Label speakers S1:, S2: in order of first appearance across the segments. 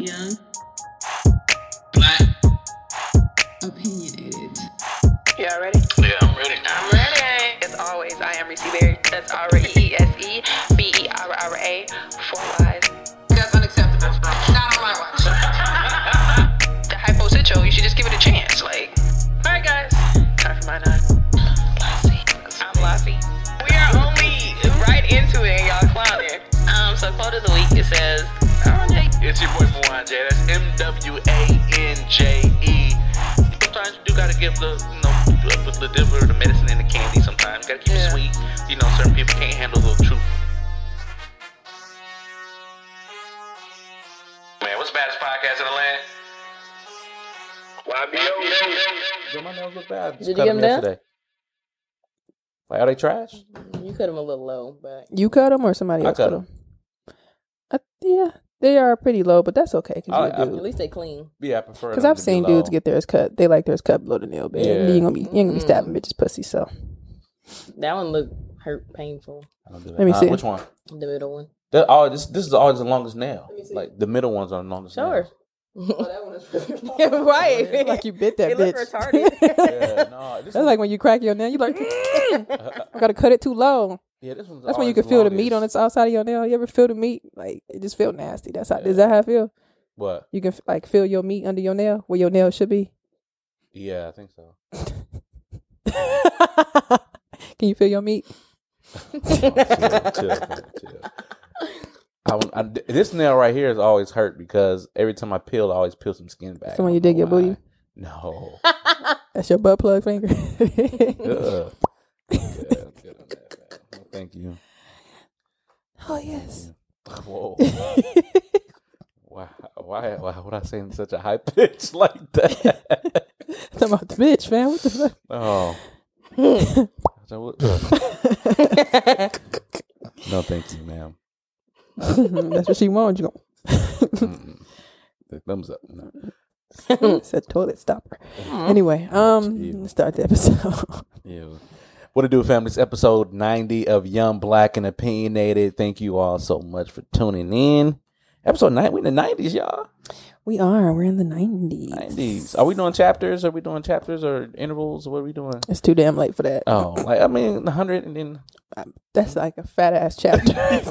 S1: Young.
S2: Black.
S1: Opinionated.
S3: Y'all ready?
S2: Yeah, I'm ready.
S3: I'm ready. As always, I am Reese Berry. That's R E E S E B E R R A. Four Y's.
S4: That's unacceptable. That's not on my watch.
S3: The hypo sitcho, you should just give it a chance. Like, alright, guys. Time for my nine. I'm Lassie. We are only right into it, and y'all clowning. Um, so quote of the week it says, "Oh, Jay,
S2: It's your boy Mwanje. That's M W A N J E. Sometimes you do gotta give the, you know, the, the deliver the medicine and the candy. Sometimes gotta keep
S3: Yeah.
S2: it sweet. You know, certain people can't handle the truth. Man, what's the baddest podcast in the land? YBO.
S5: Yo, my nails look bad.
S6: Did you get 'em done?
S5: yesterday. Like, are they trash?
S6: You cut them a little low, but
S7: You cut them or somebody
S5: I
S7: else
S5: cut
S7: cut them? Uh, yeah, they are pretty low, but that's okay
S5: I-
S7: because
S5: I-
S6: at least they clean.
S5: Yeah, I prefer.
S7: Because
S5: them
S7: I've
S5: to be
S7: seen
S5: low.
S7: dudes get theirs cut. They like theirs cut below the nail bed.
S5: Yeah.
S7: You ain't gonna be you ain't gonna be
S6: Mm.
S7: stabbing bitches pussy. So
S6: That one look hurt, painful.
S5: I don't do that.
S7: Let me
S5: Uh,
S7: see.
S5: Which one?
S6: The middle one.
S5: The, oh, this this is always the longest nail.
S6: me see.
S5: Like the middle ones are the longest.
S6: Sure.
S5: nails.
S6: that one is right.
S7: like you bit that
S6: It look
S7: bitch.
S6: retarded.
S5: Yeah, no, this
S7: That's
S5: is,
S7: like when you crack your nail. You like "Mm, I gotta cut it too low.
S5: Yeah, this one's
S7: That's when you can feel the meat on its outside of your nail. You ever feel the meat? Like it just feel nasty. That's how. Is that how I feel?
S5: What?
S7: You can like feel your meat under your nail where your nail should be.
S5: Yeah, I think so.
S7: can you feel your meat?
S5: Oh, chill, chill, chill, chill. I, I, this nail right here is always hurt because every time I peel, I always peel some skin back.
S7: So when you dig your booty?
S5: No.
S7: That's your butt plug finger.
S5: Yeah, Thank you.
S7: oh yes.
S5: Whoa. Why, why, why would I say in such a high pitch like that?
S7: Talking about the bitch, man. What the fuck?
S5: Oh. No, thank you, ma'am.
S7: That's what she wants. You go.
S5: Mm-mm. The thumbs up. No.
S7: Said toilet stopper. Anyway, um,
S5: Ew.
S7: start the episode.
S5: Yeah. What to do, family? It's episode 90 of Young Black and Opinionated. Thank you all so much for tuning in. Episode 9, we in the 90s, y'all.
S7: we are. We're in the nineties.
S5: 90s. Are we doing chapters? Are we doing chapters or intervals? What are we doing?
S7: It's too damn late for that.
S5: Oh, like, I mean, 100 and then
S7: That's like a fat ass chapter.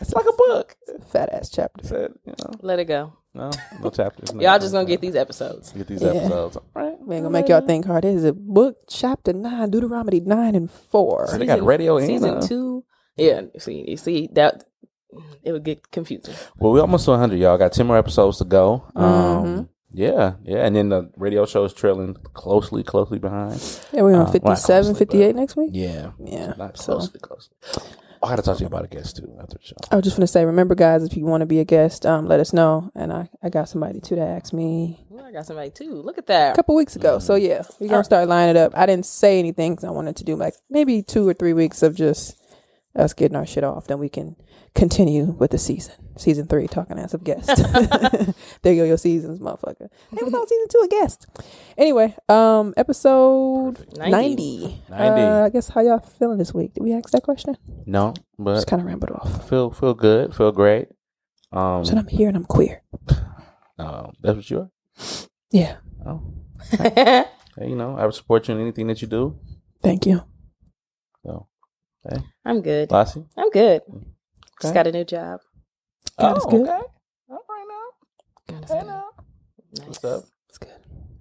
S5: it's like a book.
S7: fat ass chapter.
S5: Said, you know,
S6: Let it go.
S5: no, no chapters. no-
S6: Y'all just gonna get these episodes.
S5: get these
S7: Yeah.
S5: episodes. All right.
S7: We ain't gonna make y'all think hard. This is a book, chapter nine, Deuteronomy nine and four.
S5: So they got radio and
S6: Season
S5: uh,
S6: two. Yeah. See, you see that it would get confusing.
S5: Well, we almost to 100, y'all. Got 10 more episodes to go. Um,
S7: Mm-hmm.
S5: Yeah, yeah. And then the radio show is trailing closely, closely behind.
S7: Yeah, we're on
S5: not
S7: 57,
S5: closely,
S7: 58 next week.
S5: Yeah.
S7: Yeah.
S5: Not
S7: So
S5: closely, closely. I got to talk to you about a guest, too, after the show.
S7: I was just gonna say, remember, guys, if you want to be a guest, um, let us know. And I, I got somebody too that asked me
S6: Well, I got somebody too. Look at that.
S7: a couple weeks ago. So yeah, we're gonna start lining it up. I didn't say anything because I wanted to do like maybe two or three weeks of just us getting our shit off. Then we can continue with the season, season three, talking as of guest. there you go, your seasons, motherfucker. Hey, we got season two a guest. Anyway, um, episode
S6: 90.
S7: 90.
S5: 90.
S7: Uh, I guess how y'all feeling this week? Did we ask that question?
S5: No, but
S7: Just kind of rambled off.
S5: feel feel good, feel great. Um,
S7: So I'm here and I'm queer.
S5: uh, that's what you are.
S7: Yeah.
S5: Oh, hey, you know, I would support you in anything that you do.
S7: Thank you.
S5: So,
S6: I'm good.
S5: Lassie,
S6: I'm good.
S5: Okay.
S6: Just got a new job.
S7: God is
S5: oh,
S7: good.
S5: okay. All right now.
S6: God is
S5: Hey
S6: good.
S5: now.
S6: Nice.
S5: What's up?
S7: It's good.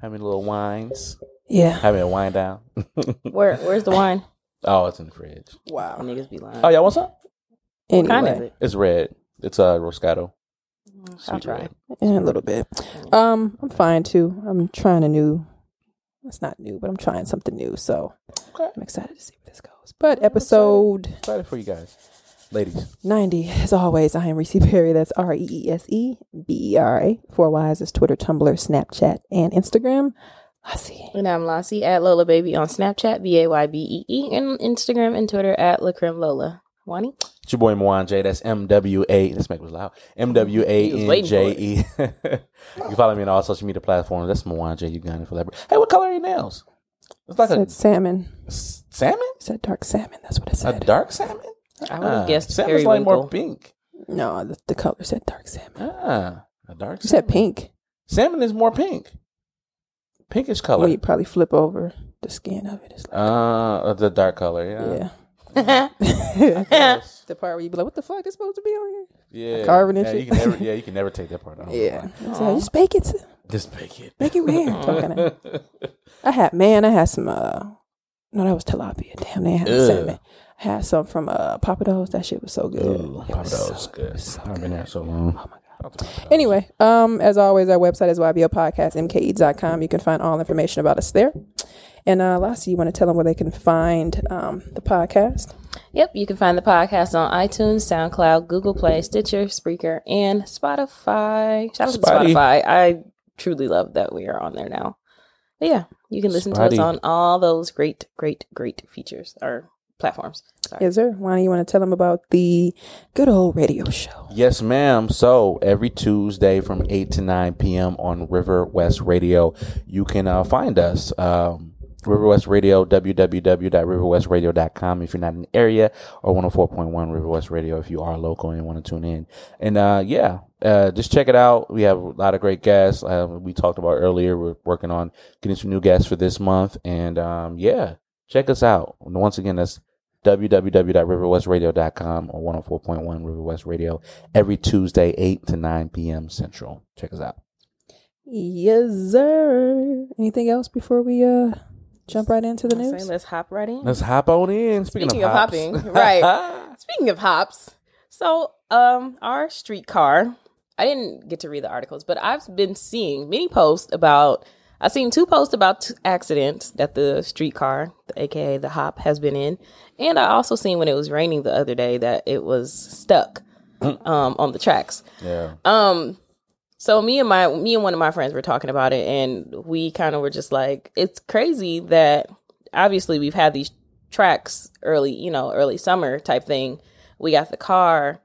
S5: Having a little wines.
S7: Yeah.
S5: Having a wine down.
S6: Where Where's the wine?
S5: oh, it's in the fridge.
S7: Wow.
S6: Niggas be lying.
S5: Oh, y'all want some?
S6: What kind is it?
S5: It's red. It's a uh, Roscato.
S6: I'll
S5: Sweet
S6: try.
S5: red.
S7: Yeah, a little bit. Um, I'm fine too. I'm trying a new. It's not new, but I'm trying something new. So
S5: Okay.
S7: I'm excited to see where this goes. But episode
S5: Excited for you guys, ladies.
S7: 90, as always, I am Reese Perry. That's R E E S E B E R A. Four Y's is Twitter, Tumblr, Snapchat, and Instagram. I see.
S6: And I'm Lassie at Lola Baby on Snapchat, B A Y B E E, and Instagram and Twitter at Lacrim Lola. Wani?
S5: It's your boy Mwanje. That's M W A. This make was loud. M W A
S6: He was
S5: N
S6: waiting
S5: J E. You follow me on all social media platforms. That's Mwanje. Uganda for that. Hey, what color are your nails? It's like
S7: It
S5: a
S7: said salmon.
S5: s- salmon.
S7: It said dark salmon. That's what it said.
S5: A dark salmon.
S6: I would have
S5: Ah,
S6: guessed
S5: salmon's like more pink.
S7: No, the, the color said dark salmon.
S5: Ah, a dark.
S7: You said pink.
S5: Salmon is more pink. Pinkish color.
S7: When you probably flip over the skin of it, it's like
S5: Uh, the dark color. Yeah.
S7: yeah. The part where you be like, "What the fuck? is supposed to be on here?"
S5: Yeah.
S7: Carving and
S5: yeah,
S7: shit.
S5: You can never, yeah, you can never take that part out.
S7: Yeah, so like, just bake it.
S5: Just bake it.
S7: Make it rare. Talking to- I had man, I had some. uh No, that was tilapia. Damn, they had
S5: Ugh.
S7: salmon. I had some from uh Pappadeaux. That shit was so good.
S5: Ooh,
S7: It was
S5: Pappadeaux,
S7: so
S5: good.
S7: so
S5: I've been there so long. Oh my god.
S7: Anyway, um, as always, our website is ybopodcast.mke.com. You can find all information about us there. And uh, Lassie, you want to tell them where they can find um, the podcast?
S6: Yep, you can find the podcast on iTunes, SoundCloud, Google Play, Stitcher, Spreaker, and Spotify. Shout out to Spotify. I truly love that we are on there now. But yeah, you can listen to us on all those great, great, great features or platforms. Sorry.
S7: Yes, sir. Why don't you want to tell them about the good old radio show?
S5: Yes, ma'am. So every Tuesday from 8 to 9 p.m. on River West Radio, you can uh, find us. Um, River West Radio, www.riverwestradio.com if you're not in the area, or 104.1 River West Radio if you are local and want to tune in. And uh, yeah, uh, just check it out. We have a lot of great guests. Uh, we talked about earlier. We're working on getting some new guests for this month. And um, yeah, check us out. And once again, that's www.riverwestradio.com or 104.1 River West Radio every Tuesday, 8 to 9 p.m. Central. Check us out.
S7: Yes, sir. Anything else before we uh jump right into the
S6: I say
S7: news?
S6: let's hop right in.
S5: Let's hop on in. Speaking,
S6: Speaking
S5: of,
S6: of
S5: hops.
S6: hopping, right. Speaking of hops, so um, our streetcar. I didn't get to read the articles, but I've been seeing many posts about. I've seen two posts about two accidents that the streetcar, the AKA the hop, has been in, and I also seen when it was raining the other day that it was stuck um, on the tracks.
S5: yeah.
S6: Um, so me and my me and one of my friends were talking about it, and we kind of were just like, it's crazy that obviously we've had these tracks early, you know, early summer type thing. We got the car.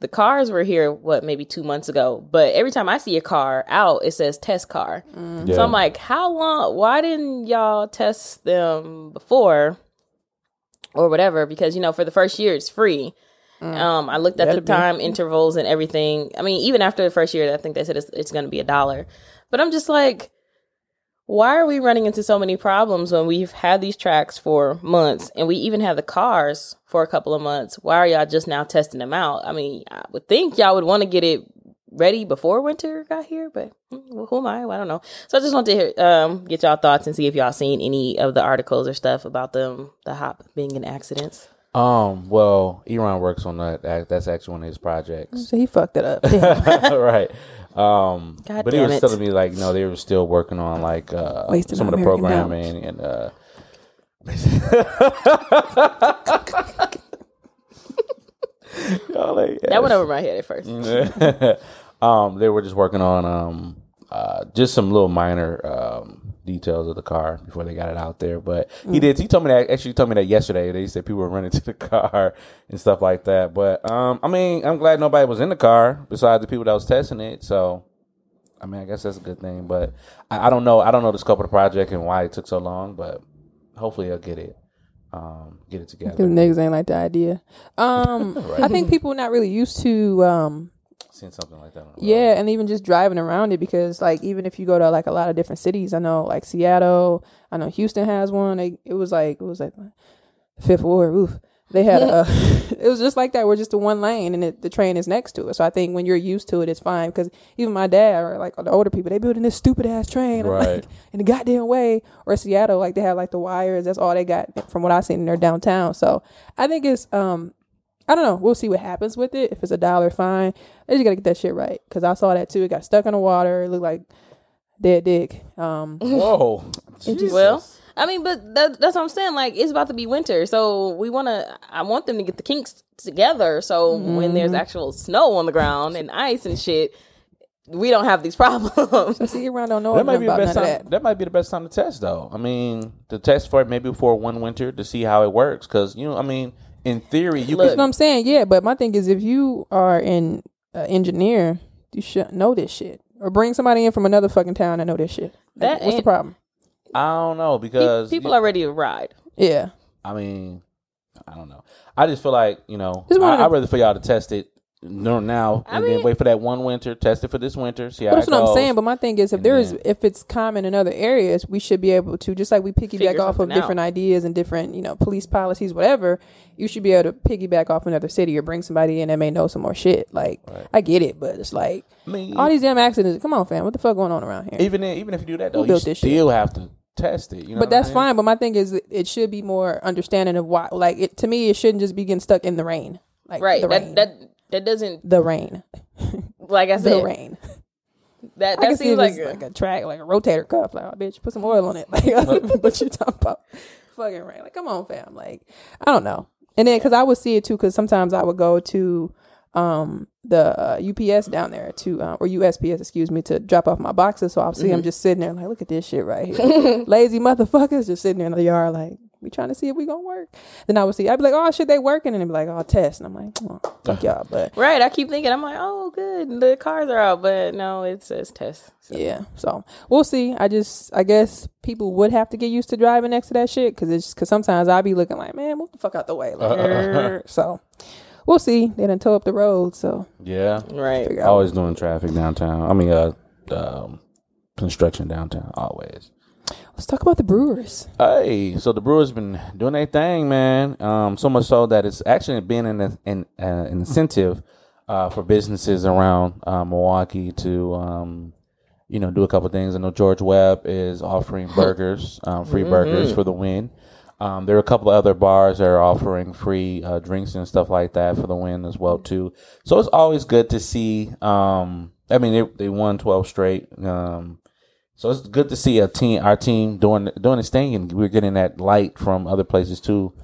S6: The cars were here, what, maybe two months ago. But every time I see a car out, it says test car.
S5: yeah.
S6: So I'm like, how long? Why didn't y'all test them before or whatever? Because, you know, for the first year, it's free. Um, I looked at
S7: Better
S6: the
S7: be.
S6: time intervals and everything. I mean, even after the first year, I think they said it's, it's going to be a dollar. But I'm just like, why are we running into so many problems when we've had these tracks for months and we even had the cars for a couple of months? Why are y'all just now testing them out? I mean, I would think y'all would want to get it ready before winter got here, but who am I? I don't know. So I just want to hear, um, get y'all thoughts and see if y'all seen any of the articles or stuff about them, the hop being in accidents.
S5: Um. Well, Elon works on that. that- That's actually one of his projects.
S7: So he fucked it up.
S5: right. Um.
S6: God
S5: but he was
S6: it.
S5: telling me like, no, they were still working on like uh,
S7: Wasting
S5: some of the
S7: American
S5: programming and. uh Like,
S6: That went over my head at first.
S5: um, they were just working on um, uh, just some little minor um, details of the car before they got it out there. But he did. He told me that actually told me that yesterday. They said people were running to the car and stuff like that. But um, I mean, I'm glad nobody was in the car besides the people that was testing it. So. I mean, I guess that's a good thing, but I, I don't know. I don't know the scope of the project and why it took so long, but hopefully I'll get it, um, get it together.
S7: Because niggas ain't like the idea. Um, I think people are not really used to um,
S5: Seen something like that. On the road.
S7: Yeah, and even just driving around it because like even if you go to like a lot of different cities, I know like Seattle, I know Houston has one. They, it was like it was like Fifth Ward. Oof. They had a. it was just like that. We're just the one lane, and it, the train is next to it. So I think when you're used to it, it's fine. Because even my dad or like the older people, they building this stupid ass train,
S5: Right.
S7: like, in the goddamn way. Or Seattle, like they have like the wires. That's all they got from what I seen in their downtown. So I think it's um I don't know. We'll see what happens with it. If it's a dollar, fine. They just gotta get that shit right. Cause I saw that too. It got stuck in the water. It looked like dead dick. Um,
S5: Whoa.
S7: just-
S6: Well, I mean, but that, that's what I'm saying. Like, it's about to be winter, so we want to. I want them to get the kinks together, so when there's
S7: Mm-hmm.
S6: actual snow on the ground and ice and shit, we don't have these problems.
S7: see, around don't know
S5: That might be the
S7: about none
S5: best time.
S7: that.
S5: That. might be the best time to test, though. I mean, to test for it maybe for one winter to see how it works, because you know, I mean, in theory, you
S6: Look.
S7: That's what I'm saying. Yeah, but my thing is, if you are an uh, engineer, you should know this shit, or bring somebody in from another fucking town that know this shit.
S6: That
S7: What's the problem?
S5: Can. I don't know because
S6: People
S5: you-
S6: are ready to ride.
S7: Yeah,
S5: I mean, I don't know. I just feel like you know, I,
S7: wanted to-
S5: I'd rather for y'all to test it no, now
S6: I
S5: and
S6: mean-
S5: then wait for that one winter. Test it for this winter. See how
S7: But that's
S5: it
S7: what I'm saying. But my thing is, if
S5: And
S7: there is,
S5: then-
S7: if it's common in other areas, we should be able to, just like we piggyback
S6: Figure
S7: off of
S6: something
S7: different ideas and different, you know, police policies, whatever. You should be able to piggyback off another city or bring somebody in that may know some more shit. Like, I get it, but it's like
S5: I mean,
S7: all these damn accidents. Come on, fam, what the fuck going on around here?
S5: even if, even if you do that though, you
S7: built this shit?
S5: still have to test it. You know
S7: but that's
S5: I mean?
S7: fine. But my thing is, it should be more understanding of why. Like, it to me, it shouldn't just be getting stuck in the rain. Like,
S6: Right.
S7: the
S6: That
S7: rain.
S6: that that doesn't
S7: the rain,
S6: like I said, the
S7: rain.
S6: that
S7: I can
S6: that
S7: see
S6: seems like, a-
S7: like a track, like a rotator cuff. Like, oh, bitch, put some oil on it. Like, what you talking about? Fucking rain. Like, come on, fam. Like, I don't know. And then, because I would see it too, because sometimes I would go to um the uh, UPS down there to uh, or USPS, excuse me, to drop off my boxes. So I'll see them just sitting there, like, look at this shit right here, lazy motherfuckers, just sitting there in the yard, like. We trying to see if we gonna work. Then I would see. I'd be like, "Oh shit, they working," and they'd be like, "Oh, test." And I'm like, oh, "Fuck y'all," but
S6: right. I keep thinking I'm like, oh, good, the cars are out, but no, it says test. So.
S7: Yeah, so we'll see. I just, I guess people would have to get used to driving next to that shit because it's because sometimes I'll be looking like, man, move the fuck out the way. Like, so we'll see. They done tow up the road, so
S5: Yeah,
S6: Right.
S5: always doing traffic downtown. I mean, uh, um, construction downtown. Always.
S7: Let's talk about the Brewers.
S5: Hey, so the Brewers been doing their thing, man. Um, so much so that it's actually been an an, uh, an incentive uh, for businesses around uh, Milwaukee to, um, you know, do a couple things. I know George Webb is offering burgers, um, free burgers for the win. Um, there are a couple of other bars that are offering free uh, drinks and stuff like that for the win as well too. So it's always good to see. Um, I mean, they they won twelve straight. Um, so it's good to see a team, our team doing doing this thing, and we're getting that light from other places too.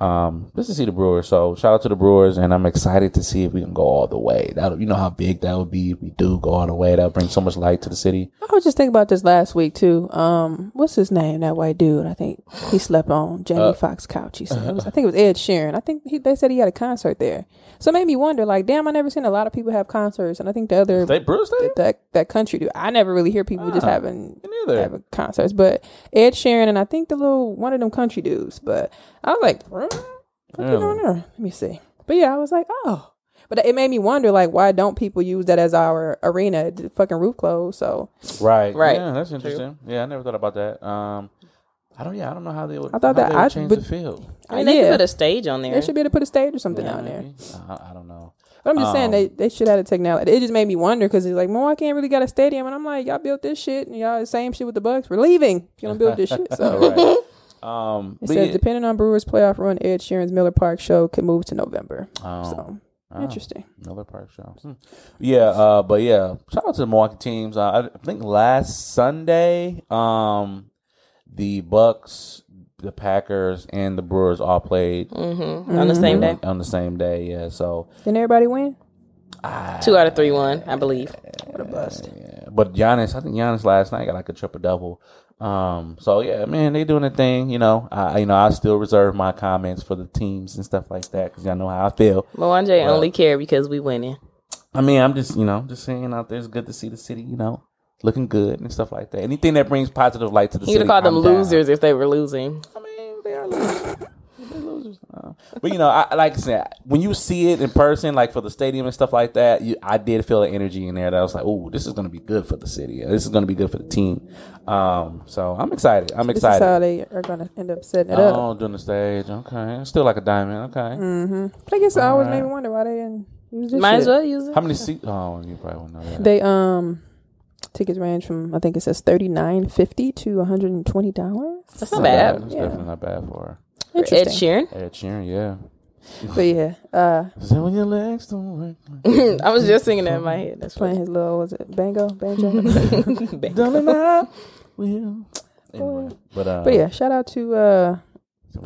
S5: Um, just to see the Brewers. So shout out to the Brewers, and I'm excited to see if we can go all the way. That you know how big that would be if we do go all the way. That'll bring so much light to the city.
S7: I was just thinking about this last week too. Um, what's his name? That white dude. I think he slept on Jamie Foxx couch. He said, was, I think it was Ed Sheeran. I think he, they said he had a concert there. So it made me wonder, like, damn, I never seen a lot of people have concerts, and I think the other
S5: They Brewers
S7: that that country dude. I never really hear people just
S5: Ah,
S7: having having concerts, but Ed Sheeran and I think the little one of them country dudes. But I was like, what you
S5: Really?
S7: doing there? Let me see. But yeah, I was like, oh. But it made me wonder, like, why don't people use that as our arena? The fucking roof closed, so
S5: Right,
S6: Right.
S5: Yeah, that's interesting. Yeah, I never thought about that. Um, I don't. Yeah, I don't know how they would.
S7: I thought that
S5: they would
S7: I
S5: change
S7: would-
S5: the field.
S6: I mean, they
S7: yeah,
S6: could put a stage on there.
S7: they should be able to put a stage or something
S5: Yeah,
S7: down there.
S5: I, I don't know.
S7: But I'm just saying
S5: Um,
S7: they, they should have the technology. It just made me wonder because it's like Milwaukee ain't really got a stadium, and I'm like, y'all built this shit, and y'all the same shit with the Bucks. We're leaving. If you don't build this shit, so.
S5: Right. Um,
S7: It says
S5: yeah-
S7: depending on Brewers playoff run, Ed Sheeran's Miller Park show could move to November.
S5: Oh,
S7: so
S5: oh.
S7: interesting.
S5: Another park show. Hmm. Yeah, uh, but yeah, shout out to the Milwaukee teams. Uh, I think last Sunday, um, the Bucks, the Packers, and the Brewers all played
S6: hmm On the same day.
S5: on the same day. Yeah, so
S7: Didn't everybody win?
S6: Two out of three won, I believe.
S7: What a bust.
S5: yeah. But Giannis, I think Giannis last night got like a triple double. Um, so yeah, man, they doing a thing. You know, I you know I still reserve my comments for the teams and stuff like that because y'all know how I feel.
S6: Mwanje only care because we winning.
S5: I mean, I'm just, you know, just saying out there, it's good to see the city, you know, looking good and stuff like that. Anything that brings positive light to the
S6: He
S5: city.
S6: called them
S5: I'm down.
S6: losers if they were losing.
S5: I mean, they are losers. They're. Uh, but you know, I like I said, when you see it in person, like for the stadium and stuff like that, you, I did feel the energy in there that I was like, "Oh, this is going to be good for the city. This is going to be good for the team." Um, so I'm excited. I'm excited.
S7: This is
S5: excited.
S7: how they are going to end up setting it up.
S5: Oh, doing the stage. Okay, it's still like a diamond. Okay.
S7: Mm-hmm. But I guess I always made me wonder why they didn't use this
S6: Might
S7: shit.
S6: as well use it.
S5: How many seats? Oh, you probably won't know that.
S7: They um tickets range from I think it says thirty nine fifty to one hundred and twenty dollars.
S6: That's not bad.
S5: That's
S7: Yeah.
S5: definitely not bad for her.
S6: Ed Sheeran.
S5: Ed Sheeran, yeah.
S7: But yeah, uh,
S5: So when your legs don't work,
S6: I was just singing that in my head. That's
S7: playing his little was it bango banjo.
S5: darling, I will. Anyway, but uh,
S7: but yeah, shout out to uh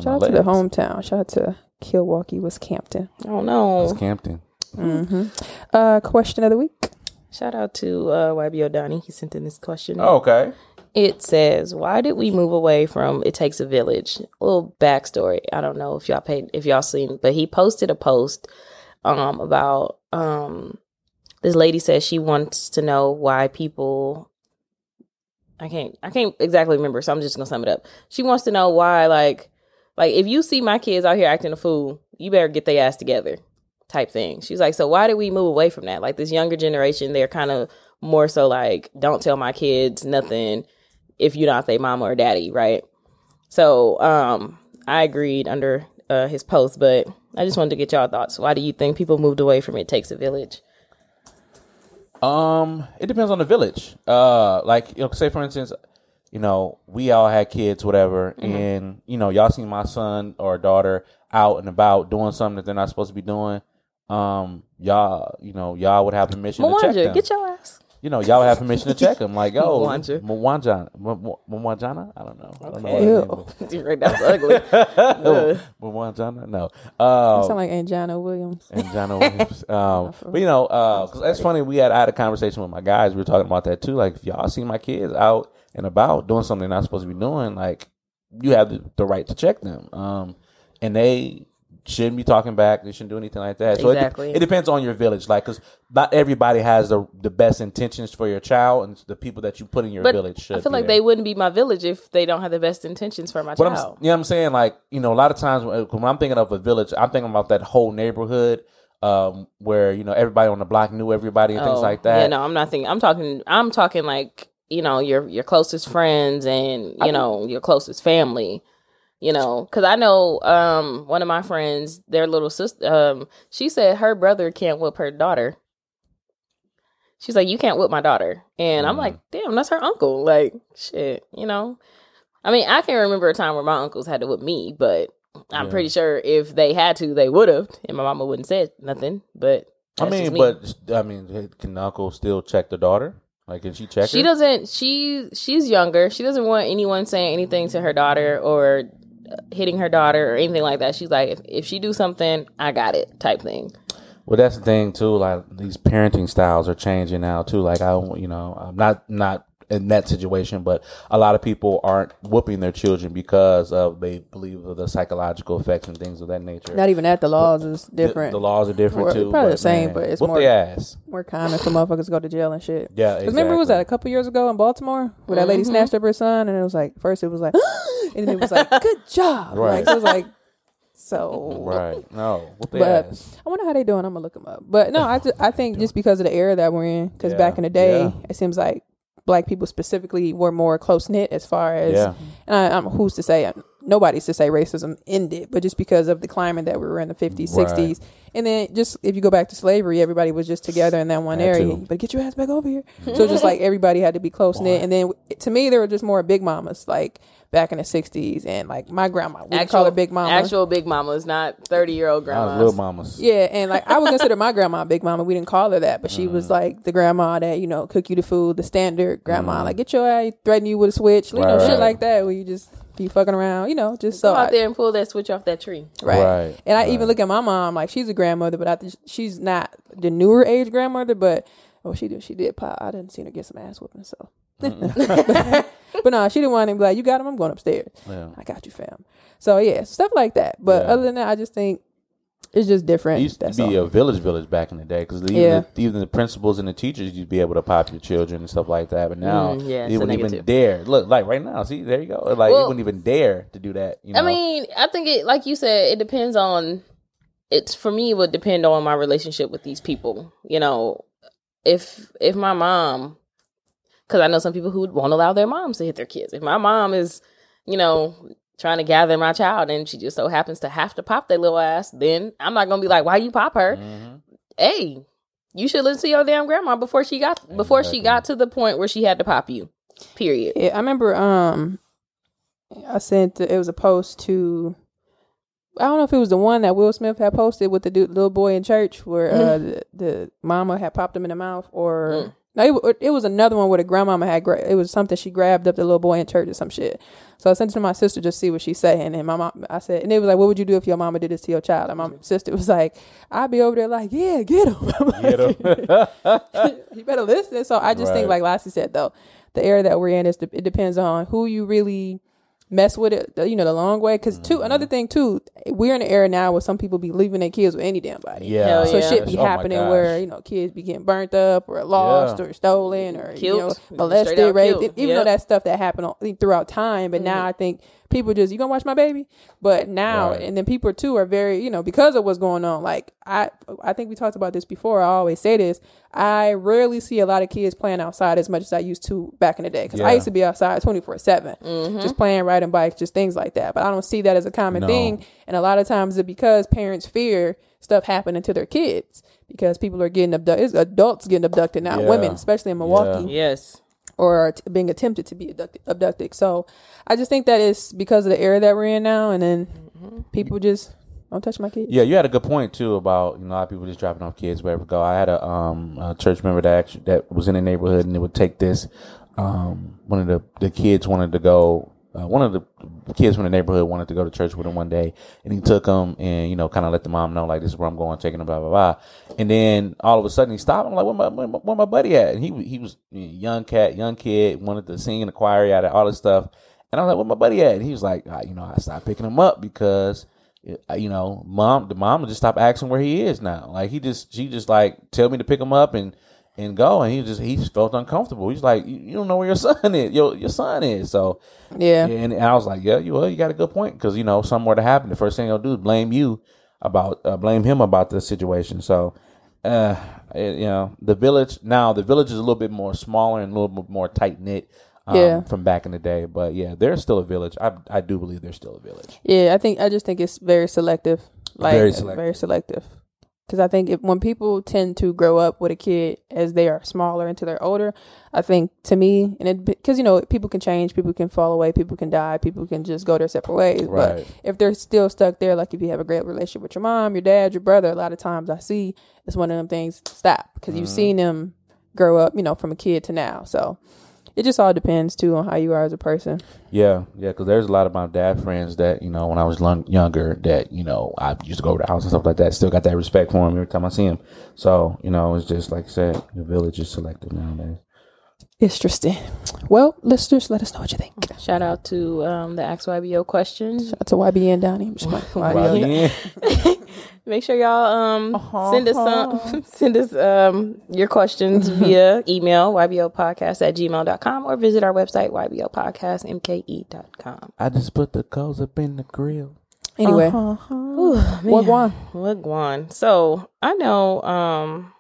S7: shout out to the hometown. Shout out to Milwaukee, Wisconsin.
S6: I don't know.
S5: Campton.
S7: Mm-hmm. Uh, question of the week.
S6: Shout out to uh, YB O'Donnell. He sent in this question.
S5: Oh, okay.
S6: It says, "Why did we move away from It Takes a Village?" A little backstory. I don't know if y'all paid, if y'all seen, but he posted a post um about um this lady says she wants to know why people. I can't. I can't exactly remember, so I'm just gonna sum it up. She wants to know why, like, like if you see my kids out here acting a fool, you better get their ass together. type thing. She's like, so why did we move away from that? Like this younger generation, they're kind of more so like, don't tell my kids nothing if you're not their mama or daddy, right? So um, I agreed under uh, his post, but I just wanted to get y'all thoughts. Why do you think people moved away from it takes a village?
S5: Um, it depends on the village. Uh, like you know, say for instance, you know, we all had kids, whatever,
S6: Mm-hmm.
S5: and you know, y'all seen my son or daughter out and about doing something that they're not supposed to be doing. Um, y'all, you know, y'all would have permission to check
S6: Mwanja,
S5: them.
S6: get your ass.
S5: You know, y'all have permission to check them. Like, oh,
S6: Mwanja.
S5: Mwanjana, Mwanjana, I don't know. I don't know
S6: Okay.
S5: what her name
S7: Ew.
S6: right, that's ugly.
S5: is. Mwanjana, no. Uh,
S7: Sound like Anjana Williams.
S5: and John Williams. Um, but you know, because that's funny. We had I had a conversation with my guys. We were talking about that too. Like, if y'all see my kids out and about doing something they're not supposed to be doing, like you have the, the right to check them. Um, and they shouldn't be talking back. They shouldn't do anything like that. So it
S6: Exactly.
S5: it, depends on your village, like because not everybody has the the best intentions for your child, and the people that you put in your
S6: But
S5: village should.
S6: I feel like
S5: there.
S6: they wouldn't be my village if they don't have the best intentions for my
S5: But I'm,
S6: child.
S5: you know what I'm saying? Like, you know, a lot of times when, when I'm thinking of a village, I'm thinking about that whole neighborhood um, where, you know, everybody on the block knew everybody and things
S6: Oh,
S5: like that.
S6: Yeah, no, I'm not thinking. I'm talking. I'm talking like you know your your closest friends and you know your closest family. You know, because I know um one of my friends, their little sister. Um, she said her brother can't whip her daughter. She's like, you can't whip my daughter, and I'm
S5: Mm.
S6: like, damn, that's her uncle. Like, shit, you know. I mean, I can't remember a time where my uncles had to whip me, but I'm
S5: Yeah.
S6: pretty sure if they had to, they would have, and my mama wouldn't say nothing. But
S5: I mean,
S6: me.
S5: but I mean, can uncle still check the daughter? Like, can she check
S6: she
S5: her?
S6: doesn't she she's younger she doesn't want anyone saying anything to her daughter or hitting her daughter or anything like that she's like if, if she do something i got it type thing
S5: Well, that's the thing too. Like these parenting styles are changing now too. Like I, you know, I'm not not in that situation, but a lot of people aren't whooping their children because of they believe of the psychological effects and things of that nature.
S7: Not even that. The laws is different.
S5: The, laws are different
S7: Or
S5: too.
S7: probably the same,
S5: man,
S7: but it's
S5: whoop
S7: more-
S5: their ass.
S7: More common for motherfuckers to go to jail and shit.
S5: Yeah,
S7: Because remember, was that a couple years ago in Baltimore where that lady mm-hmm. snatched up her son, and it was like first it was like, and then it was like, good job,
S5: Right.
S7: Like, so it was like, so
S5: Right. No. Whoop their
S7: But
S5: ass.
S7: I wonder how they doing. I'm gonna look them up. But no, I, ju- I think just because of the era that we're in, because
S5: Yeah,
S7: back in the day,
S5: yeah.
S7: it seems like black people specifically were more close knit as far as.
S5: Yeah.
S7: And I, I'm who's to say? Nobody's to say racism ended, but just because of the climate that we were in the 50s,
S5: Right.
S7: 60s, and then just if you go back to slavery, everybody was just together in that one
S5: That
S7: area.
S5: too.
S7: But get your ass back over here. so just like everybody had to be close knit, and then to me, there were just more big mamas like back in the 60s, and like my grandma, we call her big mama.
S6: actual big mamas not 30 year old
S5: I was
S6: grandmas
S5: little mamas.
S7: Yeah, and like I would consider my grandma big mama. We didn't call her that, but she mm-hmm. was like the grandma that you know cook you the food, the standard grandma. Mm-hmm. Like get your ass, threaten you with a switch, you know,
S5: Right,
S7: shit like that. Where you just be fucking around, you know, just so
S6: go out
S7: I-
S6: there and pull that switch off that tree
S7: right.
S5: Right,
S7: And I
S5: right.
S7: even look at my mom like she's a grandmother, but I think she's not the newer age grandmother. But oh, she did, she did pop. I didn't see her get some ass whooping, so. but no, she didn't want him. like, "You got him. I'm going upstairs."
S5: Yeah.
S7: I got you, fam. So yeah, stuff like that. But
S5: Yeah.
S7: other than that, I just think it's just different.
S5: It used to be
S7: all.
S5: a village village back in the day because even,
S7: Yeah.
S5: the, even the principals and the teachers you'd be able to pop your children and stuff like that. But now
S6: Mm, yeah,
S5: you
S6: it's a
S5: wouldn't even
S6: negative.
S5: dare. Look, like right now, see there you go. Like you
S6: Well-
S5: wouldn't even dare to do that. You know?
S6: I mean, I think it, like you said, it depends on. It's for me. It would depend on my relationship with these people. You know, if if my mom, because I know some people who won't allow their moms to hit their kids. If my mom is, you know, trying to gather my child and she just so happens to have to pop that little ass, then I'm not gonna be like, "Why you pop her?"
S5: Mhm.
S6: Hey, you should listen to your damn grandma before she got before she got to the point where she had to pop you. Period.
S7: Yeah, I remember. Um, I sent it was a post to. I don't know if it was the one that Will Smith had posted with the dude, little boy in church, where uh, the, the mama had popped him in the mouth, or
S6: Mm.
S7: No, it, it was another one where the grandmama had. Gra- it was something she grabbed up the little boy in church or some shit. So I sent it to my sister just to see what she's saying, and my mom, I said, and it was like, "What would you do if your mama did this to your child?" And my sister was like, "I'd be over there like, yeah, get him." Like,
S5: Get 'em.
S7: you better listen. So I just think,
S5: Right.
S7: like Lassie said, though, the era that we're in is it depends on who you really mess with it. You know, the long way. Because too,
S5: Mm-hmm.
S7: another thing too, we're in an era now where some people be leaving their kids with any damn body.
S5: yeah.
S6: Hell
S7: So
S6: yeah.
S7: shit be
S5: Oh
S7: happening
S5: gosh.
S7: where you know kids be getting burnt up or lost
S5: Yeah.
S7: or stolen or you know molested, raped.
S6: killed.
S7: Even though
S6: Yep.
S7: that stuff that happened all- throughout time, but
S6: Mm-hmm.
S7: now I think people just you gonna watch my baby. But now
S5: Right.
S7: and then people too are very you know because of what's going on. Like I I think we talked about this before. I always say this. I rarely see a lot of kids playing outside as much as I used to back in the day because I used to be outside twenty four seven, mm-hmm. just playing, riding bikes, just things like that. But I don't see that as a common
S5: No.
S7: thing. And a lot of times it's because parents fear stuff happening to their kids because people are getting abducted. It's adults getting abducted now,
S5: Yeah.
S7: women, especially in Milwaukee
S6: Yes.
S7: Or t- being attempted to be abducted, abducted. So I just think that is because of the era that we're in now, and then people just don't touch my kids.
S5: Yeah, you had a good point too about you know a lot of people just dropping off kids wherever go. I had a um a church member that actually that was in the neighborhood and it would take this. Um, one of the the kids wanted to go. Uh, one of the kids from the neighborhood wanted to go to church with him one day, and he took him and you know kind of let the mom know like this is where I'm going, taking him, blah blah blah. And then all of a sudden he stopped. I'm like, where my where my, buddy at? And he he was young cat, young kid, wanted to sing in the choir, yada all this stuff. And I was like, where my buddy at? And he was like, ah, you know, I stopped picking him up because uh, you know, mom, the mom just stopped asking where he is now. Like he just, she just like tell me to pick him up and and go, and he just he just felt uncomfortable. He's like, you, you don't know where your son is, your your son is. So
S7: Yeah.
S5: and, and I was like, yeah, you well, you got a good point because you know something were to happen, the first thing he'll do is blame you about uh, blame him about the situation. So. Uh, it- you know, the village now the village is a little bit more smaller and a little bit more tight knit, um,
S7: Yeah.
S5: from back in the day. But yeah, there's still a village. I I do believe there's still a village.
S7: Yeah, I think I just think it's very selective. Like
S5: Very
S7: very
S5: selective.
S7: Because I think if, when people tend to grow up with a kid as they are smaller until they're older, I think to me, and it because you know people can change, people can fall away, people can die, people can just go their separate ways.
S5: Right.
S7: But if they're still stuck there, like if you have a great relationship with your mom, your dad, your brother, a lot of times I see it's one of them things. Stop because you've mm-hmm. seen them grow up, you know, from a kid to now. So it just all depends too on how you are as a person.
S5: Yeah, yeah, because there's a lot of my dad friends that you know when I was long, younger that you know I used to go over the house and stuff like that. Still got that respect for him every time I see him. So you know it's just like I said, the village is selective nowadays.
S7: Interesting. Well, listeners, let us know what you think.
S6: Shout out to um, the XYBO question.
S7: Shout out to YBN Downey. I'm. YBN.
S6: Make sure y'all um
S7: Uh-huh.
S6: send us some send us um your questions via email ybopodcast at gmail.com or visit our website ybopodcastmke.com.
S5: I just put the coals up in the grill.
S7: Anyway,
S6: What
S7: what one?
S6: What Guan? So I know, um,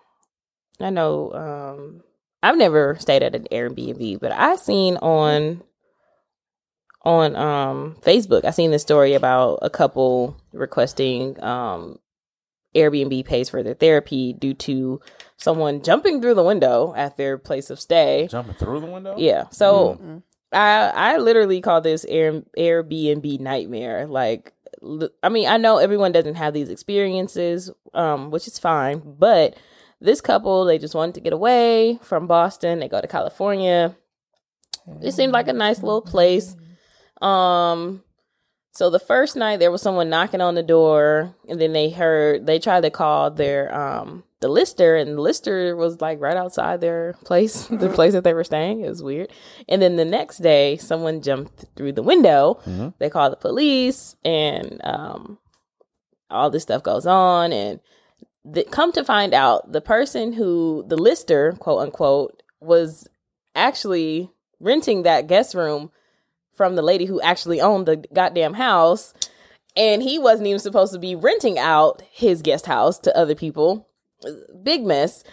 S6: I know, um, I've never stayed at an Airbnb, but I seen on on um Facebook, I seen this story about a couple requesting um Airbnb pays for their therapy due to someone jumping through the window at their place of stay.
S5: Jumping through the window.
S6: Yeah. So I I literally call this Air, Airbnb nightmare. Like, I mean, I know everyone doesn't have these experiences, um, which is fine. But this couple, they just wanted to get away from Boston. They go to California. It seemed like a nice little place. Um, so the first night there was someone knocking on the door, and then they heard they tried to call their um the lister, and the lister was like right outside their place, the place that they were staying. It was weird. And then the next day, someone jumped through the window. They called the police, and um, all this stuff goes on, and the, come to find out, the person who the lister, quote unquote, was actually renting that guest room from the lady who actually owned the goddamn house and he wasn't even supposed to be renting out his guest house to other people. Big mess.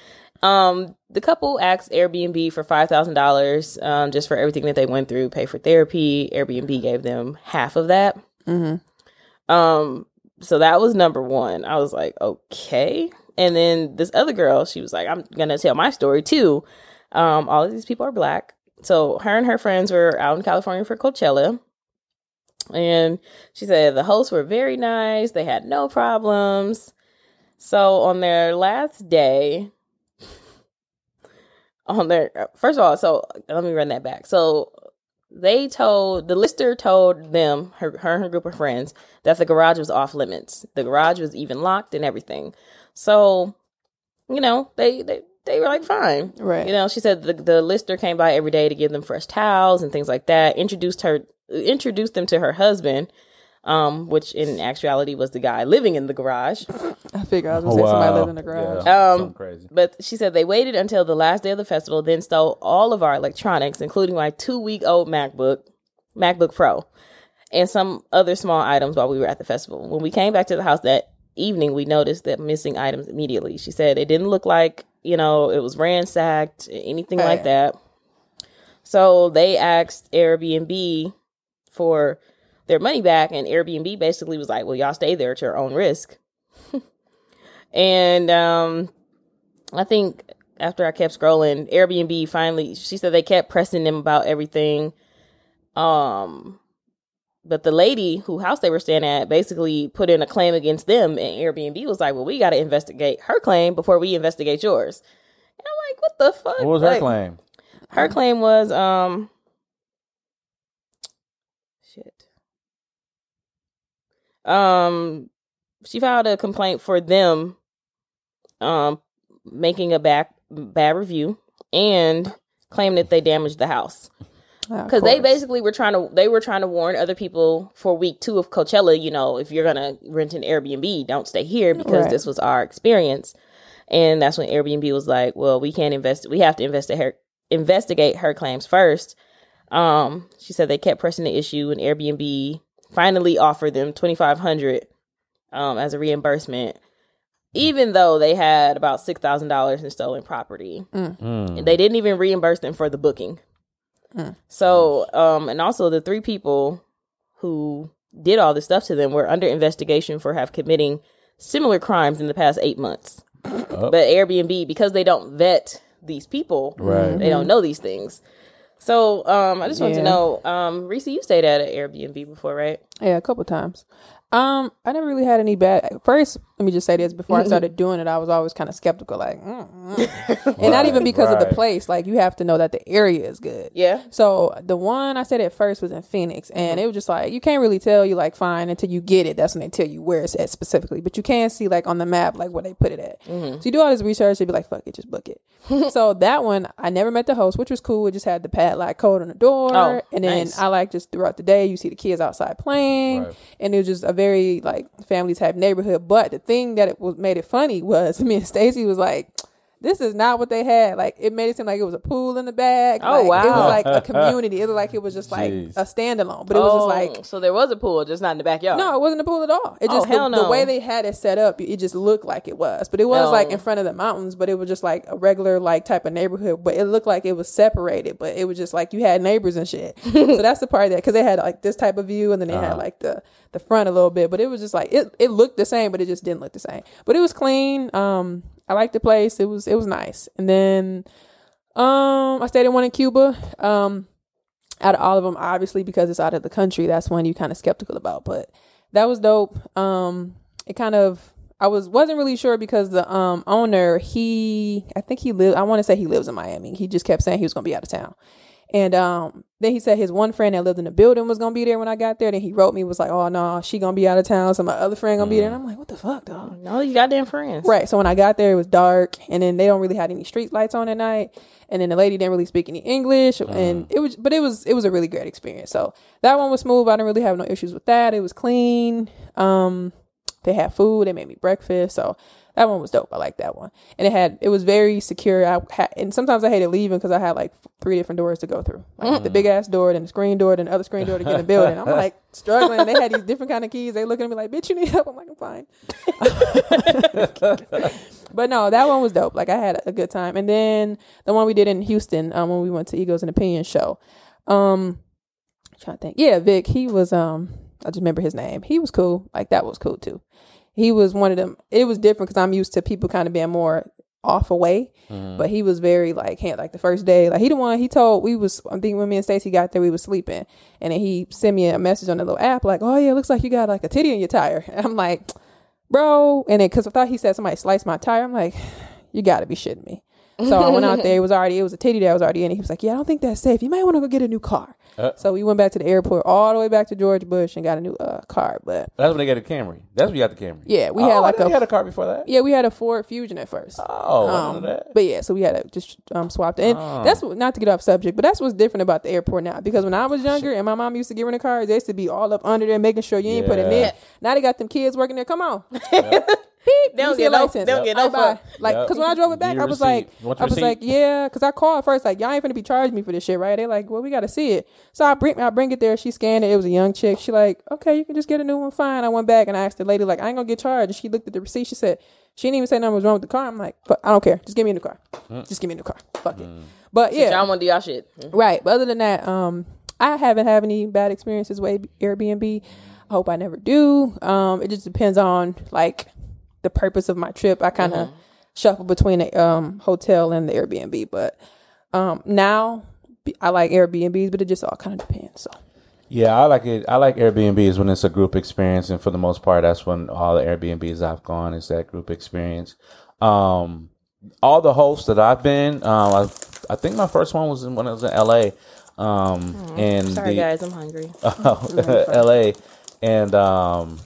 S6: Um the couple asked airbnb for $5000 um, just for everything that they went through pay for therapy. Airbnb gave them half of that. Mm-hmm. um so that was number one i was like okay and then this other girl she was like i'm gonna tell my story too um all of these people are black so her and her friends were out in California for Coachella. And she said the hosts were very nice. They had no problems. So on their last day, on their first of all, so let me run that back. So they told the lister told them her her and her group of friends that the garage was off limits. The garage was even locked and everything. So, you know, they they they were like fine.
S7: Right.
S6: You know, she said the the lister came by every day to give them fresh towels and things like that. Introduced her introduced them to her husband, um, which in actuality was the guy living in the garage.
S7: I figured I was gonna say somebody lived in the garage.
S5: Yeah,
S6: Um,
S5: crazy.
S6: But she said they waited until the last day of the festival, then stole all of our electronics, including my two week old MacBook, MacBook Pro. and some other small items while we were at the festival. When we came back to the house that evening, we noticed that missing items immediately. She said it didn't look like, you know, it was ransacked, anything like that. So they asked Airbnb for their money back, and Airbnb basically was like, well, y'all stay there at your own risk. and um, I think after I kept scrolling, Airbnb finally, she said they kept pressing them about everything. Um, but the lady who house they were staying at basically put in a claim against them, and Airbnb was like, "Well, we got to investigate her claim before we investigate yours." And I'm like, "What the fuck?"
S5: What was her claim?
S6: Her claim was, um, shit. Um, she filed a complaint for them, um, making a back bad review and claiming that they damaged the house because they basically were trying to they were trying to warn other people for week two of Coachella. You know, if you're gonna rent an Airbnb, don't stay here because
S7: Right.
S6: this was our experience. And that's when Airbnb was like, "Well, we can't invest. We have to investigate her investigate her claims first. Um, she said they kept pressing the issue, and Airbnb finally offered them twenty five hundred um, as a reimbursement, even though they had about six thousand dollars in stolen property.
S5: Mm.
S6: And They didn't even reimburse them for the booking. So, um, and also the three people who did all this stuff to them were under investigation for have committing similar crimes in the past eight months. But Airbnb, because they don't vet these people,
S5: Right.
S6: they don't know these things. So, um, I just want to know, um, Reese, you stayed at an Airbnb before, right?
S7: Yeah, a couple times. Um, I never really had any bad. First, let me just say this: before I started doing it, I was always kind of skeptical, like, mm, mm. and not even because of the place. Like, you have to know that the area is good.
S6: Yeah.
S7: So the one I said at first was in Phoenix, and it was just like you can't really tell. You like fine until you get it. That's when they tell you where it's at specifically. But you can see like on the map like where they put it at. So you do all this research. You'd be like, fuck it, just book it. so that one I never met the host, which was cool. It just had the padlock code on the door,
S6: Oh,
S7: and then
S6: nice.
S7: I like just throughout the day you see the kids outside playing,
S5: Right.
S7: and it was just a very like family type neighborhood. But the thing that it was made it funny was me and Stacy was like. This is not what they had. Like it made it seem like it was a pool in the back.
S6: Oh,
S7: like, It was like a community. It looked like it was just like
S5: Jeez.
S7: a standalone, but it was just like
S6: Oh, so there was a pool, just not in the backyard.
S7: no, it wasn't a pool at all. It
S6: Oh,
S7: just
S6: hell
S7: the, the way they had it set up, it just looked like it was, but it was
S6: No.
S7: like in front of the mountains. But it was just like a regular like type of neighborhood, but it looked like it was separated. But it was just like you had neighbors and shit. so that's the part of that because they had like this type of view, and then they had like the the front a little bit. But it was just like it it looked the same, but it just didn't look the same. But it was clean. Um, I liked the place. It was it was nice. And then um, I stayed in one in Cuba. Um, out of all of them, obviously because it's out of the country, that's one you kind of skeptical about. But that was dope. Um, it kind of I was wasn't really sure because the um owner he I think he lived I want to say he lives in Miami. He just kept saying he was gonna be out of town. And um, then he said his one friend that lived in the building was gonna be there when I got there. Then he wrote me was like, "Oh no, she gonna be out of town, so my other friend gonna be there." And I'm like, "What the fuck, dog?"
S6: No, you goddamn friends.
S7: Right. So when I got there, it was dark, and then they don't really have any street lights on at night. And then the lady didn't really speak any English, and it was, but it was, it was a really great experience. So that one was smooth. I didn't really have no issues with that. It was clean. Um, they had food. They made me breakfast. So that one was dope. I like that one. And it had, it was very secure. I had, and sometimes I hated leaving because I had like three different doors to go through, like the big ass door, then the screen door, then the other screen door to get in the building. I'm like struggling. They had these different kind of keys. They looking at me like, bitch, you need help. I'm like, I'm fine. But no, that one was dope. Like I had a good time. And then the one we did in Houston, um, when we went to Egos and Opinion show. Um trying to think. Yeah, Vic, he was um I just remember his name. He was cool. Like that was cool too. He was one of them. It was different because I'm used to people kind of being more off away, mm-hmm. but he was very like hand like the first day like he the one he told we was I think when me and Stacy got there we was sleeping and then he sent me a message on the little app like oh yeah it looks like you got like a titty in your tire and I'm like bro. And then because I thought he said somebody sliced my tire, I'm like, you got to be shitting me. So I went out there. It was already it was a titty that was already in it. He was like, yeah, I don't think that's safe. You might want to go get a new car.
S5: Uh.
S7: so we went back to the airport, all the way back to George Bush, and got a new uh, car. But
S5: That's when they got a Camry. That's when you got the Camry.
S7: yeah, we
S5: oh,
S7: had like
S5: didn't
S7: a
S5: had a car before that.
S7: yeah, we had a Ford Fusion at first.
S5: Oh,
S7: Um,
S5: didn't know that.
S7: but yeah, so we had to just um, swapped it. And
S5: Oh.
S7: that's what, not to get off subject, but that's what's different about the airport now. Because when I was younger and my mom used to get in the cars, they used to be all up under there making sure you ain't put a
S5: Yeah.
S7: knit. Now they got them kids working there. Come on, beep.
S6: They don't
S7: see
S6: get
S7: a
S6: no-
S7: license.
S6: they don't get no
S7: All right,
S6: fuck.
S7: Like,
S5: Yep.
S7: cause when I drove it back, I was like,
S5: receipt. You want
S7: I was like, yeah, cause I called first, like, y'all ain't finna be charging me for this shit, right? They like, well, we gotta see it. So I bring, I bring it there. She scanned it. It was a young chick. She like, okay, you can just get a new one. Fine. I went back and I asked the lady, like, I ain't gonna get charged. And she looked at the receipt. She said, she didn't even say nothing was wrong with the car. I'm like, but I don't care. Just give me a new car.
S5: Mm.
S7: Just give me a new car. Fuck it. But yeah,
S6: Y'all want to do y'all shit.
S7: Right. But other than that, um, I haven't had any bad experiences with Airbnb. I hope I never do. Um, it just depends on like the purpose of my trip. I kind of shuffle between the um hotel and the Airbnb, but um now I like Airbnbs, but it just all kind of depends. So
S5: Yeah, I like it. I like Airbnbs when it's a group experience, and for the most part, that's when all the Airbnbs I've gone is that group experience. Um, all the hosts that I've been, um, I, I think my first one was in, when I was in LA, um, and
S6: Sorry,
S5: the,
S6: guys, I'm hungry.
S5: L.A. and um,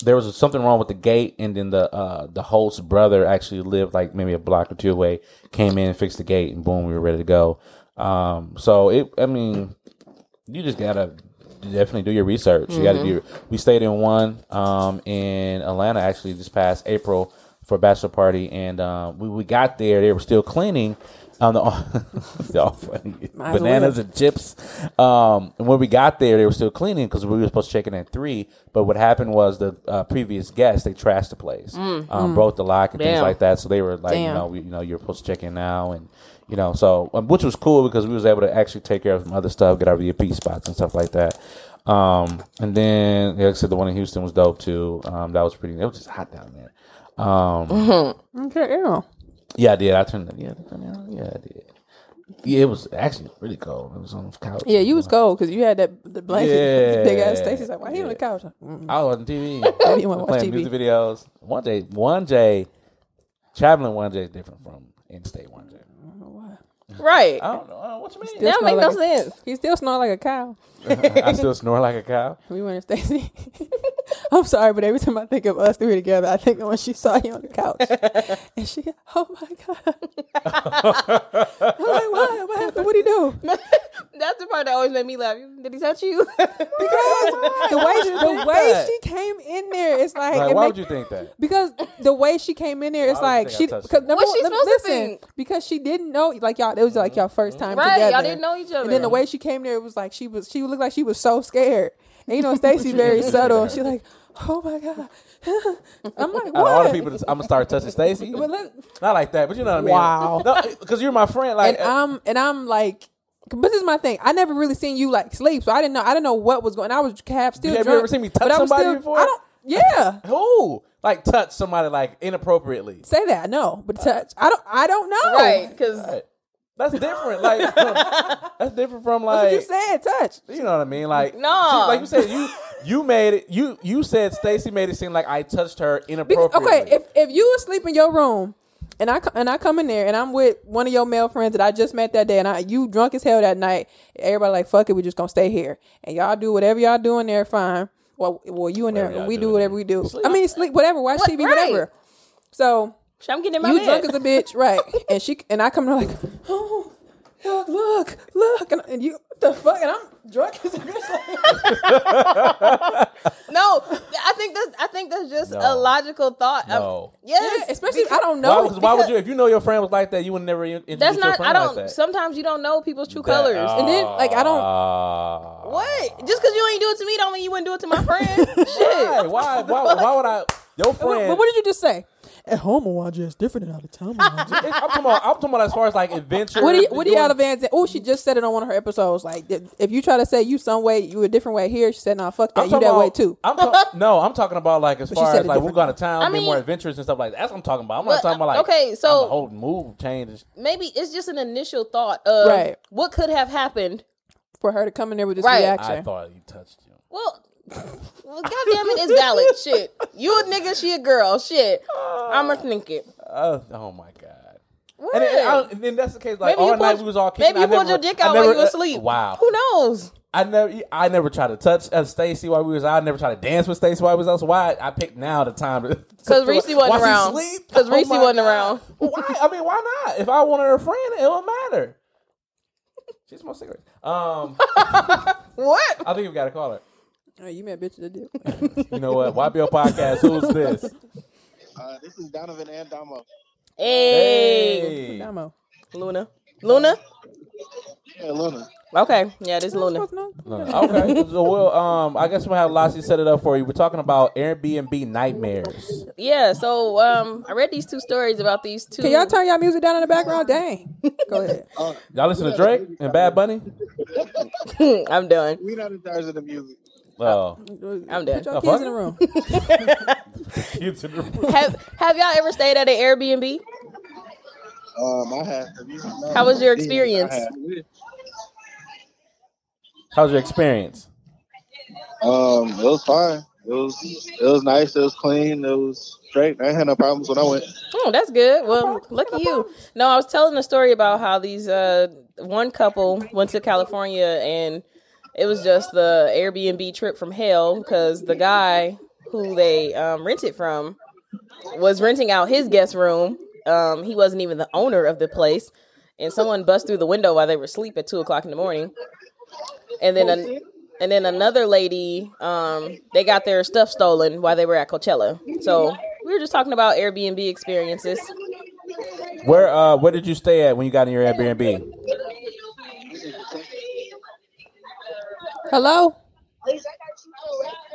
S5: there was something wrong with the gate, and then the uh, the host's brother actually lived like maybe a block or two away. Came in, fixed the gate, and boom, we were ready to go. Um, so it, I mean, you just gotta definitely do your research. You gotta do. We stayed in one um, in Atlanta actually this past April for a bachelor party, and um, we we got there, they were still cleaning. Um, the, they're all funny. Bananas and chips. Um, and when we got there, they were still cleaning because we were supposed to check in at three. But what happened was the uh, previous guests they trashed the place, um, broke the lock and things like that. So they were like, you know, we, you know, you're supposed to check in now, and you know, so um, which was cool because we was able to actually take care of some other stuff, get our VIP spots and stuff like that. Um, and then, like I said, the one in Houston was dope too. Um, that was pretty. It was just hot down there. Um,
S7: okay, yeah.
S5: Yeah, I did. I turned. Yeah, I turned it on. yeah, I did. Yeah, it was actually really cold. It was on the couch.
S7: Yeah, you was cold because you had that the blanket.
S5: Yeah.
S7: Big ass Stacy's like, why he on the couch? Mm.
S5: I was on TV.
S7: You wanna watch
S5: playing
S7: TV.
S5: music videos. One J, one J, traveling one J is different from in-state one J.
S6: Right.
S5: I don't know. I what you mean.
S6: That don't make no
S7: smell like
S6: sense.
S7: He still snore like a cow.
S5: I still snore like a cow.
S7: We went to Stacy. I'm sorry, but every time I think of us three together, I think of when she saw you on the couch. and she, oh my God. I'm like, what? What happened? What'd he do?
S6: That's the part that always made me laugh. Did he touch you?
S7: Because the way, she, the way she came in there, it's like,
S5: Like,
S7: it
S5: why
S7: make-
S5: would you think that?
S7: because the way she came in there, it's
S5: Why
S7: like she. Because number
S6: What's
S7: one,
S6: she
S7: let me-
S6: to
S7: listen,
S6: think?
S7: because she didn't know, like y'all, it was like y'all first mm-hmm. time
S6: right.
S7: together.
S6: Y'all didn't know each other.
S7: And then the way she came there, it was like she was. She looked like she was so scared. And you know, Stacy's very subtle. And she like, oh my god. I'm like,
S5: Out of all the
S7: what?
S5: people, I'm gonna start touching Stacy. Not like that, but you know what I mean.
S7: Wow.
S5: Because you're my friend. Like,
S7: and I'm and I'm like, but this is my thing. I never really seen you like sleep, so I didn't know. I didn't know what was going. On. I was half still.
S5: Have you ever seen me touch
S7: but I was
S5: somebody
S7: still-
S5: before?
S7: I don't. Yeah.
S5: who? Like, touch somebody like inappropriately.
S7: Say that. No, but uh, touch. I don't. I don't know.
S6: right because
S5: Right. That's different. Like, that's different from
S7: That's what
S5: like.
S7: you said. Touch.
S5: You know what I mean? Like
S6: No.
S5: she- like you said, you you made it. You you said Stacy made it seem like I touched her
S7: Because,
S5: inappropriately.
S7: okay, if if you were asleep in your room. And I, and I come in there and I'm with one of your male friends that I just met that day and I you drunk as hell that night. Everybody like fuck it, we just gonna stay here and y'all do whatever y'all doing there, fine. Well, well, you in there
S5: Whatever
S7: and we
S5: do
S7: do whatever
S5: there.
S7: we do.
S5: Sleep.
S7: I mean, sleep, whatever, watch
S6: What-
S7: TV,
S6: right.
S7: whatever. So
S6: I'm getting in my
S7: you
S6: bed.
S7: drunk as a bitch, right? And she and I come in like, oh, look, look, look, and, and you what the fuck, and I'm drunk as a bitch.
S6: No, I think that's I think that's just
S5: No.
S6: a logical thought. Um,
S5: No.
S6: yes,
S7: yeah, especially
S6: because-
S7: I don't
S5: why,
S7: know.
S5: why would you? If you know your friend was like that, you would never introduce
S6: That's
S5: your
S6: not.
S5: friend
S6: I don't.
S5: like that.
S6: sometimes you don't know people's true
S5: That-
S6: colors.
S7: And then, like, I don't-
S5: Ah.
S6: what? Just because you ain't do it to me, don't mean you wouldn't do it to my friend.
S5: Why?
S6: Shit.
S5: Why? Why? Why would I? Your friend.
S7: but what did you just say? At home, I watch it. It's different than out of town. Mwanje.
S5: I'm, talking about. I'm talking about as far as like adventure.
S7: What do you, what do you out of Van Oh, she just said it on one of her episodes. Like, if- if you try to say you some way, you a different way here, she said, "Nah, fuck that.
S5: I'm
S7: You
S5: talking
S7: that way too."
S5: I'm talk- no, I'm talking about like as far as like we're going to town,
S6: I
S5: be more adventurous and stuff like that. That's what I'm talking about. I'm
S6: But,
S5: not talking about like
S6: okay, so-
S5: the whole move changes.
S6: Maybe it's just an initial thought of
S7: Right.
S6: what could have happened.
S7: For her to come in there with this
S6: Right.
S7: reaction.
S5: I thought you touched you.
S6: Well, well, goddamn it, it's valid. Shit, you a nigga, she a girl. Shit, I'ma think it.
S5: Uh, oh my god.
S6: What?
S5: And then, I, and then that's the case. Like
S6: maybe
S5: all night
S6: pulled,
S5: we was all kicking.
S6: maybe you
S5: I
S6: pulled
S5: never-
S6: your dick out while you were
S5: uh,
S6: asleep.
S5: wow.
S6: Who knows?
S5: I never, I never tried to touch uh, Stacy while we was out. I never tried to dance with Stacy while we was out. So why I picked now the time to
S6: Because Reese wasn't around. Because
S5: Oh
S6: Reese wasn't
S5: God.
S6: around.
S5: Why? I mean, why not? If I wanted her friend, it don't matter. She smokes cigarettes. Um,
S6: What?
S5: I think we got to call her.
S7: Oh, you met bitch that did.
S5: You know what? YBO podcast. Who's this?
S1: Uh, this is Donovan and Damo.
S6: Hey,
S5: Hey.
S7: Damo.
S6: Luna. Luna.
S1: Yeah, Luna.
S6: Okay, yeah, this is Luna.
S7: No.
S5: Okay. so we'll um I guess we'll have Lassie set it up for you. We're talking about Airbnb nightmares.
S6: Yeah, so um, I read these two stories about these two.
S7: Can y'all turn y'all music down in the background? Dang. Go ahead.
S1: Uh,
S5: Y'all listen to Drake and Bad Bunny?
S6: I'm done.
S1: we not in charge of the music.
S5: Oh.
S6: I'm done.
S7: Put your
S5: Oh,
S7: kids in the room.
S5: You to the-
S6: Have Have y'all ever stayed at an Airbnb?
S1: Um, I have. have you-
S6: How was your
S1: I
S6: experience?
S1: have.
S5: How's your experience?
S1: Um, it was fine. It was it was nice. It was clean. It was straight. I had no problems when I went.
S6: Oh, that's good. Well, look at you. No, I was telling a story about how these uh one couple went to California and it was just the Airbnb trip from hell because the guy who they um, rented from was renting out his guest room. Um, he wasn't even the owner of the place, and someone bust through the window while they were asleep at two o'clock in the morning. And then, an, and then another lady, um, they got their stuff stolen while they were at Coachella. So we were just talking about Airbnb experiences.
S5: Where uh where did you stay at when you got in your Airbnb?
S7: Hello?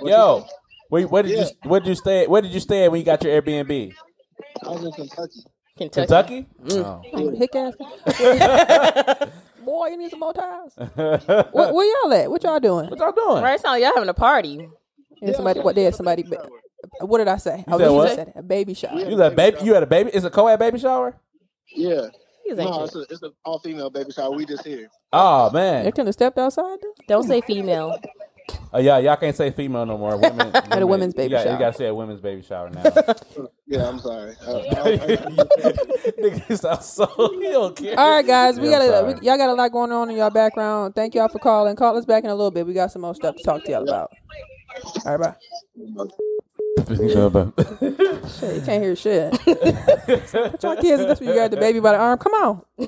S5: Yo. Where, where did you where did you stay where did you stay when you got your Airbnb?
S1: I was in Kentucky.
S6: Kentucky.
S5: Kentucky? Mm.
S7: Oh, hick ass. Boy, you need some more tires. Where, where y'all at? What y'all doing?
S5: What y'all doing?
S6: Right, sound like y'all having a party.
S7: And somebody, what did somebody? What did I say? Oh,
S5: said
S7: you
S5: what?
S7: said a baby shower.
S5: You had a baby you had a baby? Is a co ed baby shower?
S1: Yeah.
S6: He's
S1: No, it's a it's an all female baby shower. We just here.
S5: Oh man,
S7: They
S5: man.
S7: couldn't have stepped outside. Though?
S6: Don't say female.
S5: Oh yeah, y'all can't say female no more. Women,
S7: At a women's baby
S5: you got,
S7: shower.
S5: You gotta say a women's baby shower now.
S1: Yeah, I'm sorry. Uh, I- I-
S5: Nigga sound so he don't care.
S7: All right, guys, we
S5: Yeah,
S7: got a, we, y'all got a lot going on in y'all background. Thank y'all for calling. Call us back in a little bit. We got some more stuff to talk to y'all about. All right, bye. Shit, you can't hear shit. Put your kids. That's when you got the baby by the arm. Come on.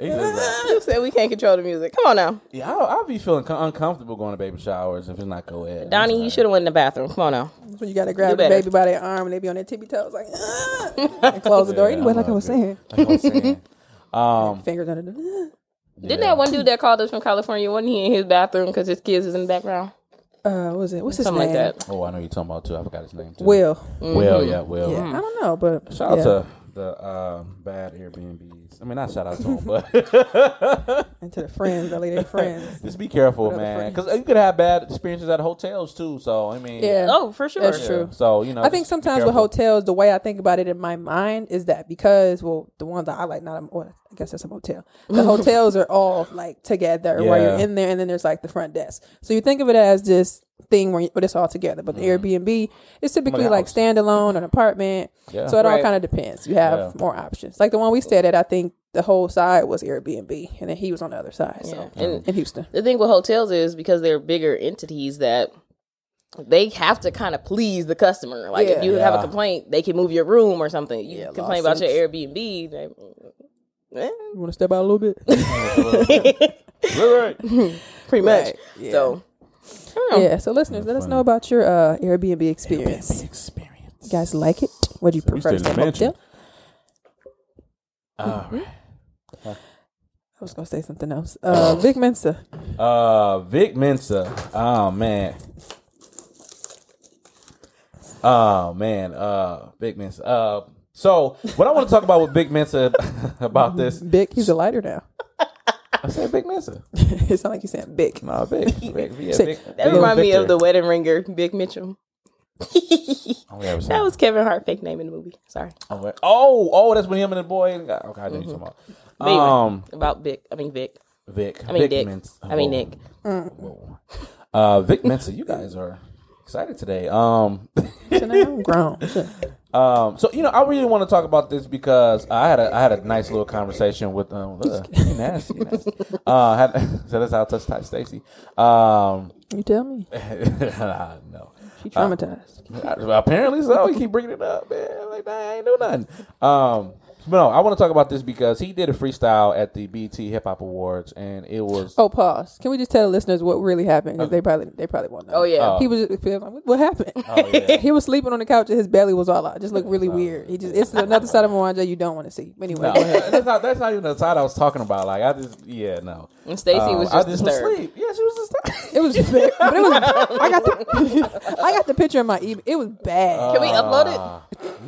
S6: You said we can't control the music. Come on now.
S5: yeah, I'll, I'll be feeling co- uncomfortable going to baby showers if it's not co-ed.
S6: Donnie, you should have went in the bathroom. Come on now.
S7: That's when you got to grab
S6: Do
S7: the
S6: better.
S7: baby by their arm and they be on their tippy toes like, "Ah," and close the door.
S5: Yeah,
S7: Anyway, like I was saying,
S5: Like I was saying. Um,
S7: fingers under the.
S6: Didn't that one dude that called us from California? Wasn't he in his bathroom because his kids is in the background?
S7: Uh, what was it? What's his
S6: Something
S7: name?
S6: like that.
S5: oh, I know you're talking about too. I forgot his name too.
S7: Will.
S5: Will, yeah, Will.
S7: Yeah, I don't know, but
S5: Shout out
S7: yeah.
S5: to the um, bad Airbnbs. I mean, not shout out to them, but
S7: and to the friends, that lady friends.
S5: just be careful,
S7: What
S5: man, because you could have bad experiences at hotels too. So I mean,
S7: Yeah.
S6: Oh, for sure.
S7: That's
S5: yeah.
S7: true.
S5: So you know,
S7: I think sometimes with hotels, the way I think about it in my mind is that because, well, the ones that I like, not a, well, I guess it's a motel. The hotels are all like together while you're in there, and then there's like the front desk. So you think of it as this thing where, you, where it's all together. But the Airbnb is typically like
S5: house.
S7: standalone, an apartment.
S5: Yeah.
S7: So it all kind of depends. You have
S5: Yeah.
S7: more options. Like the one we stayed at, I think the whole side was Airbnb, and then he was on the other side. So
S6: Yeah. And
S7: in Houston.
S6: the thing with hotels is because they're bigger entities that they have to kind of please the customer. Like if
S7: Yeah.
S6: you have a complaint, they can move your room or something. You
S7: Yeah,
S6: complain about your. Airbnb. They, eh,
S7: You want to step out a little bit?
S5: Right, right.
S6: pretty much.
S7: Right, yeah.
S6: So I
S7: yeah. So listeners, let us know about your uh, Airbnb experience.
S5: Airbnb experience.
S7: You guys like it? What do you
S5: So
S7: prefer to
S5: stayed in a
S7: motel?
S5: mansion. All right.
S7: I was gonna say something else. Uh, Vic Mensa.
S5: Uh, Vic Mensa. Oh man. Oh man. Uh, Vic Mensa. Uh, so what I want to talk about with Big Mensa about this,
S7: Vic, he's a lighter now.
S5: I said Big Mensa.
S7: it sounds like you saying Vic.
S5: No, Big. Big. Yeah,
S7: Say-
S5: Big.
S6: That
S5: Big
S6: reminds me of the wedding ringer, Big Mitchell. That was Kevin Hart fake name in the movie. Sorry.
S5: Oh, oh, oh, that's when him and the boy. got- Okay, I know you're talking about. Um,
S6: about Vic. I mean Vic.
S5: Vic.
S6: I mean
S5: Vic
S6: Dick.
S5: Mensa.
S6: I mean Nick.
S5: Whoa. Uh, Vic Mensa, you guys are excited today. Um,
S7: I'm grown.
S5: Um, so you know, I really want to talk about this because I had a I had a nice little conversation with um, uh, you nasty, you nasty. Uh, had, so that's how I touch touch Stacy. Um,
S7: You tell me.
S5: no.
S7: She traumatized.
S5: Apparently so. He keep bringing it up, man. Like, nah, I ain't do nothing. Um, no, I want to talk about this because he did a freestyle at the BET Hip Hop Awards, and it was
S7: Oh, pause. Can we just tell the listeners what really happened? happened? 'Cause they probably they probably won't know.
S6: Oh yeah.
S5: Oh.
S7: He was just, what happened?
S5: Oh, yeah.
S7: he was sleeping on the couch and his belly was all out. Just looked really weird. He just it's another side of Mwanje you don't want to see. Anyway,
S5: no, that's not that's not even the side I was talking about. Like I just yeah no.
S6: And Stacey
S5: Um,
S6: was
S5: I
S6: just
S5: just
S6: disturbed.
S5: was asleep. Yeah, she was disturbed.
S7: It was, very, but it was. I got the, I got the picture in my email. It was bad.
S6: Can we upload it?
S5: Uh,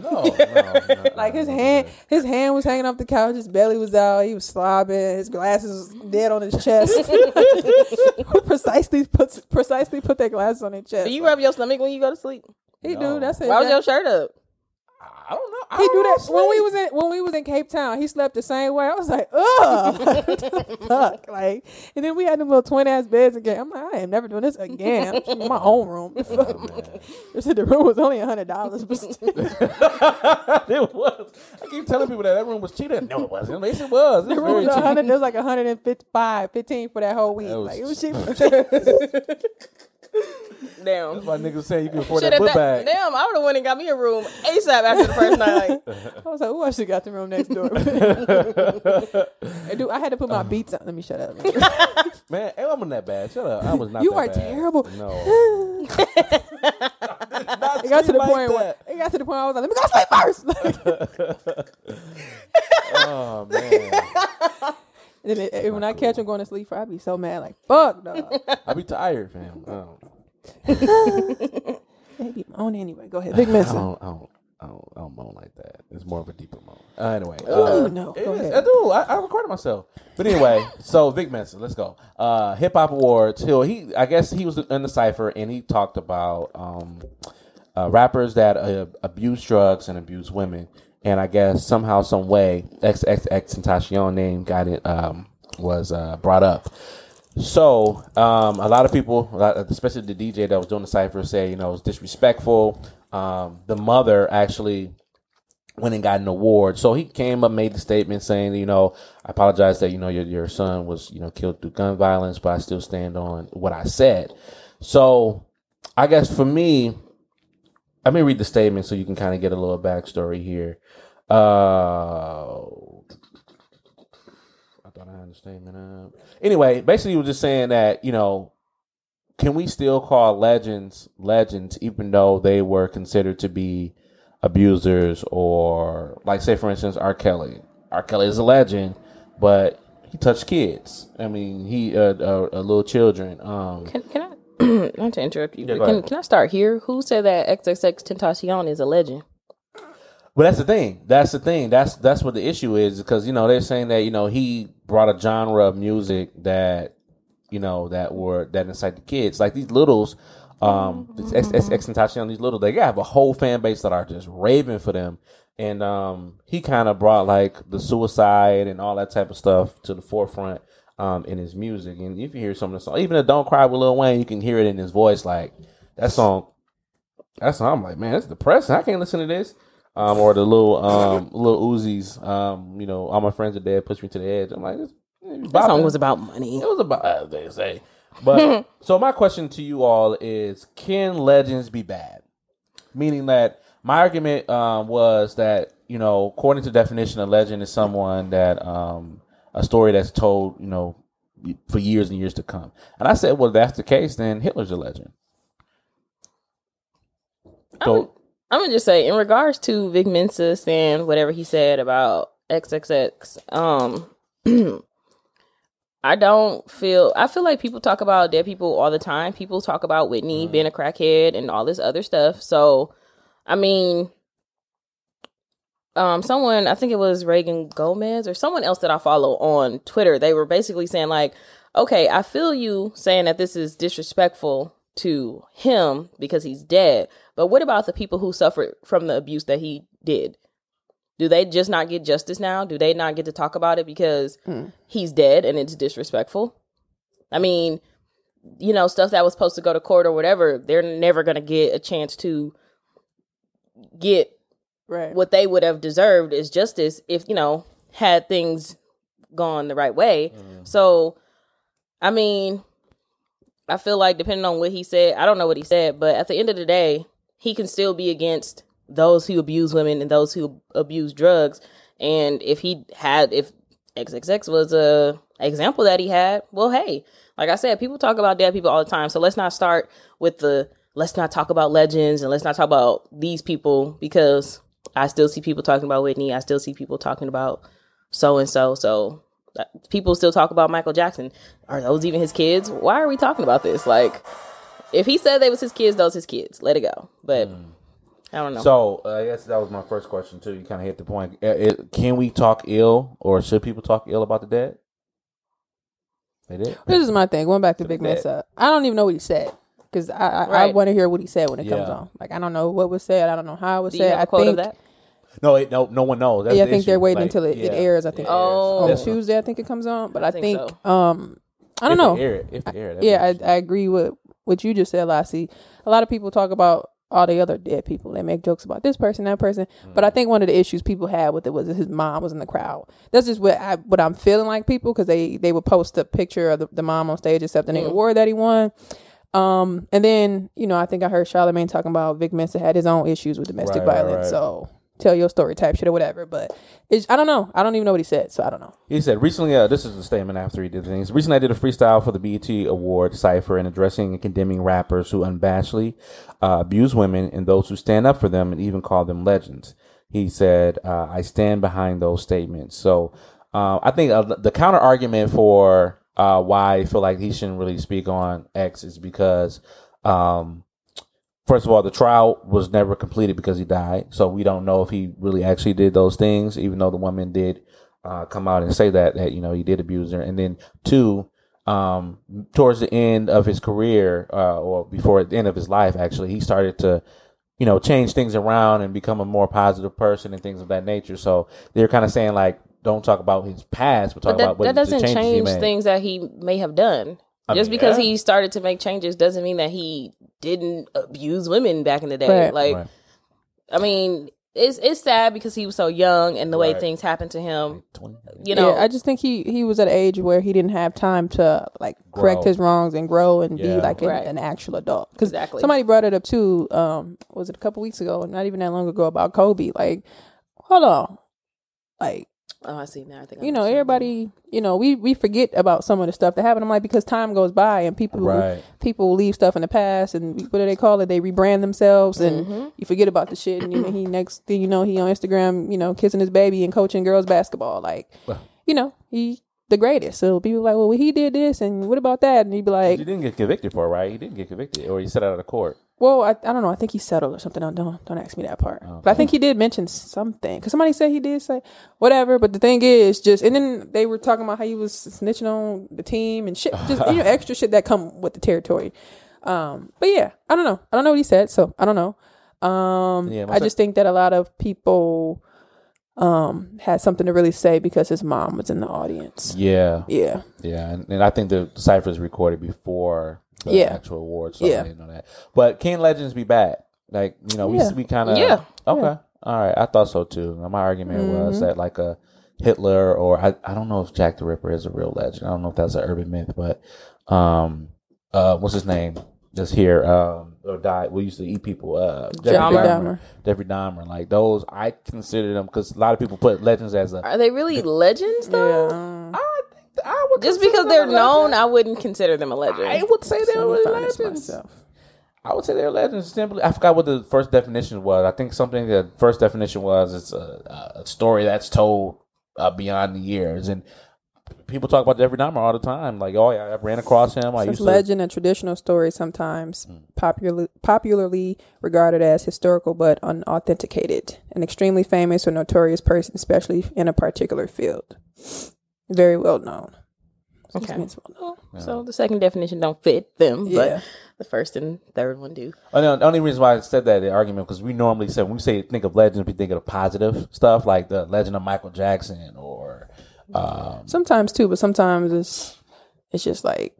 S5: no, no, no,
S7: like his hand, his hand was hanging off the couch. His belly was out. He was slobbing. His glasses was dead on his chest. precisely put precisely put that glasses on his chest.
S6: Do you rub your stomach when you go to sleep?
S7: he
S5: No.
S7: do. That's it.
S6: Why was your shirt up?
S5: I don't know. I
S7: He
S5: don't
S7: do
S5: know,
S7: that when we was in when we was in Cape Town. He slept the same way. I was like, ugh, fuck, like. And then we had them little twin ass beds again. I'm like, I am never doing this again. I'm just in my own room. They said the room was only a hundred dollars, but
S5: it was. I keep telling people that that room was cheated. No, it wasn't. Least it was. It
S7: the
S5: was
S7: room was a hundred. There was like 155, 15 for that whole week.
S5: That was
S7: like it was cheap.
S6: Damn.
S5: My niggas saying you can afford
S6: Shit,
S5: that
S6: if
S5: book
S6: that,
S5: bag.
S6: damn, I would have went and got me a room ASAP after the first night.
S7: I was like, oh, I should got the room next door. And dude, I had to put my beats on. Let me shut up.
S5: Man, I wasn't that bad. Shut up. I was not
S7: You
S5: that
S7: are
S5: bad.
S7: terrible.
S5: No.
S7: It got to the point where it got to the point where I was like, let me go sleep first.
S5: Oh, man.
S7: And then it- when I catch him going to sleep, I'd be so mad, like, fuck, dog.
S5: I be tired, fam. I don't,
S7: They be moaning anyway. Go ahead, Big
S5: I
S7: Mensa.
S5: don't, I don't, I don't, I don't moan like that. It's more of a deeper moan. Uh, anyway.
S7: Ooh,
S5: uh,
S7: no,
S5: it
S7: go
S5: is-
S7: ahead.
S5: I do. I, I recorded myself. But anyway, so Vic Mensa, let's go. Uh, Hip Hop Awards. He, he, I guess he was in the cipher and he talked about um, uh, rappers that uh, abuse drugs and abuse women. And I guess somehow, some way, XXXTentacion name got it um, was uh, brought up. So um, a lot of people, lot- especially the DJ that was doing the cipher, say you know it was disrespectful. Um, the mother actually went and got an award. So he came up, made the statement saying, you know, I apologize that you know your your son was you know killed through gun violence, but I still stand on what I said. So I guess for me, let me read the statement so you can kind of get a little backstory here. Uh, I thought I had the statement up. Anyway, basically, he was just saying that you know, can we still call legends legends even though they were considered to be abusers or like say for instance R. Kelly. R. Kelly is a legend, but he touched kids. I mean, he uh, uh, uh little children. Um,
S6: Can, can I? Not to interrupt you,
S5: Yeah,
S6: but can, can I start here? Who said that XXXTentacion is a legend?
S5: But that's the thing. That's the thing. That's that's what the issue is because you know they're saying that you know he brought a genre of music that you know that were that incite the kids like these littles. Um, X, X, Tentacion, these little they have a whole fan base that are just raving for them, and um, he kind of brought like the suicide and all that type of stuff to the forefront um in his music. And if you hear some of the song, even the "Don't Cry" with Lil Wayne, you can hear it in his voice. Like that song, that song, I'm like, man, it's depressing. I can't listen to this um, or the little um, little Uzis. Um, you know, all my friends are dead. Push me to the edge. I'm like, this,
S6: That song was about money.
S5: It was about as they say. But so my question to you all is: Can legends be bad? Meaning that my argument um, was that you know, according to definition, a legend is someone that um, a story that's told, you know, for years and years to come. And I said, well, if that's the case, then Hitler's a legend. So
S6: I'm gonna just say, in regards to Vic Mensa saying whatever he said about XXX, um, I don't feel. I feel like people talk about dead people all the time. People talk about Whitney being a crackhead and all this other stuff. So, I mean, um, someone I think it was Reagan Gomez or someone else that I follow on Twitter. They were basically saying like, okay, I feel you saying that this is disrespectful to him because he's dead. But what about the people who suffered from the abuse that he did? Do they just not get justice now? Do they not get to talk about it because hmm. he's dead and it's disrespectful? I mean, you know, stuff that was supposed to go to court or whatever, they're never going to get a chance to get
S7: Right.
S6: what they would have deserved is justice if you know had things gone the right way mm. so i mean i feel like depending on what he said i don't know what he said but at the end of the day he can still be against those who abuse women and those who abuse drugs And if he had, if XXX was a example that he had, well, hey, like I said, people talk about dead people all the time. So let's not start with the let's not talk about legends and let's not talk about these people because I still see people talking about Whitney. I still see people talking about so and so. So people still talk about Michael Jackson. Are those even his kids? Why are we talking about this? Like, if he said they was his kids, those his kids. Let it go. But I don't know.
S5: So uh, I guess that was my first question too. You kind of hit the point. Uh, it, can we talk ill, or should people talk ill about the dead? They did.
S7: This is my thing. Going back to Big
S5: dead.
S7: Mesa, I don't even know what he said because I I, I want to hear what he said when it comes on. Like I don't know what was said. I don't know how it was
S6: Do you
S7: said.
S6: have a
S7: I
S6: quote
S7: think
S6: of that?
S5: No, it, no, no one knows. That's
S7: yeah, I
S5: the
S7: think they're waiting
S5: Like,
S7: until it,
S5: yeah,
S7: it airs. I think.
S6: Oh.
S7: on Tuesday. I think it comes on. But
S6: I
S7: I,
S6: think
S7: think, um I don't
S5: if
S7: know.
S5: They air it, if they air it, that'd
S7: yeah, I. I agree with what you just said, Lassie. A lot of people talk about all the other dead people. They make jokes about this person, that person. But
S5: Mm.
S7: I think one of the issues people had with it was his mom was in the crowd. That's just what I what I'm feeling like people because they they would post a picture of the, the mom on stage accepting the award that he won. Um, and then you know I think I heard Charlamagne talking about Vic Mensa had his own issues with domestic
S5: Right, right,
S7: violence.
S5: right.
S7: So tell your story type shit or whatever. But it's, I don't know. I don't even know what he said. So I don't know.
S5: He said recently, uh, this is a statement after he did things. Recently, I did a freestyle for the BET Award cipher and addressing and condemning rappers who unabashedly uh, abuse women and those who stand up for them and even call them legends. He said, uh, I stand behind those statements. So uh, I think uh, the counter argument for uh, why I feel like he shouldn't really speak on X is because. Um, First of all, the trial was never completed because he died, so we don't know if he really actually did those things. Even though the woman did uh, come out and say that that you know he did abuse her, and then two, um, towards the end of his career, uh, or before the end of his life, actually, he started to, you know, change things around and become a more positive person and things of that nature. So they're kind of saying like, don't talk about his past, but talk
S6: But that,
S5: about what
S6: that doesn't change things that he may have done.
S5: I
S6: Just
S5: mean,
S6: because
S5: yeah.
S6: he started to make changes doesn't mean that he didn't abuse women back in the day.
S7: Right.
S6: Like,
S5: Right.
S6: I mean, it's it's sad because he was so young and the way things happened to him. You know,
S7: yeah, I just think he he was at an age where he didn't have time to like correct his wrongs and grow and
S5: Yeah.
S7: be like an, an actual adult. Because
S6: Exactly.
S7: somebody brought it up too. Um, was it a couple weeks ago? Not even that long ago about Kobe. Like, hold on, like
S6: oh, I see now. I think I
S7: you know
S6: understand.
S7: everybody. You know we we forget about some of the stuff that happened. I'm like because time goes by and people
S5: Right.
S7: people leave stuff in the past and what do they call it? They rebrand themselves and
S6: Mm-hmm.
S7: you forget about the shit. And you know, he next thing you know he on Instagram, you know, kissing his baby and coaching girls basketball. Like, you know, he the greatest. So people like, well, he did this and what about that? And he'd be like.
S5: He didn't get convicted for it, right? He didn't get convicted, or he set out of court.
S7: Well, I, I don't know. I think he settled or something. Don't don't, don't ask me that part. But I think he did mention something because somebody said he did say whatever. But the thing is, just and then they were talking about how he was snitching on the team and shit, just you know, extra shit that come with the territory. Um, but yeah, I don't know. I don't know what he said, so I don't know. Um,
S5: Yeah,
S7: I just think that a lot of people um had something to really say because his mom was in the audience.
S5: Yeah,
S7: Yeah,
S5: yeah, and, and I think the cipher is recorded before the
S7: Yeah.
S5: actual award, so
S7: Yeah.
S5: I didn't know that. But can legends be bad? Like you know, we
S7: Yeah.
S5: we kind of
S6: Yeah.
S5: Okay, all right. I thought so too. My argument
S7: Mm-hmm.
S5: was that like a Hitler or I I don't know if Jack the Ripper is a real legend. I don't know if that's an urban myth, but um, uh, what's his name? Just here, um, or died. We used to eat people. Uh, Jeffrey
S7: Dahmer.
S5: Dahmer. Jeffrey Dahmer. Like those, I consider them because a lot of people put legends as a.
S6: Are they really legends though?
S7: yeah.
S5: I think I would
S6: Just because they're known. I wouldn't consider them a legend.
S5: I would say they
S7: Let
S5: were
S7: me find this
S5: legends.
S7: myself.
S5: I would say they're legends. Simply, I forgot what the first definition was. I think something the first definition was it's a, a story that's told uh, beyond the years, and people talk about Jeffrey Dahmer all the time. Like, oh yeah, I ran across him. I
S7: Since
S5: used to.
S7: legend and traditional story sometimes
S5: Mm.
S7: popular, popularly regarded as historical but unauthenticated, an extremely famous or notorious person, especially in a particular field. Very well known.
S6: Okay.
S7: Means well known.
S6: So the second definition don't fit them,
S7: Yeah.
S6: but the first and third one do.
S5: Oh, no, the only reason why I said that the argument because we normally say when we say think of legends, we think of positive stuff like the legend of Michael Jackson or um,
S7: Sometimes too, but sometimes it's it's just like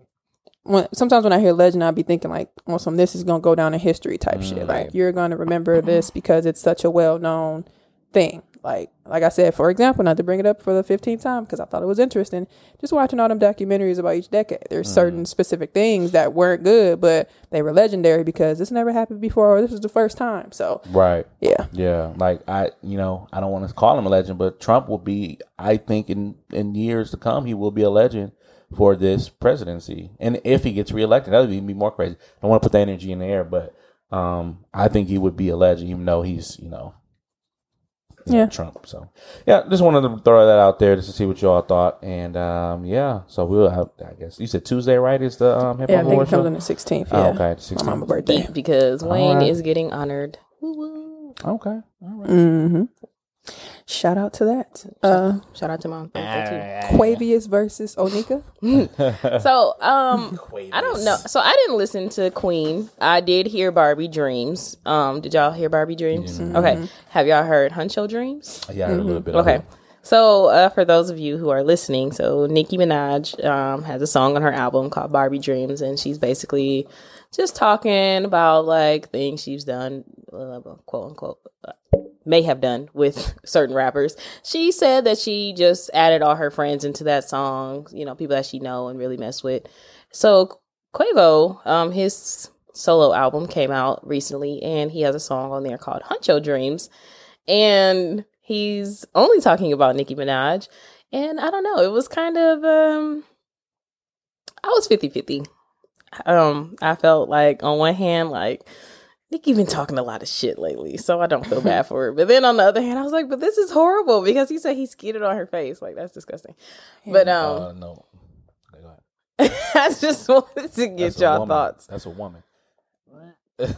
S7: when sometimes when I hear legend, I'll be thinking like, well, some this is gonna go down in history type shit. Like you're gonna remember this because it's such a well known thing. Like like I said, for example, not to bring it up for the fifteenth time because I thought it was interesting. Just watching all them documentaries about each decade. There's certain specific things that weren't good, but they were legendary because this never happened before. Or this was the first time. So
S5: Right.
S7: yeah,
S5: Yeah, like I, you know, I don't want to call him a legend, but Trump will be. I think in in years to come, he will be a legend for this presidency. And if he gets reelected, that would even be more crazy. I don't want to put the energy in the air, but um, I think he would be a legend, even though he's, you know,
S7: Yeah.
S5: Trump. So yeah, just wanted to throw that out there just to see what you all thought. And um, yeah, so we'll have. I guess you said Tuesday, right? Is the um, hip
S7: yeah. I
S5: hop
S7: think it comes
S5: show?
S7: on the sixteenth.
S5: Oh,
S7: Yeah,
S5: okay, the
S7: my
S5: 16th.
S7: mama's birthday.
S6: Because Wayne
S5: right.
S6: is getting honored. Woo-woo.
S5: Okay, all right.
S7: Mm-hmm. Shout out to that. Uh,
S6: Shout out to my birthday
S7: Quavious versus Onika.
S6: So, um, I don't know. So I didn't listen to Queen. I did hear Barbie Dreams. Um, did y'all hear Barbie Dreams? Okay. Have y'all heard Huncho Dreams?
S5: Yeah, I heard a little bit.
S6: Okay. So, uh, for those of you who are listening, so Nicki Minaj um, has a song on her album called Barbie Dreams, and she's basically just talking about like things she's done, uh, quote unquote, may have done with certain rappers. She said that she just added all her friends into that song, you know, people that she know and really mess with. So, Quavo, um, his solo album came out recently, and he has a song on there called Huncho Dreams and he's only talking about Nicki Minaj. And I don't know, it was kind of um I was 50-50. Um I felt like on one hand like Nicki been talking a lot of shit lately, so I don't feel bad for her. But then on the other hand, I was like, but this is horrible because he said he skidded on her face. Like that's disgusting. But um
S5: Uh, no. Okay, go ahead.
S6: I just wanted to get
S5: That's
S6: y'all
S5: woman.
S6: thoughts.
S5: That's a woman. That's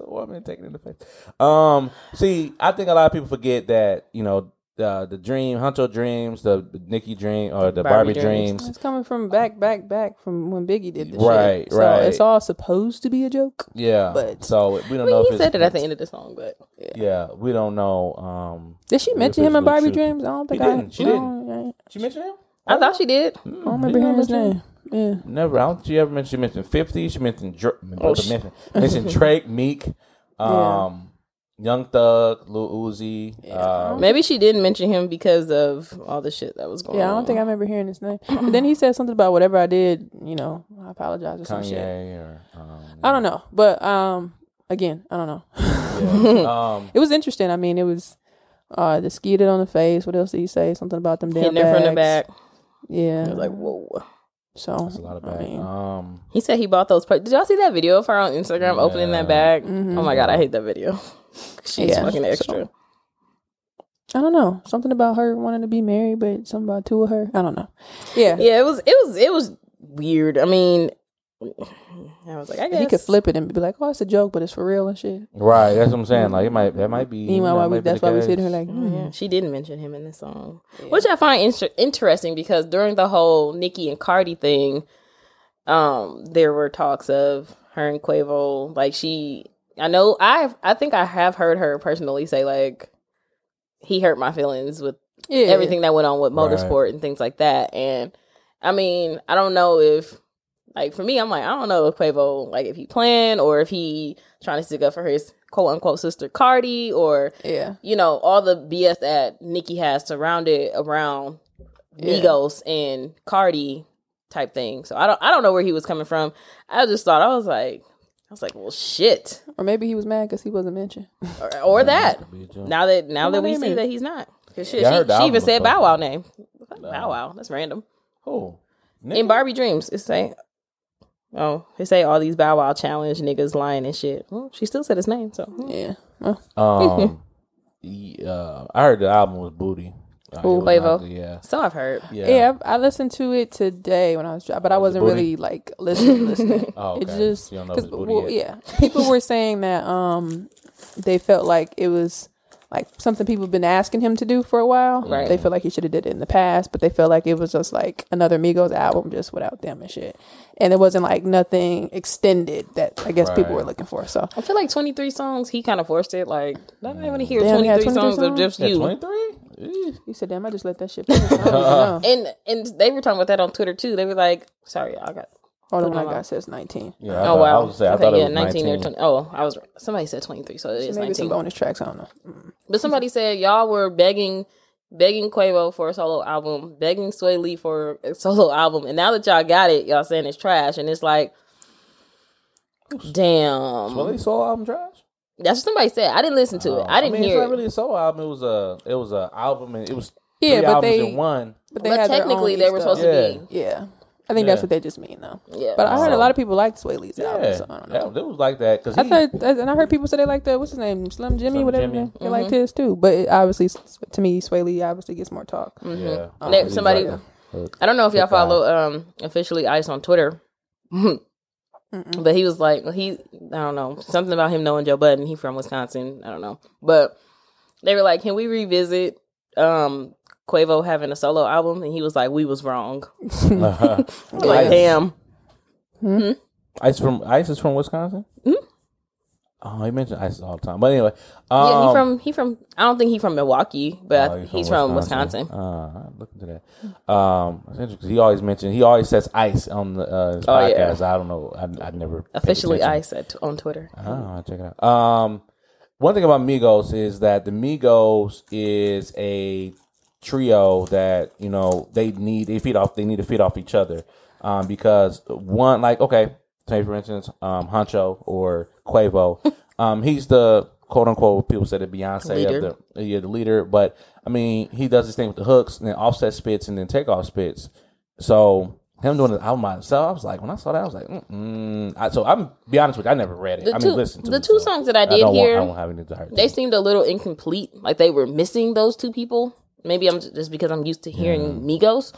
S5: a woman taking in the face. Um, see, I think a lot of people forget that you know the the dream, Huncho dreams, the Nicki dream, or the Barbie,
S6: Barbie
S5: dreams.
S6: dreams.
S7: It's coming from back, back, back from when Biggie did this
S5: Right,
S7: shit. So
S5: right.
S7: it's all supposed to be a joke.
S5: Yeah,
S7: But-
S5: so we don't
S6: mean,
S5: know if
S6: he said it at the end of the song, but
S5: Yeah, we don't know. Um,
S7: Did she mention him in Barbie
S5: truth.
S7: Dreams? I don't think
S5: He didn't. She didn't.
S7: I,
S5: She mentioned him.
S6: I thought she did.
S7: I don't remember hearing his name. Yeah.
S5: Never. I don't think she ever mentioned. She mentioned Fifty. She mentioned. Dra-
S6: Oh, sh-
S5: mentioned, mentioned Drake, Meek, um, Young Thug, Lil Uzi. um,
S6: Maybe she didn't mention him because of all the shit that was going
S7: Yeah, I don't think I remember hearing his name. But then he said something about whatever I did, you know, I apologize or some shit.
S5: Kanye or um,
S7: I don't know. But um again, I don't know.
S5: yeah. um,
S7: it was interesting. I mean, it was uh the skeeted on the face. What else did he say? Something about them damn
S6: hitting her from the back.
S7: Yeah.
S6: I was like, whoa.
S7: so
S5: that's a lot of
S7: I mean,
S5: Um,
S6: He said he bought those. Per- Did y'all see that video of her on Instagram opening that bag? Oh my god, I hate that video. She's
S7: Yeah,
S6: fucking
S7: so-
S6: extra.
S7: I don't know. Something about her wanting to be married, but something about two of her. I don't know. Yeah.
S6: Yeah, it was. It was. It was weird. I mean, I was like, I guess
S7: He could flip it and be like, "Oh, it's a joke, but it's for real and shit."
S5: right. That's what I'm saying. Like it might. That might be.
S7: Meanwhile,
S5: that
S7: why we, that's why we
S5: case.
S7: sitting here like,
S6: Oh,
S7: hmm.
S6: yeah, she didn't mention him in the song, which I find inter- interesting because during the whole Nicki and Cardi thing, um, there were talks of her and Quavo. Like she, I know I, I think I have heard her personally say like he hurt my feelings with
S7: yeah,
S6: everything that went on with
S5: Right.
S6: motorsport and things like that. And I mean, I don't know if like for me, I'm like, I don't know if Quavo like if he planned or if he trying to stick up for his quote unquote sister Cardi or
S7: Yeah,
S6: you know, all the BS that Nicki has surrounded around
S7: Yeah.
S6: Migos and Cardi type thing. So I don't I don't know where he was coming from. I just thought I was like I was like, well shit.
S7: or maybe he was mad because he wasn't mentioned.
S6: Or, or that.
S5: Could be a joke.
S6: Now that now
S7: Put
S6: that we see
S7: in.
S6: that he's not. Cause shit,
S5: Yeah, I
S6: she,
S5: the
S6: she even
S5: album
S6: said
S5: was
S6: Bow Wow
S5: fucking-
S6: name. Bow Wow. That's random.
S5: Oh,
S6: In Barbie Dreams, it's say Oh, they say all these Bow Wow challenge niggas lying and shit. Well, she still said his name, so
S7: Yeah, well,
S5: Um, yeah, I heard the album was booty. It
S7: Ooh,
S6: Quavo.
S5: yeah,
S6: so I've heard.
S5: yeah.
S7: yeah. I, I listened to it today when I was, driving, but I wasn't really like listening. listening.
S5: Oh,
S7: It's
S5: okay.
S7: just
S5: You don't know if
S7: because
S5: it's
S7: well, yeah, people were saying that um they felt like it was like something people have been asking him to do for a while.
S6: Right.
S7: They feel like he should have did it in the past, but they felt like it was just like another Migos album just without them and shit. And it wasn't like nothing extended that I guess people were looking for. So
S6: I feel like 23 songs, he kind of forced it. Like, I don't want to hear 23,
S7: had 23
S6: songs, of
S7: songs?
S6: just
S5: Yeah,
S6: you.
S5: twenty three.
S7: You said, "Damn, I just let that shit." finish. I don't even know.
S6: And and they were talking about that on Twitter too. They were like, sorry, I got
S7: Oh, the
S6: Put
S7: one I
S6: them
S7: got
S6: on.
S7: says 19.
S5: Yeah, I
S6: oh
S5: thought-
S6: wow.
S5: I was saying, I
S6: okay,
S5: thought it
S6: yeah,
S5: was
S6: 19,
S5: 19.
S6: or 20. Oh, I was somebody said 23, so it is
S7: Maybe some
S6: 19.
S7: bonus tracks. I don't know. Mm.
S6: But somebody said y'all were begging begging Quavo for a solo album, begging Swae Lee for a solo album, and now that y'all got it, y'all saying it's trash, and it's like, damn.
S5: Well, they solo album trash.
S6: That's what somebody said. I didn't listen to it. Oh, I didn't
S5: mean,
S6: hear
S5: it's
S6: it.
S5: not really a solo album. It was a it was a album and it was
S7: Yeah, but
S5: albums
S7: they-
S5: in one.
S7: But they
S6: but
S7: had
S6: technically, they were
S7: stuff.
S6: supposed to be.
S7: Yeah. I think that's what they just mean, though.
S6: Yeah.
S7: But I heard
S5: So-
S7: a lot of people liked Swae Lee's album,
S5: Yeah,
S7: so I don't
S5: yeah, it was like that because
S7: I thought, and I heard people say they liked the what's his name, Slim Jxmmi,
S5: Slim
S7: whatever.
S5: Jimmy.
S7: They liked mm-hmm. his too, but it obviously, to me, Swae Lee obviously gets more talk. Mm-hmm.
S5: yeah,
S6: There-
S5: He um, was
S6: somebody-
S5: like a- a-
S6: I don't know if y'all follow um officially Ice on Twitter. but he was like he I don't know something about him knowing Joe Budden. He from Wisconsin. I don't know, but they were like, "Can we revisit um Quavo having a solo album?" And he was like, "We was wrong." like,
S5: Ice.
S6: damn.
S5: Ice from Ice is from Wisconsin. Oh, he mentioned Ice all the time. But anyway, um,
S6: yeah, he from he from. I don't think he from Milwaukee, but
S5: oh,
S6: he's from Wisconsin.
S5: Uh, look into that. Um, it's interesting 'cause he always mentioned he always says Ice on the uh,
S6: Oh, yeah.
S5: podcast. I don't know. I, I never
S6: Officially. Ice at, on Twitter.
S5: Oh, check it out. Um, one thing about Migos is that the Migos is a trio that you know they need they feed off they need to feed off each other. Um, because one like okay, say for instance, um, Huncho or Quavo, um, he's the quote unquote people say the Beyonce
S6: Leader.
S5: of the yeah the leader, but I mean he does this thing with the hooks and then offset spits and then takeoff spits. So him doing the album by himself, I was like, when I saw that, I was like, mm I, so I'm be honest with you, I never read it.
S6: The
S5: I
S6: two-
S5: mean, listen to
S6: the
S5: it,
S6: two
S5: so
S6: songs that I did
S5: don't
S6: hear,
S5: want, I don't have to hurt.
S6: they seemed a little incomplete. Like they were missing those two people. Maybe I'm just because I'm used to hearing Migos.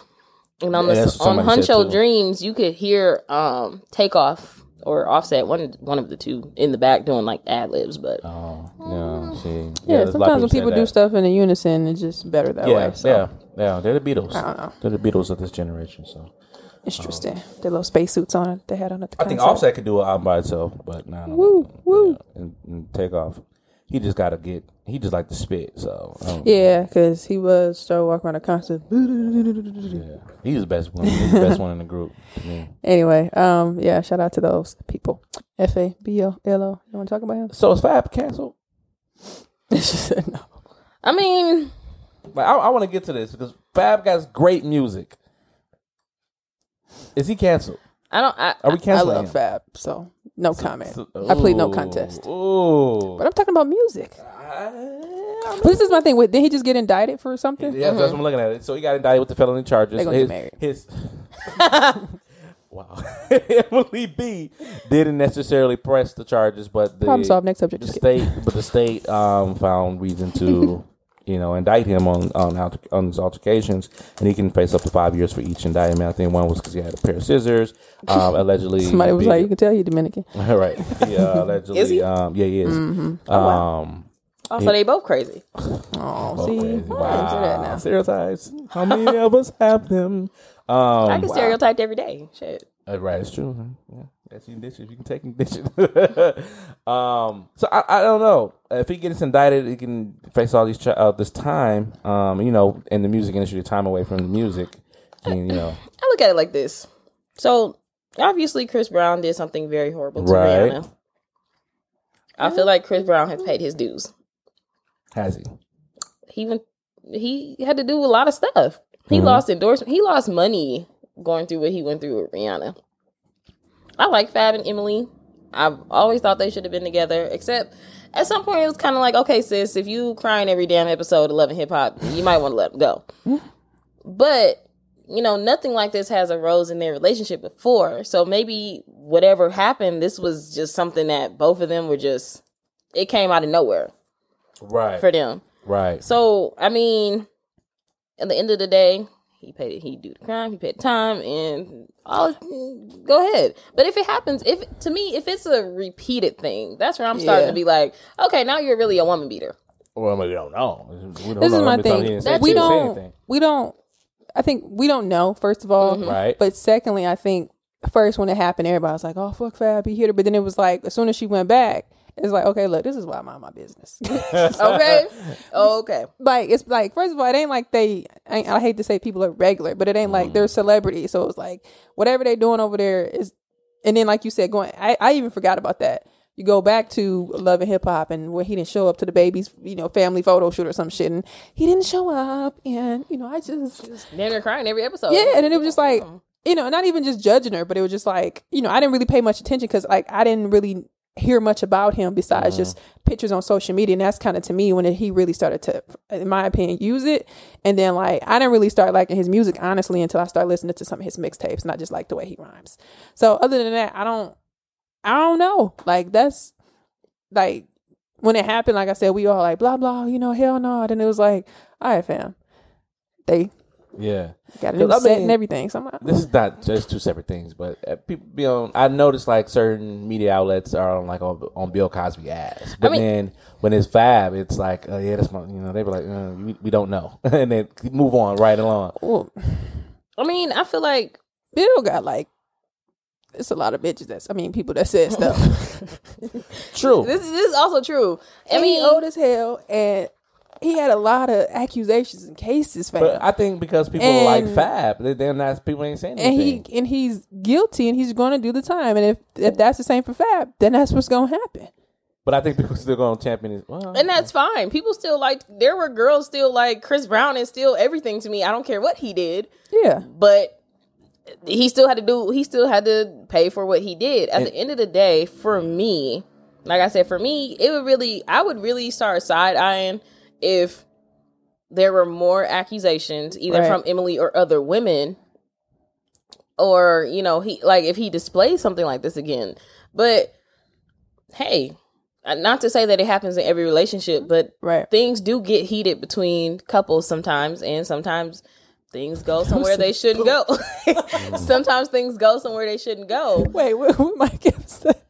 S6: And on
S5: Yeah,
S6: the
S5: that's
S6: on
S5: somebody
S6: Huncho. Dreams, you could hear um Takeoff or Offset, one one of the two in the back doing like ad libs. But
S5: Oh, yeah. See,
S7: Yeah,
S5: there's a lot
S7: sometimes when people do stuff in a unison, it's just better that
S5: yeah,
S7: way. So.
S5: yeah, yeah. They're the Beatles.
S7: I don't know.
S5: They're the Beatles of this generation. So
S7: Interesting. the little spacesuits on it they had on at the
S5: I think. Offset could do an album by itself, but nah.
S7: Woo, woo.
S5: Yeah, and, and take off. He just got to get. He just like to spit. So I
S7: Yeah, because he was still walking around the concert.
S5: yeah, he's the best one. He's the best one in the group. to me.
S7: Anyway, um, yeah, shout out to those people. F A B O L O. You want to talk about him?
S5: So is Fab canceled?
S7: no.
S6: I mean,
S5: Like, I, I want to get to this because Fab has great music. Is he canceled?
S6: I don't. I,
S5: Are we canceling?
S7: I love
S5: him?
S7: Fab, so no comment.
S5: So-
S7: I plead no contest.
S5: Ooh.
S7: But I'm talking about music.
S5: I-
S7: this is my thing. With did he just get indicted for something?
S5: Yeah, that's what I'm looking at it. So he got indicted with the felony charges.
S7: They gonna
S5: his,
S7: get married.
S5: His wow, Emily B didn't necessarily press the charges, but the
S7: Problem solved. Next subject.
S5: the state, but the state um, found reason to. You know, indict him on on alter, on his altercations, and he can face up to five years for each indictment. I think one was because he had a pair of scissors, um, allegedly.
S7: Somebody was
S5: beat-
S7: like, "You can tell you Dominican."
S5: right, yeah, allegedly.
S6: Is he?
S5: Um, yeah, he is.
S7: Mm-hmm.
S5: Um,
S6: also they both crazy.
S7: Oh,
S5: oh,
S7: see,
S5: crazy.
S7: I that
S5: wow,
S7: now.
S5: stereotypes. How many of us have them? Um,
S6: I get stereotyped every day. Shit.
S5: Uh, right, it's true. huh? Yeah, that's you dishes. You can take and dish um, so I, I don't know if he gets indicted, he can face all these uh, this time. Um, you know, in the music industry, time away from the music. And, you know,
S6: I look at it like this. So obviously, Chris Brown did something very horrible to
S5: Right.
S6: Rihanna. I feel like Chris Brown has paid his dues.
S5: has he?
S6: He even he had to do a lot of stuff. He
S5: Mhm.
S6: lost endorsement. He lost money going through what he went through with Rihanna. I like Fab and Emily. I've always thought they should have been together, except at some point it was kind of like, okay, sis, if you crying every damn episode of Love and Hip Hop, you might want to let them go. But you know, nothing like this has arose in their relationship before. So maybe whatever happened, this was just something that both of them were just. It came out of nowhere
S5: Right,
S6: for them.
S5: right.
S6: So I mean, at the end of the day, he paid. It, he do the crime. He paid time, and all. Go ahead. But if it happens, if to me, if it's a repeated thing, that's where I'm starting
S7: Yeah.
S6: to be like, okay, now you're really a woman beater.
S5: Well, we don't know. We don't
S7: This
S5: know
S7: is my
S5: many times he
S7: thing.
S5: didn't
S7: We
S5: he didn't say
S7: don't. We don't. I think we don't know. First of all, mm-hmm.
S5: Right.
S7: But secondly, I think first when it happened, everybody was like, "Oh fuck Fab, he hit her." But then it was like as soon as she went back, It's like, okay, look, this is why I mind my business.
S6: Okay. okay.
S7: like it's like first of all, it ain't like they. I, I hate to say people are regular, but it ain't like they're mm. celebrities. So it's like whatever they doing over there is, and then like you said, going. I, I even forgot about that. You go back to Love and Hip Hop and where he didn't show up to the baby's, you know, family photo shoot or some shit, and he didn't show up, and you know, I just
S6: Then they're crying every episode.
S7: yeah, and then it was just like, mm-hmm. you know, not even just judging her, but it was just like, you know, I didn't really pay much attention because like I didn't really hear much about him besides mm-hmm. just pictures on social media, and that's kind of to me when he really started to, in my opinion, use it. And then like I didn't really start liking his music honestly until I started listening to some of his mixtapes, not just like the way he rhymes. So other than that, I don't, I don't know. Like that's like when it happened, like I said, we all like blah blah, you know, hell no. Then it was like, all right, fam, they
S5: Yeah.
S7: got a new
S5: I
S7: set
S5: mean,
S7: and everything. So I'm like,
S5: This is not just two separate things, but uh, people be on. I noticed like certain media outlets are on like on, on Bill Cosby ass, but
S6: mean-
S5: then when it's Fab, it's like, oh yeah, that's my. You know, they were like, uh, we, we don't know, and then move on right along.
S7: well,
S6: I mean, I feel like
S7: Bill got like it's a lot of bitches that's I mean people that said stuff.
S5: True.
S6: this, is- this is also true. I
S7: I mean,
S6: mean,
S7: old as hell, and he had a lot of accusations and cases, fam.
S5: But I think because people like Fab, they, they're not people ain't saying anything.
S7: and he and he's guilty, and he's going to do the time. And if if that's the same for Fab, then that's what's going to happen.
S5: but I think people still going to champion his. Well,
S6: and that's fine. People still like. There were girls still like Chris Brown is still everything to me. I don't care what he did,
S7: Yeah,
S6: but he still had to do. He still had to pay for what he did. At
S5: And-
S6: the end of the day, for me, like I said, for me, it would really. I would really start side eyeing if there were more accusations, either
S7: Right.
S6: from Emily or other women, or you know, he like if he displays something like this again. But hey, uh, not to say that it happens in every relationship, but
S7: right.
S6: things do get heated between couples sometimes, and sometimes things go somewhere they shouldn't go. sometimes things go somewhere they shouldn't go.
S7: Wait, what, what Mike Epps said? Mike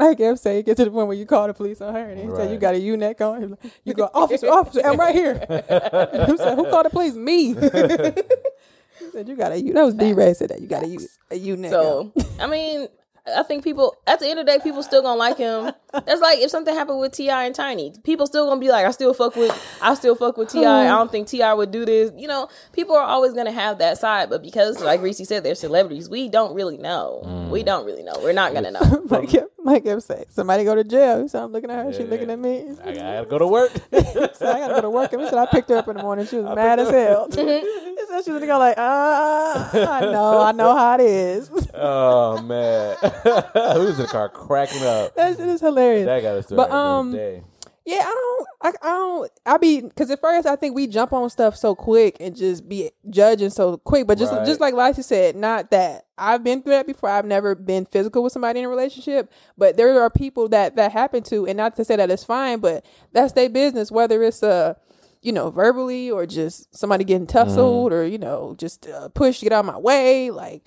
S7: Epps said saying, get to the point where you call the police on her, and he said you got a U neck on. Like, You go, officer, officer, I'm right here. he said, Who called the police? Me. he said you got a U. That was DeRay said that you got a U a U neck. on.
S6: So I mean, I think people at the end of the day, people still gonna like him. That's like if something happened with T.I. and Tiny, people still gonna be like, I still fuck with, I still fuck with Ti. I don't think T.I. would do this. You know, people are always gonna have that side, but because, like Reese said, they're celebrities. We don't really know. Mm. We don't really know. We're not gonna know.
S7: Mike Epps, Mike Epps said somebody go to jail. Said I'm looking at her. She looking at me.
S5: I gotta go to work.
S7: so I gotta go to work. And he said I picked her up in the morning. She was mad as hell. he said she was looking like, ah, I know, I know how it is.
S5: oh man, who's in the car cracking up?
S7: that shit is hilarious.
S5: That got us to
S7: But, um,
S5: day.
S7: Yeah, I don't. I, I don't. I be because at first I think we jump on stuff so quick and just be judging so quick. But just
S5: Right.
S7: just like Lacey said, not that I've been through that before. I've never been physical with somebody in a relationship, but there are people that that happen to, and not to say that it's fine, but that's their business. Whether it's uh you know, verbally or just somebody getting tussled or you know, just uh, push get out of my way, like.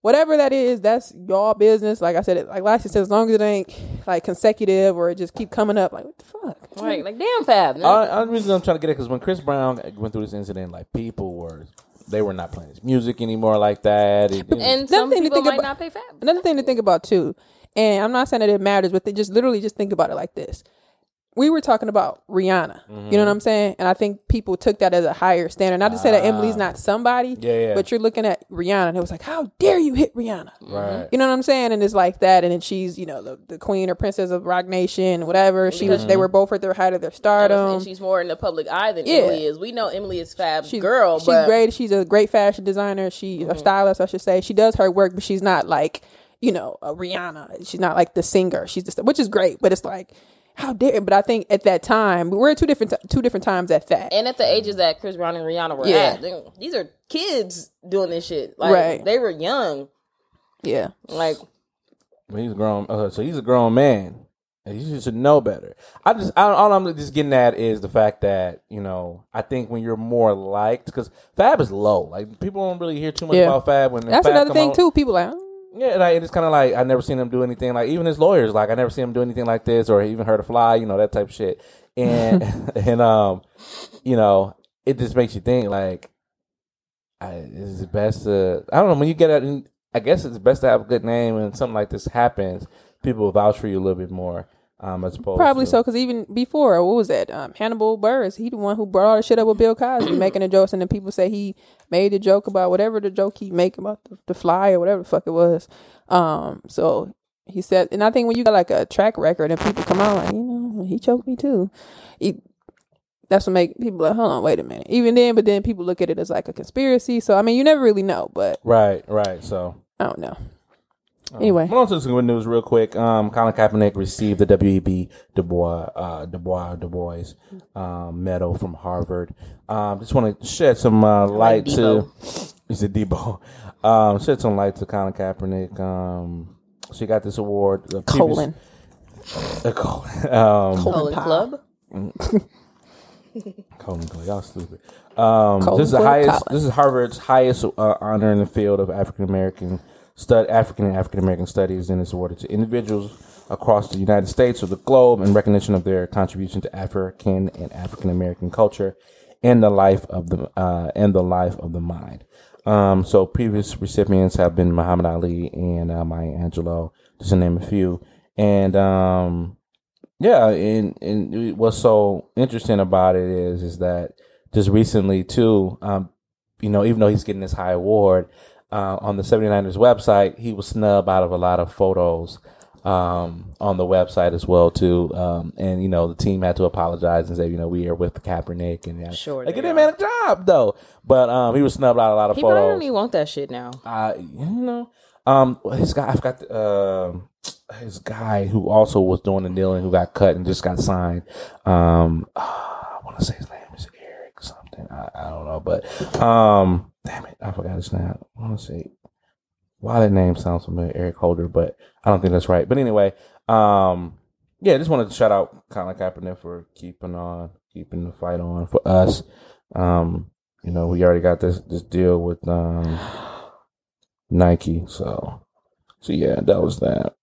S7: Whatever that is, that's y'all business. Like I said, like Lacey said, as long as it ain't like consecutive or it just keep coming up, like what the fuck?
S6: Right? Like damn, Fab. man.
S5: Uh, the reason I'm trying to get it because when Chris Brown went through this incident, like people were, they were not playing his music anymore like that. It- it-
S6: and some
S7: thing to
S6: people
S7: think
S6: might
S7: about-
S6: not pay Fab.
S7: Another thing to think about too, and I'm not saying that it matters, but they just literally just think about it like this. We were talking about Rihanna, you know what mm-hmm. I'm saying? And I think people took that as a higher standard. Not to say that ah. Emily's not somebody,
S5: Yeah, yeah.
S7: but you're looking at Rihanna and it was like, how dare you hit Rihanna?
S5: right. Mm-hmm.
S7: You know what I'm saying? And it's like that, and then she's, you know, the, the queen or princess of Roc Nation, whatever. She was, they mm-hmm. were both at their height of their stardom.
S6: and she's more in the public eye than
S7: Yeah.
S6: Emily is. We know Emily is Fab's
S7: she's
S6: girl,
S7: She's
S6: but
S7: great. She's a great fashion designer. She a stylist, I should say. She does her work, but she's not like you know a Rihanna. She's not like the singer. She's just which is great, but it's like how dare. But I think at that time we're at two different two different times at that.
S6: and at the ages that Chris Brown and Rihanna were
S7: Yeah.
S6: at, they- these are kids doing this shit. Like
S7: Right.
S6: they were young.
S7: yeah,
S6: Like
S5: But he's a grown. Uh, so he's a grown man. And You should know better. I just I, all I'm just getting at is the fact that you know I think when you're more liked because Fab is low. Like people don't really hear too much
S7: Yeah.
S5: about Fab when
S7: that's
S5: Fab
S7: another
S5: come
S7: thing
S5: out.
S7: too. People like. "Oh,
S5: Yeah, like it's kind of like I never seen him do anything like even his lawyers like I never seen him do anything like this or even heard a fly, you know that type of shit. And and um, you know, it just makes you think like, I, is it best to I don't know when you get out. I guess it's best to have a good name and something like this happens. People will vouch for you a little bit more. Um, as opposed
S7: Probably
S5: to,
S7: so, because even before, what was that? Um, Hannibal Buress, he the one who brought all the shit up with Bill Cosby, making the jokes, and then people say he made the joke about whatever the joke he make about the, the fly or whatever the fuck it was. Um, so he said, and I think when you got like a track record and people come out like, you know, he choked me too. He, that's what make people like, hold on, wait a minute. Even then, but then people look at it as like a conspiracy. So I mean, you never really know, but
S5: Right, right. So
S7: I don't know. Anyway,
S5: Hold on to some good news real quick. Um, Colin Kaepernick received the WEB Du Bois, uh, Du Bois, Du Bois, um, medal from Harvard. Um, just want to shed some uh, light to.
S6: Debo.
S5: He's a Debo. Um, shed some light to Colin Kaepernick. Um, she got this award. The previous-
S7: colon,
S5: Uh, colon. Um,
S6: Colin Club.
S5: Colin Club. Y'all stupid. Um,
S7: Colin
S5: this is the highest.
S7: Colin.
S5: This is Harvard's highest uh, honor in the field of African American stud African and African American studies, and it's awarded to individuals across the United States or the globe in recognition of their contribution to African and African American culture and the life of the uh, and the life of the mind. Um, so previous recipients have been Muhammad Ali and uh, Maya Angelou, just to name a few. And um, yeah, and and what's so interesting about it is is that just recently too, um, you know, even though he's getting this high award uh, on the 79ers website, he was snubbed out of a lot of photos um, on the website as well too. Um, and you know, the team had to apologize and say, you know, we are with Kaepernick and yeah,
S6: Sure
S5: like
S6: they
S5: it didn't man a job though. But um, he was snubbed out of a lot of
S6: He
S5: photos.
S6: don't even want that shit now.
S5: Uh, you know, um, his guy, I forgot the, um his guy who also was doing the kneeling who got cut and just got signed. Um, I want to say his name something. I, I don't know, but um, damn it, I forgot his name. I want to say why that name sounds familiar, Eric Holder, but I don't think that's right. But anyway, um, yeah, just wanted to shout out Colin Kaepernick for keeping on, keeping the fight on for us. Um, you know, we already got this this deal with um Nike, so so yeah, that was that.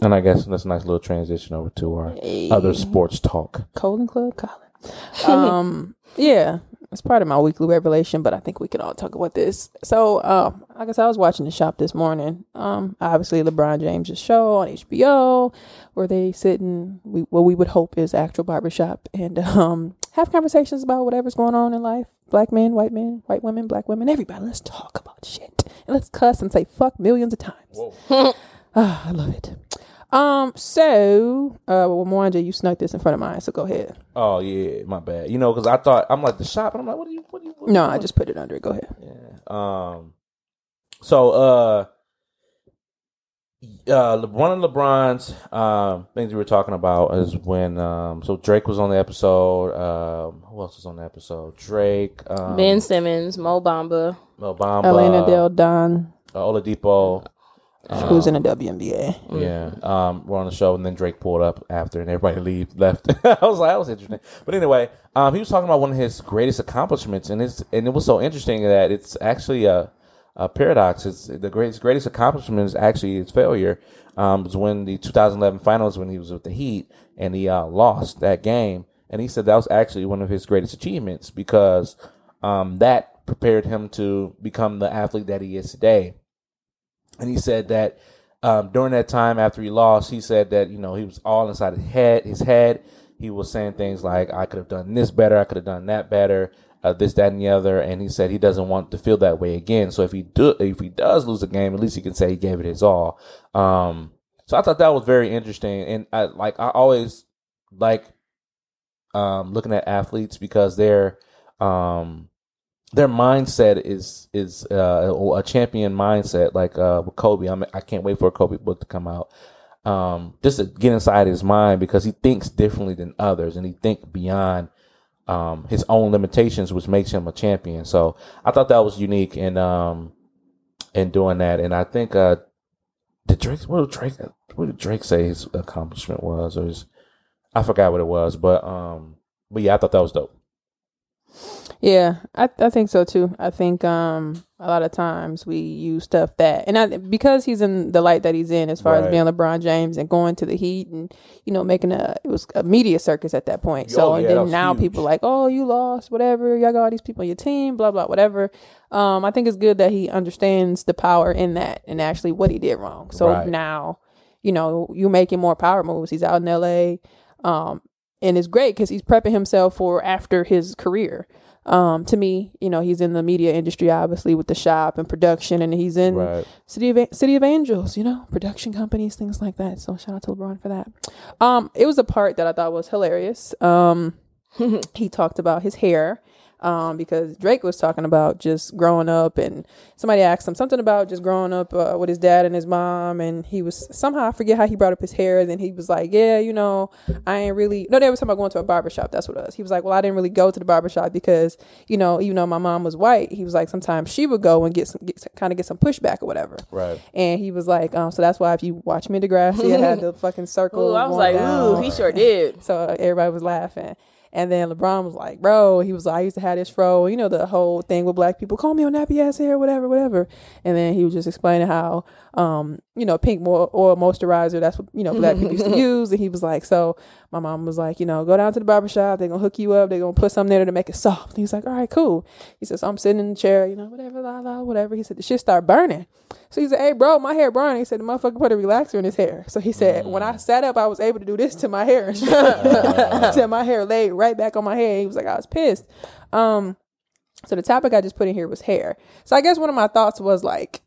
S5: And I guess that's a nice little transition over to our other sports talk.
S7: Colin club, Colin. Um, yeah, it's part of my weekly revelation, but I think we can all talk about this. So, um, I guess I was watching the shop this morning. Um, obviously LeBron James' show on HBO, where they sit in we, what we would hope is actual barbershop and um have conversations about whatever's going on in life. Black men, white men, white women, black women, everybody. Let's talk about shit and let's cuss and say fuck millions of times. Ah, I love it. Um, so uh well Mwanje, you snuck this in front of mine, so go ahead.
S5: Oh yeah, my bad. You know, because I thought I'm like the shop, and I'm like, what do you, what do you? What do
S7: No,
S5: you
S7: I just put it under it. Go ahead. Yeah.
S5: Um, so uh, uh, Le- one of LeBron's um things we were talking about is when um, so Drake was on the episode. Um, who else was on the episode? Drake, um,
S6: ben Simmons, Mo Bamba.
S5: Obama,
S7: Elena Delle Donne,
S5: uh, Oladipo.
S7: Who's in the WNBA.
S5: Yeah, um, we're on the show, and then Drake pulled up after, and everybody leave left. I was like, that was interesting. But anyway, um, he was talking about one of his greatest accomplishments, and it's and it was so interesting that it's actually a, a paradox. It's the greatest greatest accomplishment is actually his failure. Um, was when the 2011 finals when he was with the Heat and he uh, lost that game, and he said that was actually one of his greatest achievements because um, that prepared him to become the athlete that he is today and he said that um, during that time after he lost, he said that you know he was all inside his head. His head. He was saying things like, "I could have done this better. I could have done that better. Uh, this, that, and the other." And he said he doesn't want to feel that way again. So if he do, if he does lose a game, at least he can say he gave it his all. Um, so I thought that was very interesting, and I like I always like um, looking at athletes because they're um, their mindset is is uh, a champion mindset. Like uh, with Kobe, I'm, I can't wait for a Kobe book to come out. Um, just to get inside his mind because he thinks differently than others, and he thinks beyond um, his own limitations, which makes him a champion. So I thought that was unique in um, in doing that, and I think uh, did Drake what did Drake what did Drake say his accomplishment was, or his I forgot what it was, but um, but yeah, I thought that was dope.
S7: Yeah, I I think so too. I think um a lot of times we use stuff that and I because he's in the light that he's in as far
S5: Right.
S7: as being LeBron James and going to the Heat and you know making a it was a media circus at that point. So
S5: Oh,
S7: and
S5: yeah, that
S7: then now
S5: huge.
S7: people like, "Oh, you lost, whatever. Y'all got all these people on your team, blah blah whatever." Um I think it's good that he understands the power in that and actually what he did wrong. So
S5: Right.
S7: now you know, you making more power moves. He's out in LA. Um, and it's great because he's prepping himself for after his career. Um, to me, you know, he's in the media industry, obviously with the shop and production, and he's in
S5: Right.
S7: City of City of Angels, you know, production companies, things like that. So shout out to LeBron for that. Um, it was a part that I thought was hilarious. Um, he talked about his hair. Um, because Drake was talking about just growing up, and somebody asked him something about just growing up uh, with his dad and his mom, and he was somehow I forget how he brought up his hair, and then he was like, "Yeah, you know, I ain't really." No, they were talking about going to a barbershop. That's what it was. He was like, "Well, I didn't really go to the barbershop because you know, even though my mom was white, he was like sometimes she would go and get some, get, kind of get some pushback or whatever."
S5: Right.
S7: And he was like, um, so that's why if you watch me Degrassi, it had the fucking circle.
S6: Ooh, I was like,
S7: down.
S6: ooh, he sure did.
S7: So uh, everybody was laughing. And then LeBron was like, bro, he was like, I used to have this fro, you know, the whole thing with black people, call me on nappy ass hair, whatever, whatever. And then he was just explaining how, um, you know, pink mo- oil moisturizer, that's what, you know, black people used to use. And he was like, so my mom was like, you know, go down to the barbershop, they're going to hook you up, they're going to put something there to make it soft. And he was like, all right, cool. He says, so I'm sitting in the chair, you know, whatever, la, la, whatever. He said, the shit start burning. So he said, hey, bro, my hair burning. He said, the motherfucker put a relaxer in his hair. So he said, when I sat up, I was able to do this to my hair. and. Said my hair laid right back on my head. He was like, I was pissed. Um, so the topic I just put in here was hair. So I guess one of my thoughts was like,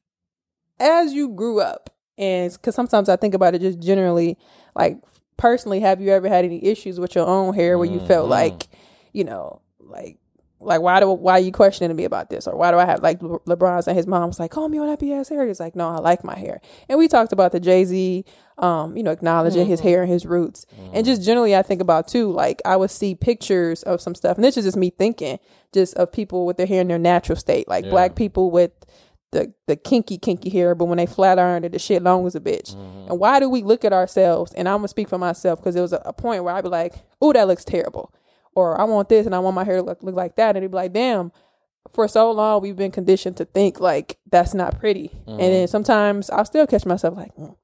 S7: as you grew up, and because sometimes I think about it just generally, like personally, have you ever had any issues with your own hair where you felt mm-hmm. like, you know, like like why do why are you questioning me about this? Or why do I have like Le- LeBron's and his mom was like call me on happy ass hair. He's like no I like my hair. And we talked about the Jay Z um you know acknowledging his mm-hmm. hair and his roots. And mm-hmm. just generally I think about too like I would see pictures of some stuff and this is just me thinking just of people with their hair in their natural state like black people with the the kinky kinky hair, but when they flat ironed it, the shit long as a bitch. And why do we look at ourselves? And I'm gonna speak for myself because there was a, a point where I'd be like, "Oh, that looks terrible," or "I want this and I want my hair to look, look like that," and it'd be like, "Damn." For so long, we've been conditioned to think like that's not pretty, and then sometimes I'll still catch myself like, mm.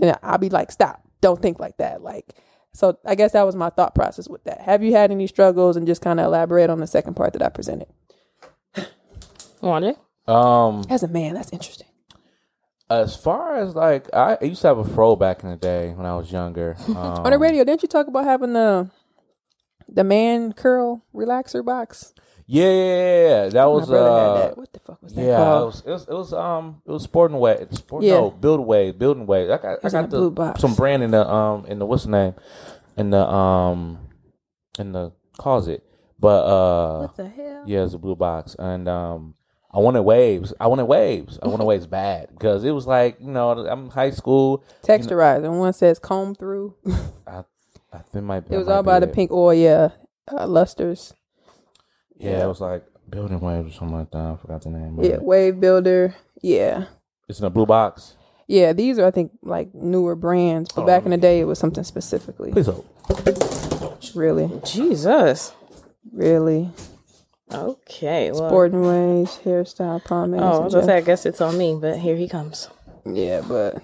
S7: and I'll be like, "Stop! Don't think like that." Like, so I guess that was my thought process with that. Have you had any struggles, and just kind of elaborate on the second part that I presented?
S6: Wanda?
S5: Um,
S7: As a man, that's interesting.
S5: as far as like, I used to have a fro back in the day when I was younger. Um,
S7: On the radio, didn't you talk about having the the man curl relaxer box?
S5: Yeah, yeah, yeah. That was uh,
S7: that. What the fuck was that
S5: Yeah, it
S7: called?
S5: was, it was it was um it was sporting way sport
S7: Yeah.
S5: no build way building way. I got I got the
S7: blue box.
S5: some brand in the um in the what's the name in the um in the closet, but uh
S6: What the hell?
S5: yeah, it's a blue box and um I wanted waves. I wanted waves. I wanted waves bad because it was like you know I'm high school.
S7: Texturizer. And one says comb through.
S5: I I think my
S7: it was all by the pink oil, yeah. Uh, lusters.
S5: Yeah, it was like building waves or something like that. I forgot the name. of
S7: Yeah, wave builder. Yeah.
S5: it's in a blue box.
S7: Yeah, these are I think like newer brands, but back in the day it was something specifically.
S5: Please hold.
S7: Really,
S6: Jesus.
S7: really.
S6: Okay. Well,
S7: Sporting waves, hairstyle, pomade.
S6: oh, I was gonna say, I guess it's on me, but here he comes.
S7: Yeah, but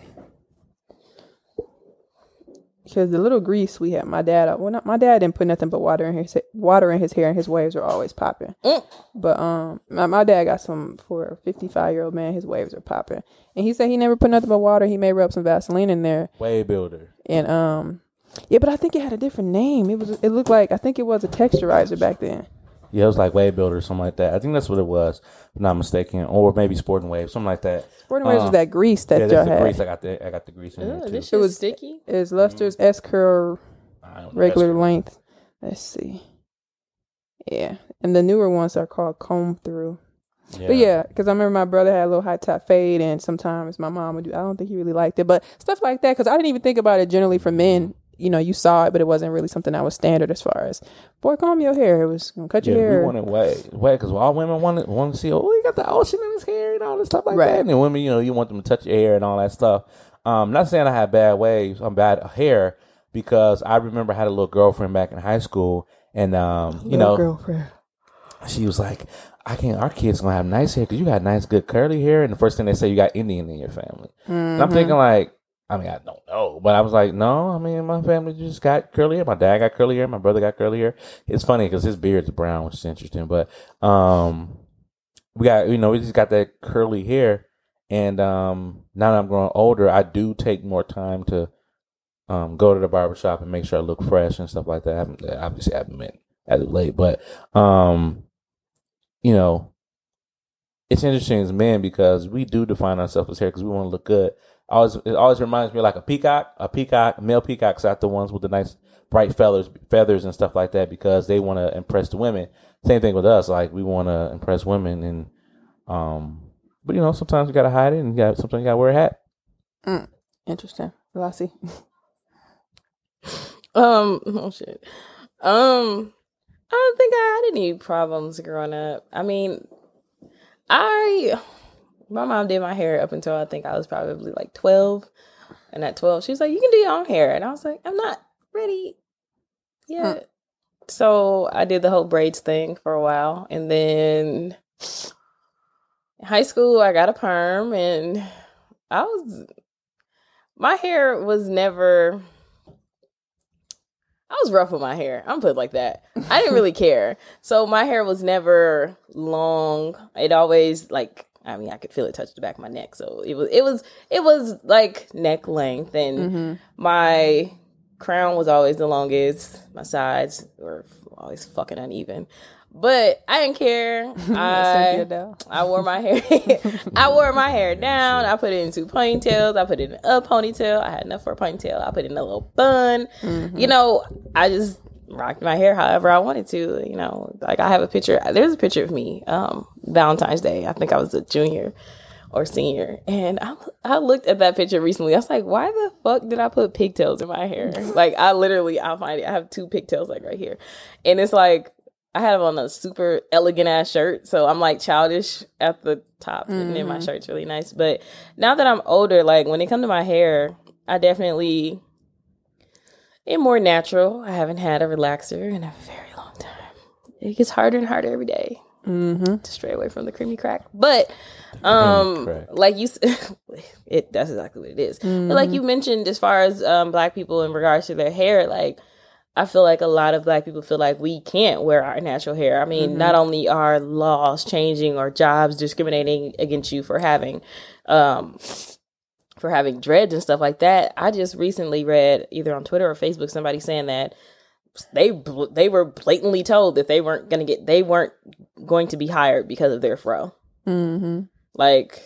S7: because the little grease we had, my dad. Well, not, my dad didn't put nothing but water in his water in his hair, and his waves are always popping. But um, my, my dad got some for a fifty five year old man. His waves are popping, and he said he never put nothing but water. He may rub some Vaseline in there,
S5: Wave builder.
S7: and um, yeah. But I think it had a different name. It was. It looked like I think it was a texturizer back then.
S5: Yeah, it was like Wave Builder or something like that. I think that's what it was, if I'm not mistaken. Or maybe Sporting Wave, something like that.
S7: Sporting waves
S5: Uh,
S7: was that grease that
S5: yeah,
S7: y'all
S5: that's the
S7: had.
S5: grease. I got the I got the grease in
S6: Ooh,
S5: there too.
S6: this
S7: It
S6: shit
S7: was-
S6: was sticky.
S7: Is Luster's S curl
S5: I don't know,
S7: regular length. Let's see. Yeah, and the newer ones are called comb through. But yeah, because I remember my brother had a little high top fade, and sometimes my mom would do. I don't think he really liked it, but stuff like that. Because I didn't even think about it generally for men. You know, you saw it, but it wasn't really something that was standard as far as boy comb your hair. It was gonna cut
S5: Yeah,
S7: your hair.
S5: we wanted wave, wave, because all women want to want to see. Oh, you got the ocean in his hair and all this stuff like
S7: Right.
S5: that. And then women, you know, you want them to touch your hair and all that stuff. Um, not saying I had bad waves, I'm bad hair because I remember I had a little girlfriend back in high school, and um, you know,
S7: girlfriend.
S5: she was like, "I can't. Our kids gonna have nice hair because you got nice, good curly hair." And the first thing they say, you got Indian in your family. And I'm thinking like, I mean, I don't know, but I was like, no. I mean, my family just got curly hair. My dad got curly hair. My brother got curly hair. It's funny because his beard's brown, which is interesting. But um, we got you know we just got that curly hair, And um, now that I'm growing older, I do take more time to um, go to the barbershop and make sure I look fresh and stuff like that. I haven't, obviously, I haven't been as of late, but um, you know, it's interesting as men because we do define ourselves as hair because we want to look good. Always, it always reminds me like a peacock. A peacock, male peacocks are the ones with the nice bright feathers, feathers and stuff like that because they want to impress the women. Same thing with us. Like we want to impress women, and um, but you know, sometimes you gotta hide it, and you got sometimes you gotta wear a hat.
S7: Mm, interesting. Lassie.
S6: Um, oh shit. Um, I don't think I had any problems growing up. I mean, I my mom did my hair up until I think I was probably like twelve, and at twelve she was like, "You can do your own hair," and I was like, "I'm not ready yet." So I did the whole braids thing for a while, and then in high school I got a perm, and I was my hair was never. I was rough with my hair. I'm put it like that. I didn't really care. So my hair was never long. It always like I mean I could feel it touch the back of my neck. So it was it was it was like neck length and
S7: Mm-hmm.
S6: my crown was always the longest. My sides were always fucking uneven. But I didn't care. I. I wore my hair. I wore my hair down. I put it into ponytails. I put it in a ponytail. I had enough for a ponytail. I put it in a little bun. You know, I just rocked my hair however I wanted to. You know, like I have a picture. There's a picture of me. Um, Valentine's Day. I think I was a junior or senior, and I I looked at that picture recently. I was like, why the fuck did I put pigtails in my hair? like I literally, I'll find it. I have two pigtails like right here, and it's like. I had on a super elegant ass shirt, so I'm like childish at the top, and then my shirt's really nice. But now that I'm older, like when it comes to my hair, I definitely am more natural. I haven't had a relaxer in a very long time. It gets harder and harder every day
S7: Mm-hmm.
S6: to stray away from the creamy crack. But um
S5: crack.
S6: like you it that's exactly what it is. But like you mentioned as far as um black people in regards to their hair, like I feel like a lot of black people feel like we can't wear our natural hair. I mean, not only are laws changing or jobs discriminating against you for having um for having dreads and stuff like that. I just recently read either on Twitter or Facebook somebody saying that they they were blatantly told that they weren't going to get they weren't going to be hired because of their fro.
S7: Mm-hmm.
S6: Like,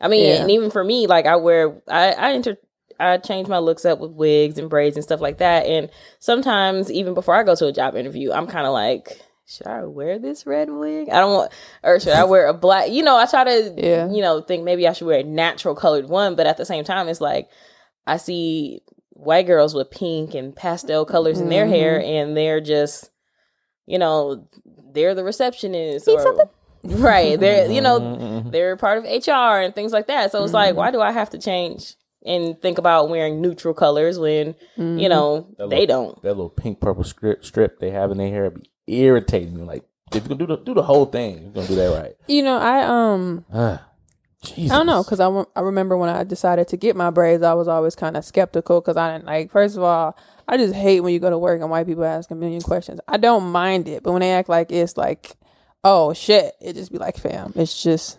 S6: I mean,
S7: Yeah.
S6: and even for me, like I wear, I I enter, I change my looks up with wigs and braids and stuff like that. And sometimes, even before I go to a job interview, I'm kind of like, should I wear this red wig? I don't want, or should I wear a black? You know, I try to,
S7: Yeah.
S6: you know, think maybe I should wear a natural colored one. But at the same time, it's like I see white girls with pink and pastel colors in their hair, mm-hmm. and they're just, you know, they're the receptionist.
S7: Need
S6: or-
S7: something?
S6: Right. They're you know
S5: Mhm.
S6: they're part of HR and things like that. So it's like, why mm-hmm. do I have to change and think about wearing neutral colors when you mm-hmm. know
S5: That
S6: they
S5: little-
S6: don't?
S5: That little pink purple strip strip they have in their hair be irritating me. Like if you're gonna do the do the whole thing, you're gonna do that right.
S7: You know, I um
S5: Ah, Jesus.
S7: I don't know because I, I remember when I decided to get my braids, I was always kind of skeptical because I didn't like. First of all, I just hate when you go to work and white people ask a million questions. I don't mind it, but when they act like it's like, oh shit, it just be like, fam, it's just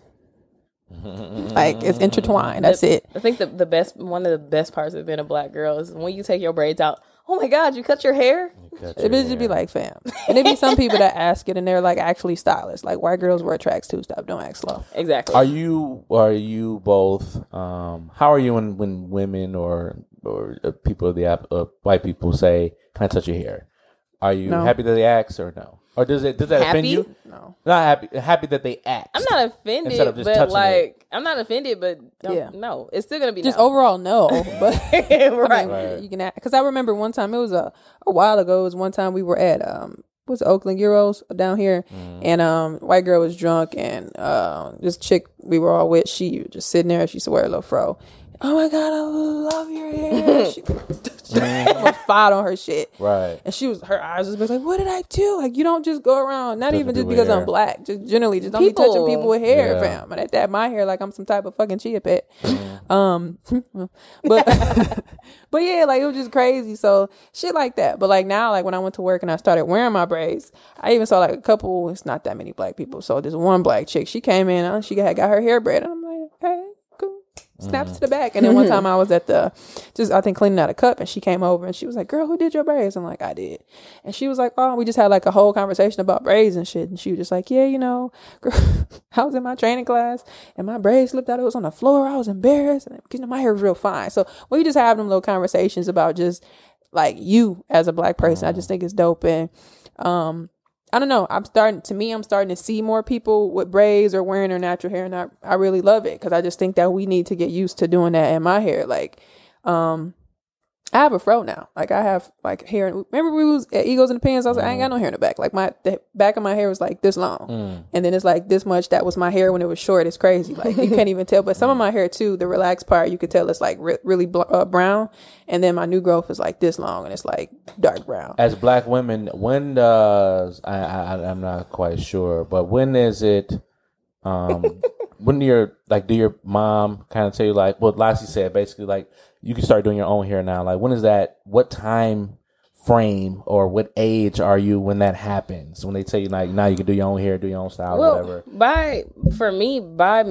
S7: like it's intertwined. That's it.
S6: I think the the best one of the best parts of being a black girl is when you take your braids out. Oh my god, you cut your hair?
S5: Cut
S7: It
S5: your
S7: just be like, fam, and it be some people that ask it and they're like actually stylists. Like white girls wear tracks too. Stop, don't act slow.
S6: Exactly.
S5: Are you are you both? Um, how are you when when women or or uh, people of the app uh, white people say, "Can I touch your hair?" Are you
S7: No.
S5: happy that they ask or no? Or does it does that offend you?
S7: No.
S5: Not happy. Happy that they ask.
S6: I'm not offended,
S5: Instead of just
S6: but
S5: touching it.
S6: like I'm not offended, but don't,
S7: Yeah.
S6: no, it's still gonna be
S7: Just
S6: no.
S7: overall, no. But
S6: right.
S5: Right.
S7: you can because I remember one time it was a a while ago. It was one time we were at um was Oakland Euros down here, and um white girl was drunk and uh, this chick we were all with she was just sitting there. She used to wear a little fro. Oh my god, I love your hair. she almost fought on her shit.
S5: right.
S7: And she was, her eyes was like, what did I do? Like, you don't just go around, not even just because
S5: hair.
S7: I'm black, just generally, just don't be touching
S6: People.
S7: people with hair,
S5: Yeah.
S7: fam. And at that, my hair, like I'm some type of fucking chia pet.
S5: Mm-hmm.
S7: Um, but, but yeah, like it was just crazy. So shit like that. But like now, like when I went to work and I started wearing my braids, I even saw like a couple, it's not that many black people. So this one black chick, she came in, uh, she had got her hair braided. I'm. Snaps to the back. And then one time I was at the, just I think cleaning out a cup, and she came over and she was like, "Girl, who did your braids?" I'm like, "I did." And she was like, "Oh, we just had like a whole conversation about braids and shit." And she was just like, "Yeah, you know, girl, I was in my training class and my braids slipped out. It was on the floor. I was embarrassed, and you know, my hair was real fine." So we just have them little conversations about just like you as a black person. I just think it's dope and um I don't know. I'm starting to me. I'm starting to see more people with braids or wearing their natural hair, and I I really love it because I just think that we need to get used to doing that in my hair. Like, um, I have a fro now. Like I have like hair. Remember we was at Eagles and the Pins. I was like, I ain't got no hair in the back. Like my the back of my hair was like this long, and then it's like this much. That was my hair when it was short. It's crazy. Like you can't even tell. But some of my hair too, the relaxed part, you could tell it's like re- really bl- uh, brown, and then my new growth is like this long, and it's like dark brown.
S5: As black women, when does I, I I'm not quite sure, but when is it? Um, when do your like, do your mom kind of tell you like what Lassie said? Basically, like you can start doing your own hair now. Like when is that? What time frame or what age are you when that happens? When they tell you like now you can do your own hair, do your own style,
S6: Well,
S5: whatever.
S6: by for me, by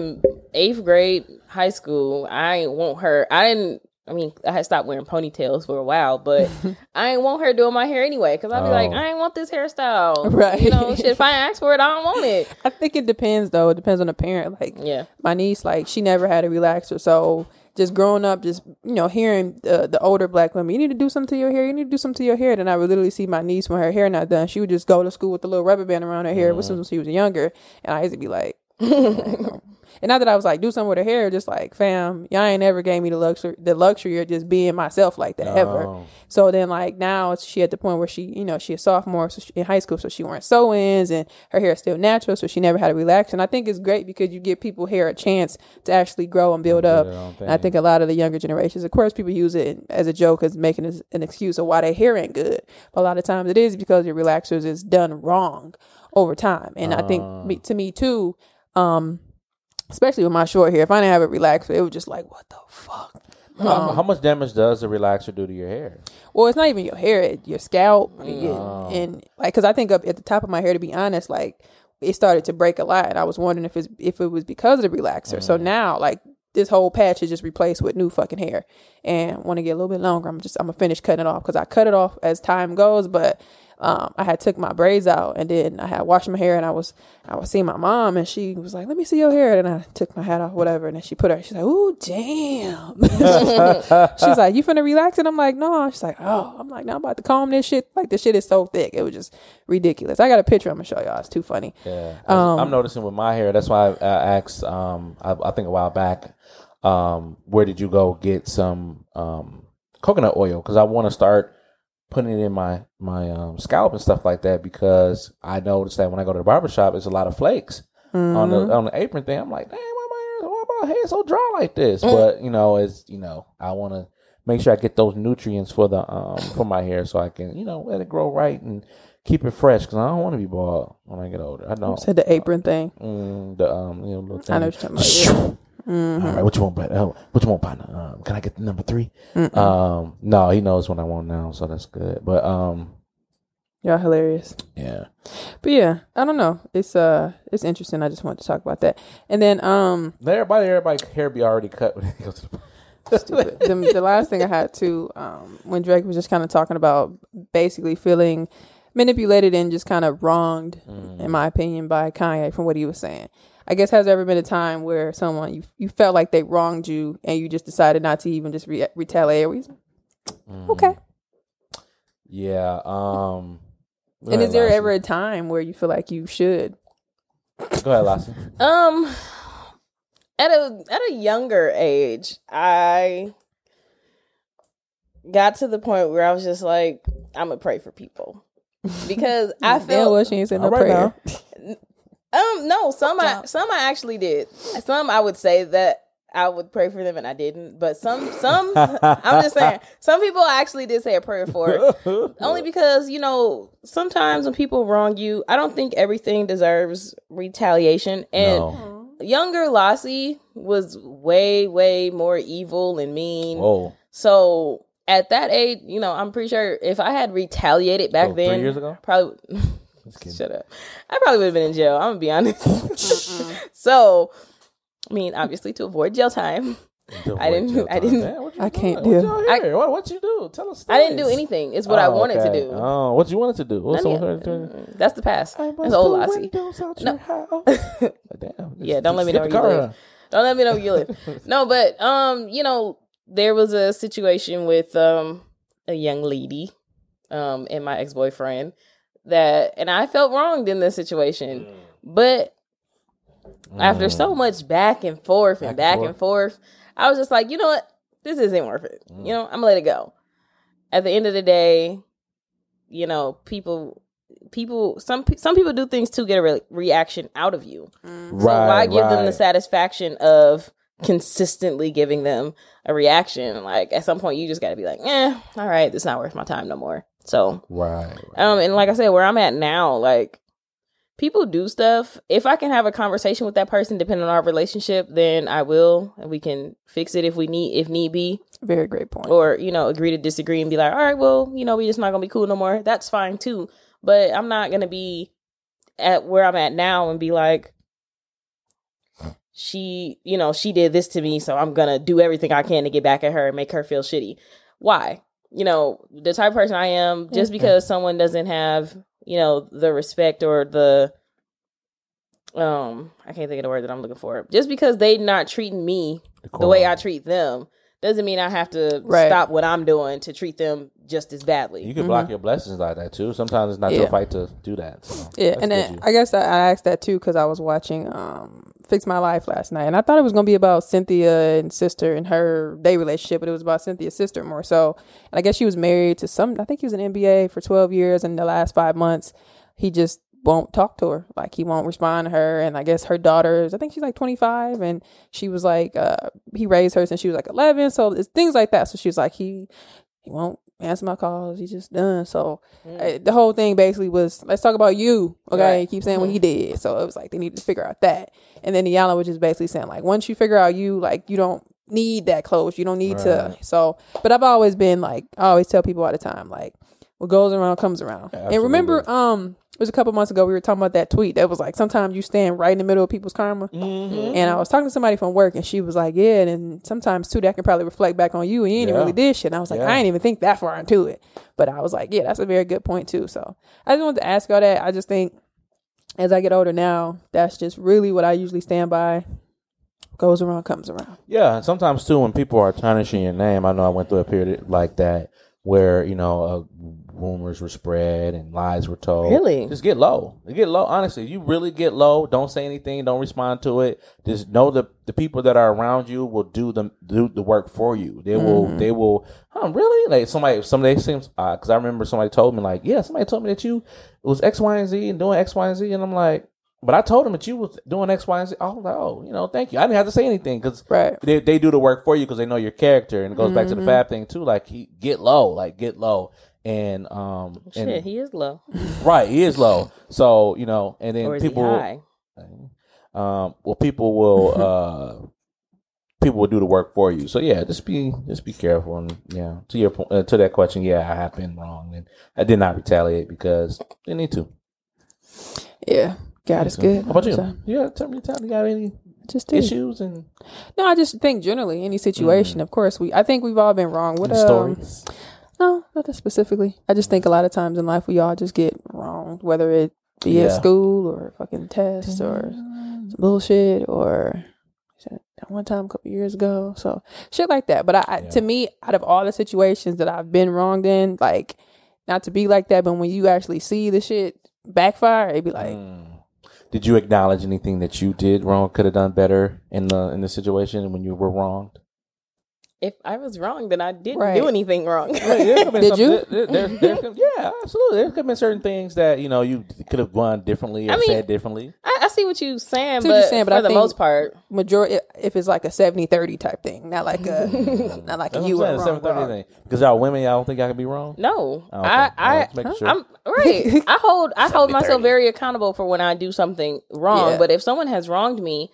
S6: eighth grade high school, I ain't want her. I didn't. I mean, I had stopped wearing ponytails for a while, but I ain't want her doing my hair anyway because I'd be like,
S5: Oh.
S6: I ain't want this hairstyle.
S7: Right.
S6: You know, shit. If I ask for it, I don't want it.
S7: I think it depends though. It depends on the parent. Like
S6: Yeah.
S7: my niece, like she never had a relaxer, so just growing up, just you know, hearing the the older black women, you need to do something to your hair. You need to do something to your hair. Then I would literally see my niece when her hair not done. She would just go to school with a little rubber band around her hair. This uh-huh. was when she was younger, and I used to be like. Um, And not that I was like, do something with her hair, just like, fam, y'all ain't ever gave me the luxury, the luxury of just being myself like that ever. So then, like now, she at the point where she, you know, she a sophomore so she, in high school, so she wearing sew-ins, and her hair is still natural, so she never had a relax. And I think it's great because you give people hair a chance to actually grow and build up. And I think a lot of the younger generations, of course, people use it as a joke, as making as an excuse of why their hair ain't good. But a lot of times, it is because your relaxers is done wrong over time. And I think
S5: Ah.
S7: me, to me too, um, especially with my short hair, if I didn't have it relaxed, it was just like, what the fuck.
S5: How, how much damage does the relaxer do to your hair?
S7: Well, it's not even your hair, it, your scalp,
S5: Oh.
S7: and, and like, cause I think up at the top of my hair, to be honest, like it started to break a lot, and I was wondering if it's if it was because of the relaxer.
S5: Mm.
S7: So now, like this whole patch is just replaced with new fucking hair, and want to get a little bit longer. I'm just I'm gonna finish cutting it off because I cut it off as time goes, but. Um, I had took my braids out and then I had washed my hair and I was I was seeing my mom and she was like, "Let me see your hair." And I took my hat off, whatever. And then she put her. She's like, "Ooh, damn." She's like, "You finna relax?" And I'm like, "No." She's like, "Oh." I'm like, "Now I'm about to comb this shit. Like this shit is so thick. It was just ridiculous." I got a picture. I'm gonna show y'all. It's too funny.
S5: Yeah,
S7: Um,
S5: I'm noticing with my hair. That's why I, I asked. Um, I, I think a while back, um, where did you go get some um coconut oil? Because I want to start putting it in my my um, scalp and stuff like that. Because I noticed that when I go to the barber shop, it's a lot of flakes on
S7: Mm-hmm.
S5: the on the apron thing. I'm like, damn, why my hair, why my hair so dry like this? But you know, it's you know, I want to make sure I get those nutrients for the um for my hair so I can you know let it grow right and keep it fresh because I don't want to be bald when I get older. I don't.
S7: Said the apron thing.
S5: Mm, the um, you know, little thing.
S7: I know what you're talking about. yeah.
S5: All right, what you want, but oh, what you want, partner? Um, can I get the number 3 Um, no, he knows what I want now, so that's good. But um,
S7: Y'all hilarious.
S5: yeah,
S7: But yeah, I don't know. It's uh, it's interesting. I just wanted to talk about that. And then um,
S5: everybody, everybody hair be already cut when they go to the.
S7: stupid. the, the last thing I had to um, when Drake was just kind of talking about basically feeling manipulated and just kind of wronged, in my opinion, by Kanye from what he was saying. I guess has there ever been a time where someone you you felt like they wronged you and you just decided not to even just re- retaliate? Okay.
S5: Yeah. Um.
S7: And
S5: ahead,
S7: is there
S5: Lassie.
S7: ever a time where you feel like you should?
S5: Go ahead, Lassie.
S6: Um, at a at a younger age, I got to the point where I was just like, I'm gonna pray for people because I
S7: Damn,
S6: felt
S7: well, she ain't saying no
S5: All right
S7: prayer.
S6: Um, no, some I some I actually did. Some I would say that I would pray for them and I didn't. But some some I'm just saying some people I actually did say a prayer for. Only because, you know, sometimes when people wrong you, I don't think everything deserves retaliation. And
S5: No.
S6: younger Lassie was way, way more evil and mean.
S5: Whoa.
S6: So at that age, you know, I'm pretty sure if I had retaliated back
S5: So, three
S6: then,
S5: years ago?
S6: probably
S5: Just kidding.
S6: Shut up. I probably would have been in jail. I'm gonna be honest. so, I mean, obviously to avoid jail time, I didn't- I didn't-
S7: I can't
S5: do.
S7: do.
S5: What, y'all what, what you do? Tell us.
S6: I didn't do anything. It's what I
S5: Oh,
S6: wanted
S5: okay.
S6: to do.
S5: Oh, what you wanted to do? What's
S6: None
S5: on.
S6: That's the past. That's
S5: must
S6: old Lassie. No.
S5: your Damn.
S6: Yeah, don't let me know where you live. Don't let me know where you live. No, but um, you know, there was a situation with um a young lady, um, and my ex boyfriend that, and I felt wronged in this situation, but after so much back and forth and
S5: Mm. Back
S6: back,
S5: and
S6: and, forth, I was just like, you know what, this isn't worth it.
S5: Mm.
S6: You know, I'm gonna let it go. At the end of the day, you know, people. People, some some people do things to get a re- reaction out of you.
S7: Mm.
S6: So
S5: Right,
S6: why give them the satisfaction of consistently giving them a reaction? Like at some point, you just got to be like, eh, all right, this not worth my time no more. So,
S5: Right. right.
S6: um, and like I said, where I'm at now, like people do stuff. If I can have a conversation with that person, depending on our relationship, then I will, and we can fix it if we need, if need be,
S7: Very great point.
S6: or you know, agree to disagree and be like, all right, well, you know, we just not gonna be cool no more. That's fine too. But I'm not gonna be at where I'm at now and be like, she, you know, she did this to me, so I'm gonna do everything I can to get back at her and make her feel shitty. Why? You know, the type of person I am, just because someone doesn't have, you know, the respect or the um I can't think of the word that I'm looking for. Just because they not treating me the way I treat them doesn't mean I have to
S7: Right.
S6: stop what I'm doing to treat them just as badly.
S5: You can block your blessings like that too. Sometimes it's not
S7: Mm-hmm. Yeah.
S5: your fight to do that. So
S7: Yeah, and then I guess I, I asked that too because I was watching um Fix My Life last night, and I thought it was gonna be about Cynthia and sister and her day relationship, but it was about Cynthia's sister more so. And I guess she was married to some. I think he was an NBA for twelve years, and the last five months he just won't talk to her. Like he won't respond to her. And I guess her daughters, I think she's like twenty five, and she was like, uh, he raised her since she was like eleven. So it's things like that. So she was like, he he won't answer my calls. He's just done. So uh, the whole thing basically was let's talk about you. Okay,
S6: Right.
S7: keep saying what he did. So it was like they needed to figure out that. And then Iyanla was just basically saying like once you figure out you, like you don't need that close. You don't need to. So, but I've always been like I always tell people all the time like what goes around comes around. and remember, um, it was a couple months ago we were talking about that tweet that was like sometimes you stand right in the middle of people's karma.
S5: Mm-hmm.
S7: And I was talking to somebody from work, and she was like, "Yeah." And sometimes too, that can probably reflect back on you, and you ain't
S5: Yeah.
S7: really did shit. And I was like,
S5: Yeah.
S7: I ain't even think that far into it, but I was like, "Yeah, that's a very good point too." So I just wanted to ask all that. I just think as I get older now, that's just really what I usually stand by. Goes around, comes around.
S5: Yeah, and sometimes too, when people are tarnishing your name, I know I went through a period like that where you know uh, rumors were spread and lies were told.
S6: Really?
S5: just get low. Get low. Honestly, you really get low. Don't say anything. Don't respond to it. Just know the the people that are around you will do the do the work for you. They will. They will. Huh? Really? Like somebody. Somebody seems. Because I remember somebody told me like, yeah, somebody told me that you it was X, Y, and Z and doing X, Y, and Z, and I'm like. But I told him that you was doing X, Y, and Z. I was like, oh, you know, thank you. I didn't have to say anything because
S7: Right.
S5: they they do the work for you because they know your character, and it goes back to the
S6: Mm-hmm.
S5: fab thing too. Like he get low, like get low, and um, and
S6: Shit, he is low.
S5: right, he is low. So you know, and then people, um, well, people will uh, people will do the work for you. So yeah, just be just be careful, and yeah, to your point, uh, to that question, yeah, I have been wrong, and I did not retaliate because they need to.
S7: Yeah, God is good.
S5: How about you?
S7: So,
S5: Yeah, tell me, tell me, you got any
S7: just do.
S5: issues and,
S7: No, I just think generally any situation. Of course, we. I think we've all been wrong. What
S5: and
S7: um,
S5: stories?
S7: No, nothing specifically. I just think a lot of times in life we all just get wrong, whether it be
S5: Yeah.
S7: at school or fucking tests or some bullshit or that one time a couple years ago. So shit like that. But I, I to me, out of all the situations that I've been wronged in, like not to be like that, but when you actually see the shit backfire, it'd be like,
S5: Mm. Did you acknowledge anything that you did wrong, could have done better in the in the situation when you were wronged?
S6: If I was wrong, then I didn't
S7: Right.
S6: do anything wrong.
S7: Did you?
S5: There, there, there yeah, absolutely. There could have been certain things that you know you could have gone differently or
S6: I mean,
S5: said differently.
S6: I, I see what you're saying, but,
S7: you're saying, but
S6: for
S7: I
S6: the most part,
S7: majority if it's like a 70-30 type thing, not like a not like you were
S5: I'm
S7: wrong. wrong.
S5: thing. Because y'all women, y'all don't think y'all can be wrong.
S6: no.
S5: Oh, okay.
S6: I,
S5: Well,
S6: I,
S5: let's sure.
S6: I'm right. I hold, I hold myself very accountable for when I do something wrong.
S7: Yeah.
S6: But if someone has wronged me,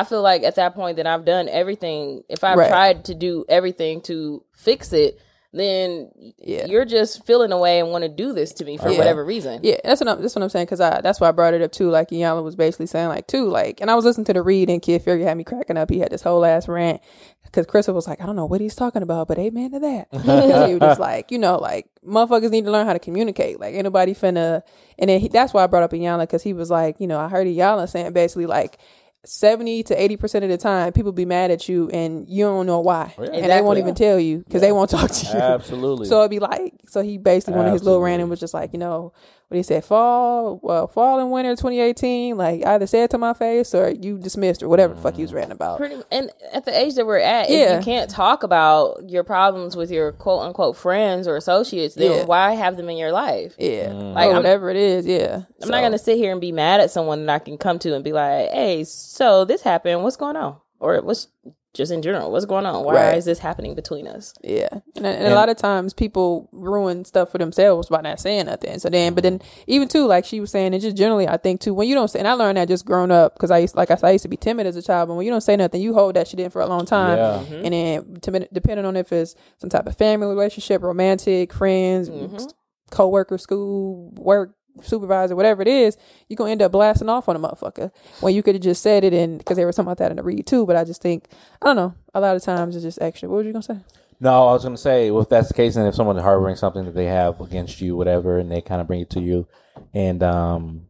S6: I feel like at that point that I've done everything. If I've
S7: Right.
S6: tried to do everything to fix it, then
S7: Yeah.
S6: you're just feeling away and want to do this to me for
S7: Yeah.
S6: whatever reason.
S7: Yeah, that's what I'm. That's what I'm saying. Because I, that's why I brought it up too. Like Iyanla was basically saying, like too, like, and I was listening to the read, and Kid Fury had me cracking up. He had this whole ass rant because Crissle was like, I don't know what he's talking about, but amen to that. he was just like, you know, like motherfuckers need to learn how to communicate. Like anybody finna, and then he, that's why I brought up Iyanla because he was like, you know, I heard Iyanla saying basically like. 70 to 80% of the time people be mad at you and you don't know why. Oh, and they won't even tell you because they won't talk to you.
S5: Absolutely.
S7: so it'd be like, so he basically one of his little random was just like, you know, what he said, fall, well, fall and winter 2018, like either say it to my face or you dismissed or whatever the fuck he was ranting about.
S6: Pretty, and at the age that we're at,
S7: Yeah.
S6: if you can't talk about your problems with your quote unquote friends or associates, then
S7: Yeah.
S6: why have them in your life?
S7: Yeah,
S5: Mm.
S6: Like,
S7: or
S6: I'm-
S7: whatever it is. Yeah,
S6: I'm not gonna sit here and be mad at someone that I can come to and be like, "Hey, so this happened. What's going on?" Or what's just in general, what's going on? Why
S7: Right.
S6: is this happening between us?
S7: Yeah, and, and, a lot of times people ruin stuff for themselves by not saying nothing. So then, but then even too, like she was saying, and just generally, I think too, when you don't say, and I learned that just growing up because I used, like I said, I used to be timid as a child, but when you don't say nothing, you hold that shit in for a long time,
S5: Yeah. Mm-hmm.
S7: and then to, depending on if it's some type of family relationship, romantic, friends, mm-hmm. co-worker, school, work. Supervisor, whatever it is, you're gonna end up blasting off on a motherfucker when you could have just said it and because they were talking about that in the read too. But I just think I don't know. A lot of times it's just extra. What were you gonna say?
S5: No, I was going to say, well, if that's the case, and if someone's harboring something that they have against you, whatever, and they kind of bring it to you, and um,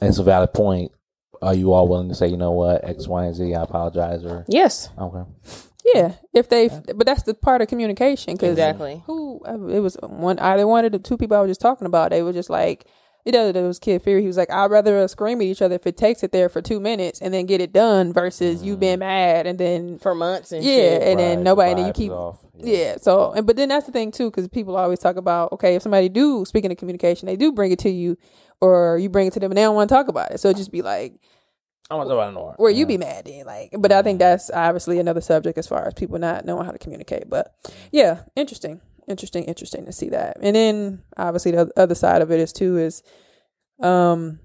S5: it's a valid point, are you all willing to say, you know what, X, Y, and Z, I apologize, or
S6: Yes,
S5: okay,
S7: Yeah, if they, but that's the part of communication. Cause
S6: Exactly.
S7: Who it was one either one of the two people I was just talking about. They were just like, it does. It was Kid Fury. He was like, I'd rather scream at each other if it takes it there for two minutes and then get it done versus you being mm-hmm. mad and then
S6: for months and
S7: yeah,
S6: shit.
S7: and then nobody,
S5: the
S7: and then you keep
S5: off.
S7: yeah. So, and but then that's the thing too, because people always talk about okay, if somebody do speaking of communication, they do bring it to you, or you bring it to them and they don't want to talk about it. So it just be like,
S5: I want to know about more.
S7: where you be mad then like but i think mm-hmm. that's obviously another subject as far as people not knowing how to communicate but mm-hmm. yeah interesting interesting interesting to see that and then obviously the other side of it is too is um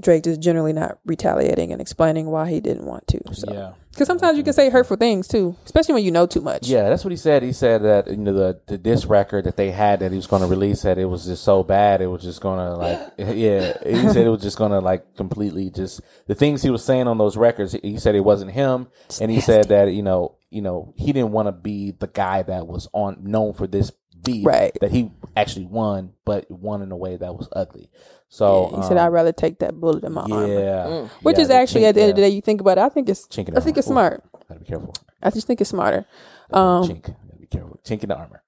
S7: drake just generally not retaliating and explaining why he didn't want to so
S5: Yeah.
S7: because sometimes you can say hurtful things too especially when you know too much
S5: Yeah, that's what he said. He said that you know the the disc record that they had that he was going to release that it was just so bad it was just going to like yeah. He said it was just going to like completely just the things he was saying on those records. He said it wasn't him, and he said that you know you know he didn't want to be the guy that was on known for this
S7: Right.
S5: that he actually won, but won in a way that was ugly. So
S7: he said
S5: um,
S7: i'd rather take that bullet in my arm.
S5: yeah,
S7: armor which
S5: yeah,
S7: is actually at the end of the day you think about it i think it's i think it's
S5: armor. Ooh,
S7: smart
S5: Gotta be careful.
S7: i just think it's smarter um
S5: chink. Gotta be careful. Chink in the armor.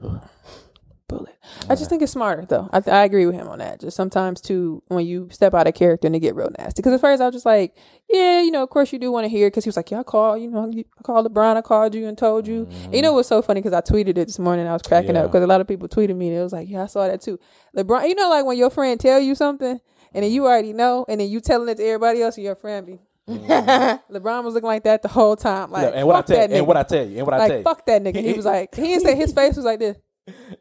S7: bullet. I just think it's smarter though. I, I agree with him on that. Just sometimes too, when you step out of character and it get real nasty. Because at first I was just like, yeah, you know, of course you do want to hear. Because he was like, yeah, I called, you know, I called LeBron, I called you and told you. And you know mm-hmm. what's so funny? Because I tweeted it this morning. I was cracking up because a lot of people tweeted me and it was like, yeah, I saw that too. LeBron, you know, like when your friend tell you something and then you already know, and then you telling it to everybody else, and your friend be. Mm-hmm. LeBron was looking like that the whole time. Like,
S5: Yeah, and what I tell and what I tell you, and what I tell
S7: like,
S5: you.
S7: fuck that nigga. He was like, he didn't say his face was like this.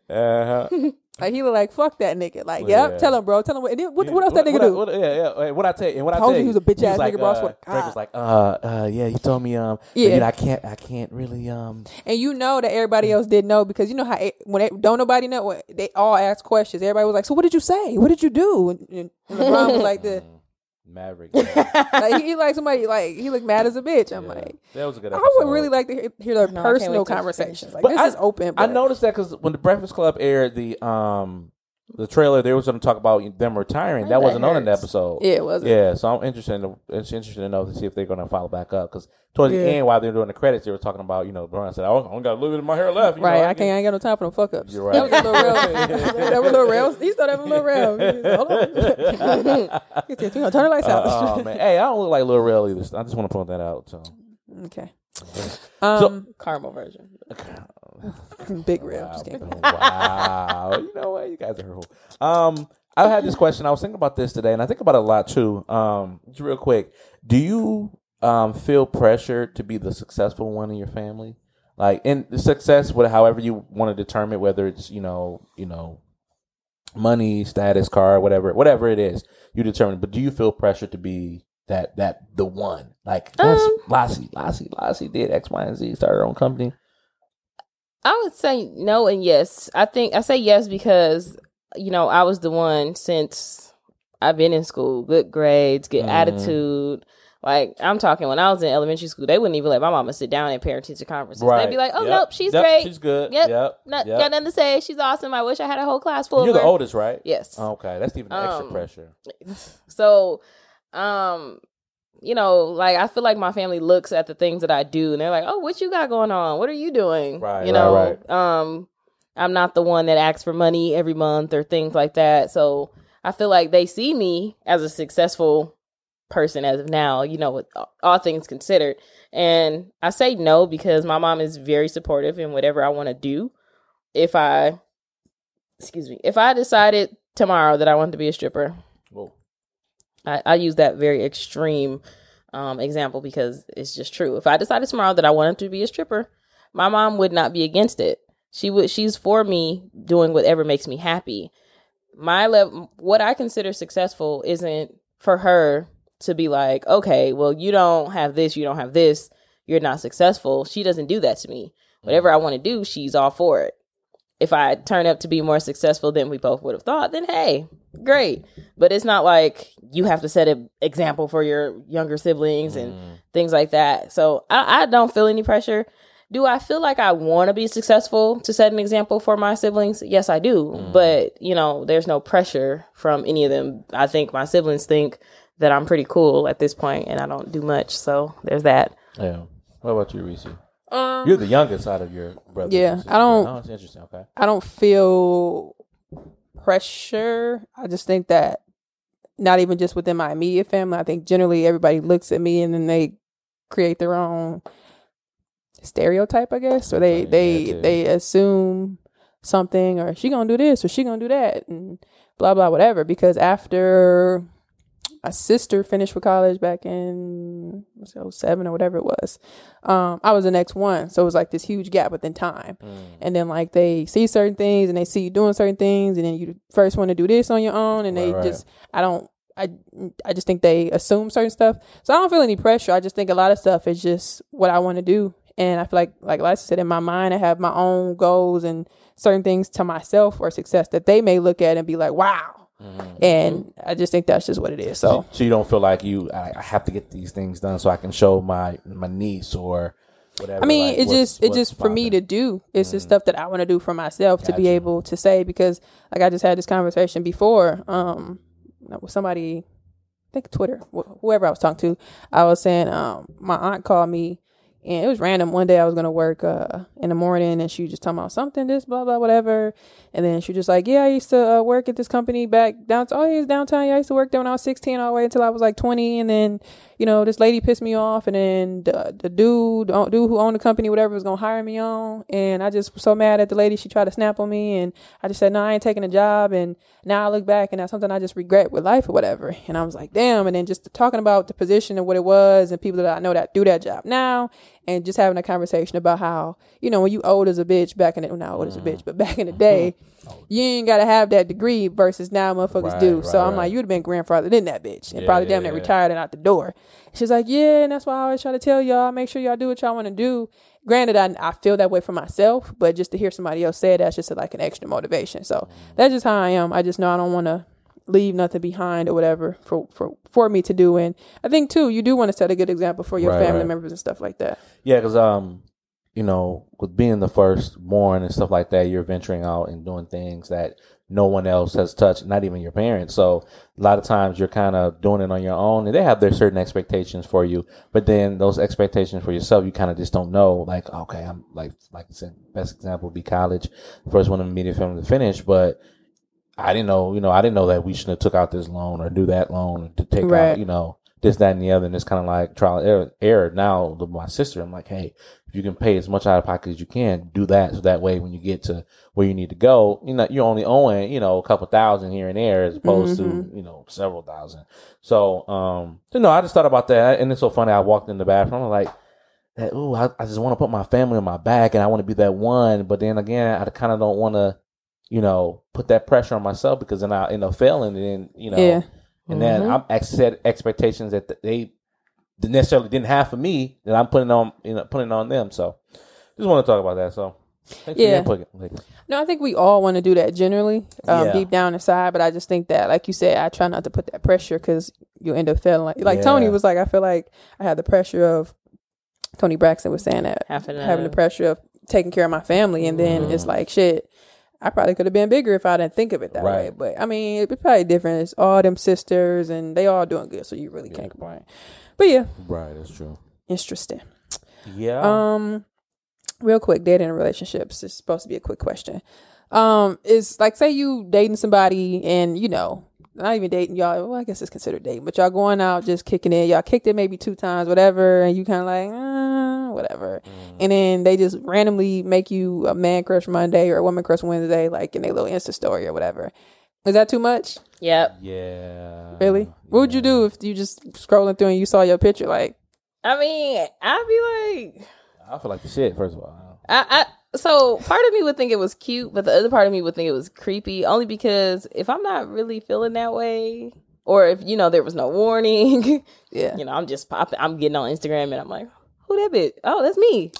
S5: Uh-huh.
S7: Like he was like fuck that nigga. Like,
S5: Yeah.
S7: yep, tell him, bro. Tell him what. And then, what, what else that nigga
S5: what,
S7: do?
S5: What, what, yeah, yeah. What I tell you, and what I
S7: Told
S5: tell
S7: you he was a bitch ass
S5: like,
S7: nigga, bro. I
S5: Uh, Drake was like, uh, uh, yeah. He told me, um,
S7: Yeah.
S5: yeah, you know, I can't, I can't really, um,
S7: and you know that everybody else didn't know because you know how when they, don't nobody know they all ask questions. Everybody was like, "So what did you say? What did you do?" And, and LeBron was like, "The
S5: Maverick.
S7: like he, he like somebody like he looked mad as a bitch." I'm like,
S5: that was a good.
S7: I would really like to hear, hear their
S6: No,
S7: personal conversations. Like
S5: But
S7: this
S5: I-
S7: is open.
S5: I noticed that because when the Breakfast Club aired the um the trailer, they was going to talk about them retiring. That
S6: that
S5: wasn't on in the episode.
S7: Yeah, it wasn't.
S5: Yeah, so I'm interested. In, it's interesting to know to see if they're going to follow back up because towards
S7: Yeah.
S5: the end, while they were doing the credits, they were talking about you know Brian said, "Oh, I only got a little bit of my hair left."
S7: Right,
S5: know,
S7: I can't. I ain't got no time for no fuck ups.
S5: You're
S7: That was
S5: right.
S7: a little real. that was a little real. He that was a little real. He said, Hold on. "You gonna turn the lights out.
S5: Uh, oh man, hey, I don't look like Lil Rel either. I just want to point that out. So,
S7: okay. Um,
S6: Caramel version.
S7: big real. Just kidding.
S5: wow, you know what? You guys are hurtful. Um, I had this question. I was thinking about this today, and I think about it a lot too. Um, just real quick, do you um feel pressure to be the successful one in your family? Like, in the success, with however you want to determine, whether it's you know, you know, money, status, car, whatever, whatever it is, you determine. But do you feel pressure to be that that the one? Like that's
S6: Um,
S5: Lassie, Lassie, Lassie did X, Y, and Z, started her own company.
S6: I would say no and yes. I think I say yes because you know I was the one since I've been in school, good grades, good
S5: Mhm.
S6: attitude. Like I'm talking when I was in elementary school, they wouldn't even let my mama sit down at parent teacher conferences. They'd be like, "Oh
S5: Yep.
S6: nope, she's
S5: Yep,
S6: great.
S5: She's good.
S6: Yep.
S5: Yep.
S6: Not,
S5: yep.
S6: Got nothing to say. She's awesome. I wish I had a whole class full of.
S5: You're
S6: the
S5: oldest, right?
S6: Yes.
S5: Okay, that's even extra
S6: Um,
S5: pressure.
S6: So, um, you know, like I feel like my family looks at the things that I do and they're like, "Oh, what you got going on? What are you doing?"
S5: Right,
S6: You know,
S5: right.
S6: um, I'm not the one that asks for money every month or things like that. So I feel like they see me as a successful person as of now. You know, with all things considered, and I say no because my mom is very supportive in whatever I want to do. If I, excuse me, if I decided tomorrow that I wanted to be a stripper. I, I use that very extreme um, example because it's just true. If I decided tomorrow that I wanted to be a stripper, my mom would not be against it. She would. She's for me doing whatever makes me happy. My level, what I consider successful, isn't for her to be like, okay, well, you don't have this, you don't have this, you're not successful. She doesn't do that to me. Whatever I want to do, she's all for it. If I turn up to be more successful than we both would have thought, then hey, great. But it's not like you have to set an example for your younger siblings and
S5: Mm.
S6: things like that. So I, I don't feel any pressure. Do I feel like I want to be successful to set an example for my siblings? Yes, I do.
S5: Mm.
S6: But, you know, there's no pressure from any of them. I think my siblings think that I'm pretty cool at this point and I don't do much. So there's that.
S5: Yeah. What about you, Reese?
S7: Um,
S5: You're the youngest out of your brothers.
S7: Yeah. I don't-
S5: Oh, it's interesting. Okay.
S7: I don't feel pressure. I just think that not even just within my immediate family. I think generally everybody looks at me and then they create their own stereotype, I guess, or they they they assume something or she gonna do this or she gonna do that and blah blah whatever. Because after my sister finished with college back in so seven or whatever it was, um, I was the next one, so it was like this huge gap within time.
S5: Mm.
S7: and then like they see certain things and they see you doing certain things and then you first want to do this on your own and they
S5: Right, right.
S7: just i don't i i just think they assume certain stuff. So i don't feel any pressure. I just think a lot of stuff is just what i want to do. And i feel like like Lisa said in my mind i have my own goals and certain things to myself or success that they may look at and be like wow
S5: Mhm.
S7: and i just think that's just what it is so
S5: so you don't feel like you I, I have to get these things done so I can show my my niece or whatever.
S7: I mean,
S5: like,
S7: it just it just for me to do. It's just
S5: Mm.
S7: stuff that I want to do for myself to be able to say because like I just had this conversation before um with somebody I think Twitter wh- whoever I was talking to I was saying um my aunt called me and it was random. One day I was gonna work uh in the morning and she was just talking about something this blah blah whatever. And then she was just like yeah I used to uh, work at this company back downtown oh yeah, downtown. Yeah I used to work there when I was 16 all the way until I was like 20 and then you know, this lady pissed me off, and then the, the dude, the dude who owned the company, whatever, was gonna hire me on, and I just was so mad at the lady. She tried to snap on me, and I just said, no, I ain't taking a job, and now I look back, and that's something I just regret with life or whatever. And I was like, damn. And then just talking about the position and what it was, and people that I know that do that job now, and just having a conversation about how, you know, when you old as a bitch back in the, well, not old as a bitch, but back in the mm-hmm. day, you ain't gotta have that degree versus now motherfuckers
S5: Right,
S7: do.
S5: right,
S7: so I'm
S5: right.
S7: like, you'd have been grandfathered in that bitch and
S5: Yeah,
S7: probably
S5: yeah,
S7: damn near
S5: yeah.
S7: retired and out the door. She's like, yeah, and that's why I always try to tell y'all, make sure y'all do what y'all want to do. Granted, I, I feel that way for myself, but just to hear somebody else say it, that's just like an extra motivation. So
S5: Mm.
S7: that's just how I am. I just know I don't want to leave nothing behind or whatever for, for, for me to do. And I think too, you do want to set a good example for your
S5: Right,
S7: family
S5: right.
S7: members and stuff like that.
S5: Yeah, because um, you know, with being the first born and stuff like that, you're venturing out and doing things that no one else has touched, not even your parents. So a lot of times you're kind of doing it on your own, and they have their certain expectations for you. But then those expectations for yourself, you kind of just don't know. Like, okay, I'm like, like I said, best example would be college, first one in the media film to finish, but. I didn't know, you know, I didn't know that we shouldn't have took out this loan or do that loan to take
S7: Right.
S5: out, you know, this, that, and the other. And it's kind of like trial and error, error. Now my sister, I'm like, hey, if you can pay as much out of pocket as you can, do that. So that way, when you get to where you need to go, you know, you're only owing, you know, a couple thousand here and there as opposed to, you know, several thousand. So, um, so no, I just thought about that. And it's so funny. I walked in the bathroom. I'm like, that, ooh, I, I just want to put my family on my back and I want to be that one. But then again, I kind of don't want to, you know, put that pressure on myself because then I end up failing. And then, you know,
S7: Yeah.
S5: and then
S6: Mhm.
S5: I'm set expectations that they necessarily didn't have for me that I'm putting on, you know, putting on them. So just want to talk about that. So Thanks
S7: Yeah.
S5: for your input,
S7: No, I think we all want to do that generally, um,
S5: Yeah.
S7: deep down inside. But I just think that, like you said, I try not to put that pressure because you end up feeling like, like
S5: Toni
S7: was like, I feel like I had the pressure of Toni Braxton was saying that
S6: Having
S7: having the pressure of taking care of my family, and then
S5: Mm-hmm.
S7: it's like shit. I probably could have been bigger if I didn't think of it that way. But I mean, it's probably different. It's all them sisters, and they all doing good, so you really can't complain. But yeah,
S5: Right, that's true.
S7: interesting.
S5: Yeah.
S7: Um, real quick, dating relationships is supposed to be a quick question. Um, is like say you dating somebody and you know not even dating y'all. Well, I guess it's considered dating, but y'all going out just kicking it. Y'all kicked it maybe two times, whatever, and you kind of like uh, whatever, and then they just randomly make you a man crush Monday or a woman crush Wednesday, like in a little Insta story or whatever. Is that too much?
S6: Yep.
S5: yeah.
S7: Really? What would you do if you just scrolling through and you saw your picture? Like,
S6: I mean, I'd be like,
S5: I feel like the shit. First of all,
S6: I, I so part of me would think it was cute, but the other part of me would think it was creepy. Only because if I'm not really feeling that way, or if you know there was no warning,
S7: yeah,
S6: you know, I'm just popping. I'm getting on Instagram and I'm like, who that bitch? Oh, that's me.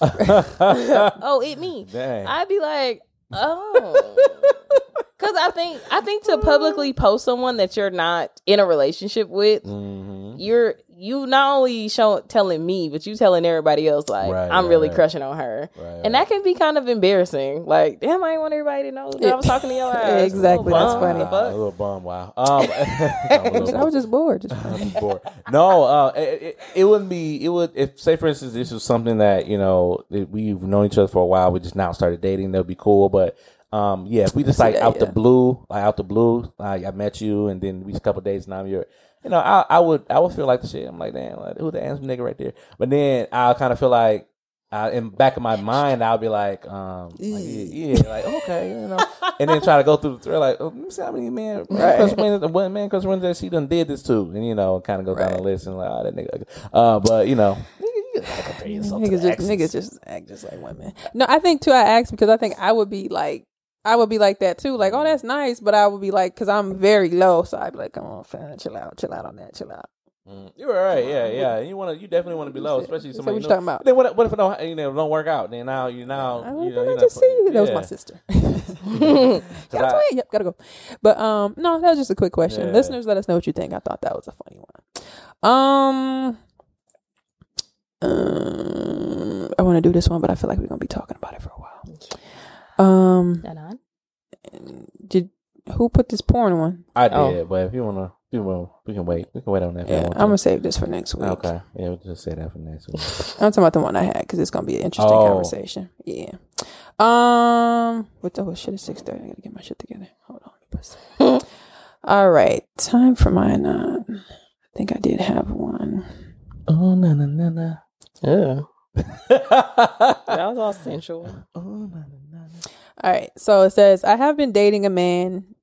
S6: oh, it me.
S5: Dang.
S6: I'd be like, oh. Cause I think I think to publicly post someone that you're not in a relationship with,
S5: hmm
S6: you're you not only show telling me, but you telling everybody else like
S5: Right,
S6: I'm
S5: right,
S6: really
S5: right.
S6: crushing on her,
S5: Right,
S6: and that can be kind of embarrassing. Like, damn, I ain't want everybody to know that I was talking to your ass.
S7: Exactly, that's
S6: bum,
S7: funny.
S6: the
S5: a little bum. Wow. Um, I'm little
S7: I was just bored. Just
S5: I'm bored. No, uh, it, it, it wouldn't be. It would if, say, for instance, this was something that you know that we've known each other for a while. We just now started dating. That'd be cool. But um, yeah, if we just like
S7: that,
S5: out the blue, like out the blue, like I met you, and then we a couple days, now you're. You know, I, I would I would feel like the shit. I'm like, damn, like, who the handsome nigga right there? But then I'll kind of feel like, uh, in back of my mind, I'll be like, um, like, yeah, yeah, like okay, you know, and then try to go through the thread, like, oh, let me see how many man, man crush Wednesday, one man crush Wednesday she done did this too, and you know, kind of go down the list and like, oh, that nigga, uh, but you know, you gotta compare yourself to
S7: niggas just niggas just act just like women. No, I think too. I asked because I think I would be like. I would be like that too, like, oh, that's nice, but I would be like, because I'm very low, so I'd be like, come on, fam, chill out, chill out on that, chill out.
S5: Mm, You're right, yeah, yeah. You want to, you definitely want to be low, especially
S7: So
S5: somebody.
S7: what
S5: you
S7: talking about?
S5: Then what? What if it don't, you know, don't work out? Then now you now,
S7: I,
S5: you know, you're
S7: I just see you. That was my sister. gotta
S5: I-
S7: Yep, gotta go. But um, no, that was just a quick question.
S5: Yeah.
S7: Listeners, let us know what you think. I thought that was a funny one. Um, um, I want to do this one, but I feel like we're gonna be talking about it for a while. Um,
S6: That on?
S7: did who put this porn one?
S5: I did,
S6: Oh.
S5: but if you wanna, if you wanna, we can wait. We can wait on that.
S7: Yeah, I'm gonna save this for next week.
S5: Okay, yeah, we'll just say that for next week.
S7: I'm talking about the one I had because it's gonna be an interesting
S5: Oh.
S7: conversation. Yeah. Um. What the oh shit? It's six thirty. I gotta get my shit together. Hold on. let All right. Time for mine. Uh, I think I did have one.
S5: oh na na na na.
S6: Yeah. That was all sensual.
S5: Oh, na, na.
S7: All right. So it says I have been dating a man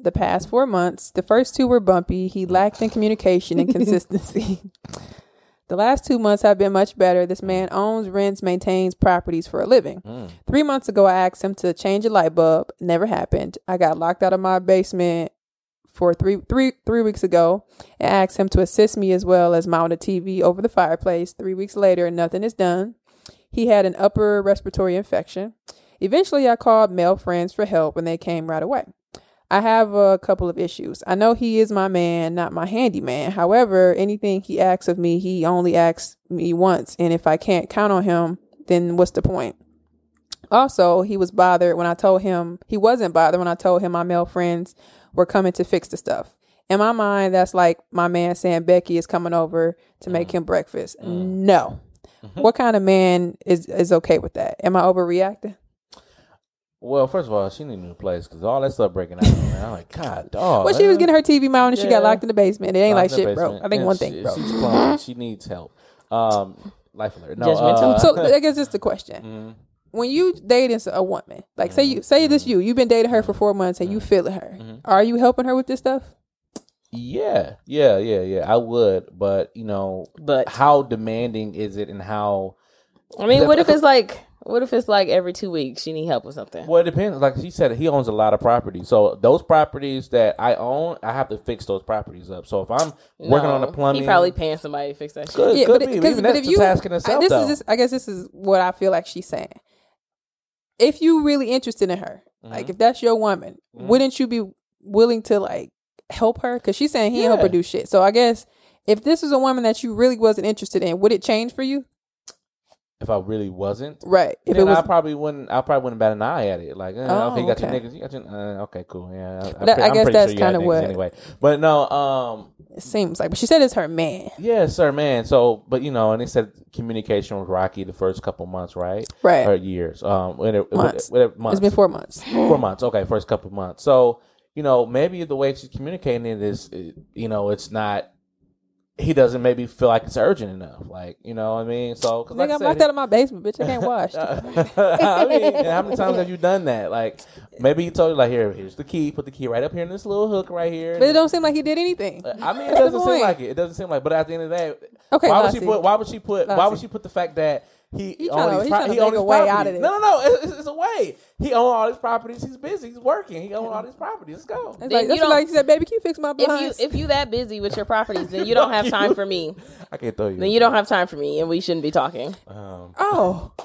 S7: the past four months. The first two were bumpy. He lacked in communication and consistency. The last two months have been much better. This man owns, rents, maintains properties for a living.
S5: Mm.
S7: Three months ago, I asked him to change a light bulb. Never happened. I got locked out of my basement for three three three weeks ago and asked him to assist me as well as mount a TV over the fireplace. Three weeks later, nothing is done. He had an upper respiratory infection. Eventually, I called male friends for help and they came right away. I have a couple of issues. I know he is my man, not my handyman. However, anything he asks of me, he only asks me once. And if I can't count on him, then what's the point? Also, he was bothered when I told him he wasn't bothered when I told him my male friends were coming to fix the stuff. In my mind, that's like my man saying Becky is coming over to make mm-hmm. him breakfast. Mm-hmm. No. Mm-hmm. What kind of man is is okay with that? Am I overreacting?
S5: Well, first of all, she need a new place because all that stuff breaking out. Man. I'm like, God, dog.
S7: well, she was getting her TV mounted. She got
S5: Yeah.
S7: locked in the basement. It ain't like
S5: Locked in
S7: shit, bro. I think
S5: And
S7: one
S5: she-
S7: thing, bro.
S5: She's clumsy. She needs help. Um, life alert. No,
S6: Judgmental.
S5: uh,
S7: so I guess it's the question.
S5: mm,
S7: When you dating a woman, like say you say this you, you've been dating her for four months and you feeling her.
S5: Mm-hmm.
S7: Are you helping her with this stuff?
S5: yeah, yeah, yeah, yeah. I would, but you know,
S6: But
S5: how demanding is it, and how?
S6: I mean, what if it's like, what if it's like every two weeks she need help with something?
S5: Well, it depends. Like she said, he owns a lot of properties. So those properties that I own, I have to fix those properties up. So if I'm working on the
S6: No,
S5: plumbing,
S6: He probably paying somebody to fix that shit.
S5: Good.
S7: yeah,
S5: could
S7: but
S5: be.
S7: because
S5: Even
S7: but
S5: that's
S7: if
S5: a
S7: you
S5: task in
S7: I-
S5: itself,
S7: this
S5: though.
S7: is just, I guess this is what I feel like she's saying. if you really interested in her, like if that's your woman,
S5: Mhm.
S7: wouldn't you be willing to like help her? Because she's saying he ain't help her do shit. So I guess if this is a woman that you really wasn't interested in, would it change for you?
S5: If I really wasn't,
S7: Right. If
S5: then
S7: it was
S5: I probably wouldn't. I probably wouldn't bat an eye at it. Like, eh,
S7: Oh,
S5: okay, you got
S7: okay.
S5: your niggas. You got your. Uh, okay, cool. Yeah, I,
S7: That- I
S5: I'm
S7: guess that's
S5: sure
S7: kinda what-
S5: Anyway, but no. Um.
S7: it seems like, but she said it's her man.
S5: Yes, sir, man. So, but you know, and they said communication was rocky the first couple months, right?
S7: Right.
S5: Or years. Um, whatever,
S7: Months.
S5: whatever, months.
S7: It's been four months.
S5: four months. Okay, first couple months. So, you know, maybe the way she's communicating it is, you know, it's not. He doesn't maybe feel like it's urgent enough. Like, you know what I mean? So, because like
S7: Nigga,
S5: I
S7: I'm
S5: said,
S7: locked out of my basement, bitch. I can't wash.
S5: I mean, how many times have you done that? Like, maybe he told you, like, here, here's the key. Put the key right up here in this little hook right here.
S7: but it don't seem like he did anything.
S5: Uh, I mean, it
S7: That's
S5: doesn't seem like it. It doesn't seem like. But at the end of the day,
S7: Okay,
S5: why would she put? Why would she put? Why would she put the fact that he
S7: He
S5: owned
S7: tryna-
S5: these
S7: he
S5: pro- he
S7: make
S5: owned
S7: a way
S5: properties?
S7: out of this.
S5: No, no, no. It's, it's, it's a way. He owned all these properties. He's busy. He's working. He owned all these properties. Let's go.
S7: It's
S6: Then
S7: like,
S6: you don't-
S7: like you said, baby, can you fix my
S6: If you if you that busy with your properties, then you don't have time for me.
S5: I can't throw you.
S6: Then you don't have time for me, and we shouldn't be talking.
S5: Um,
S7: oh,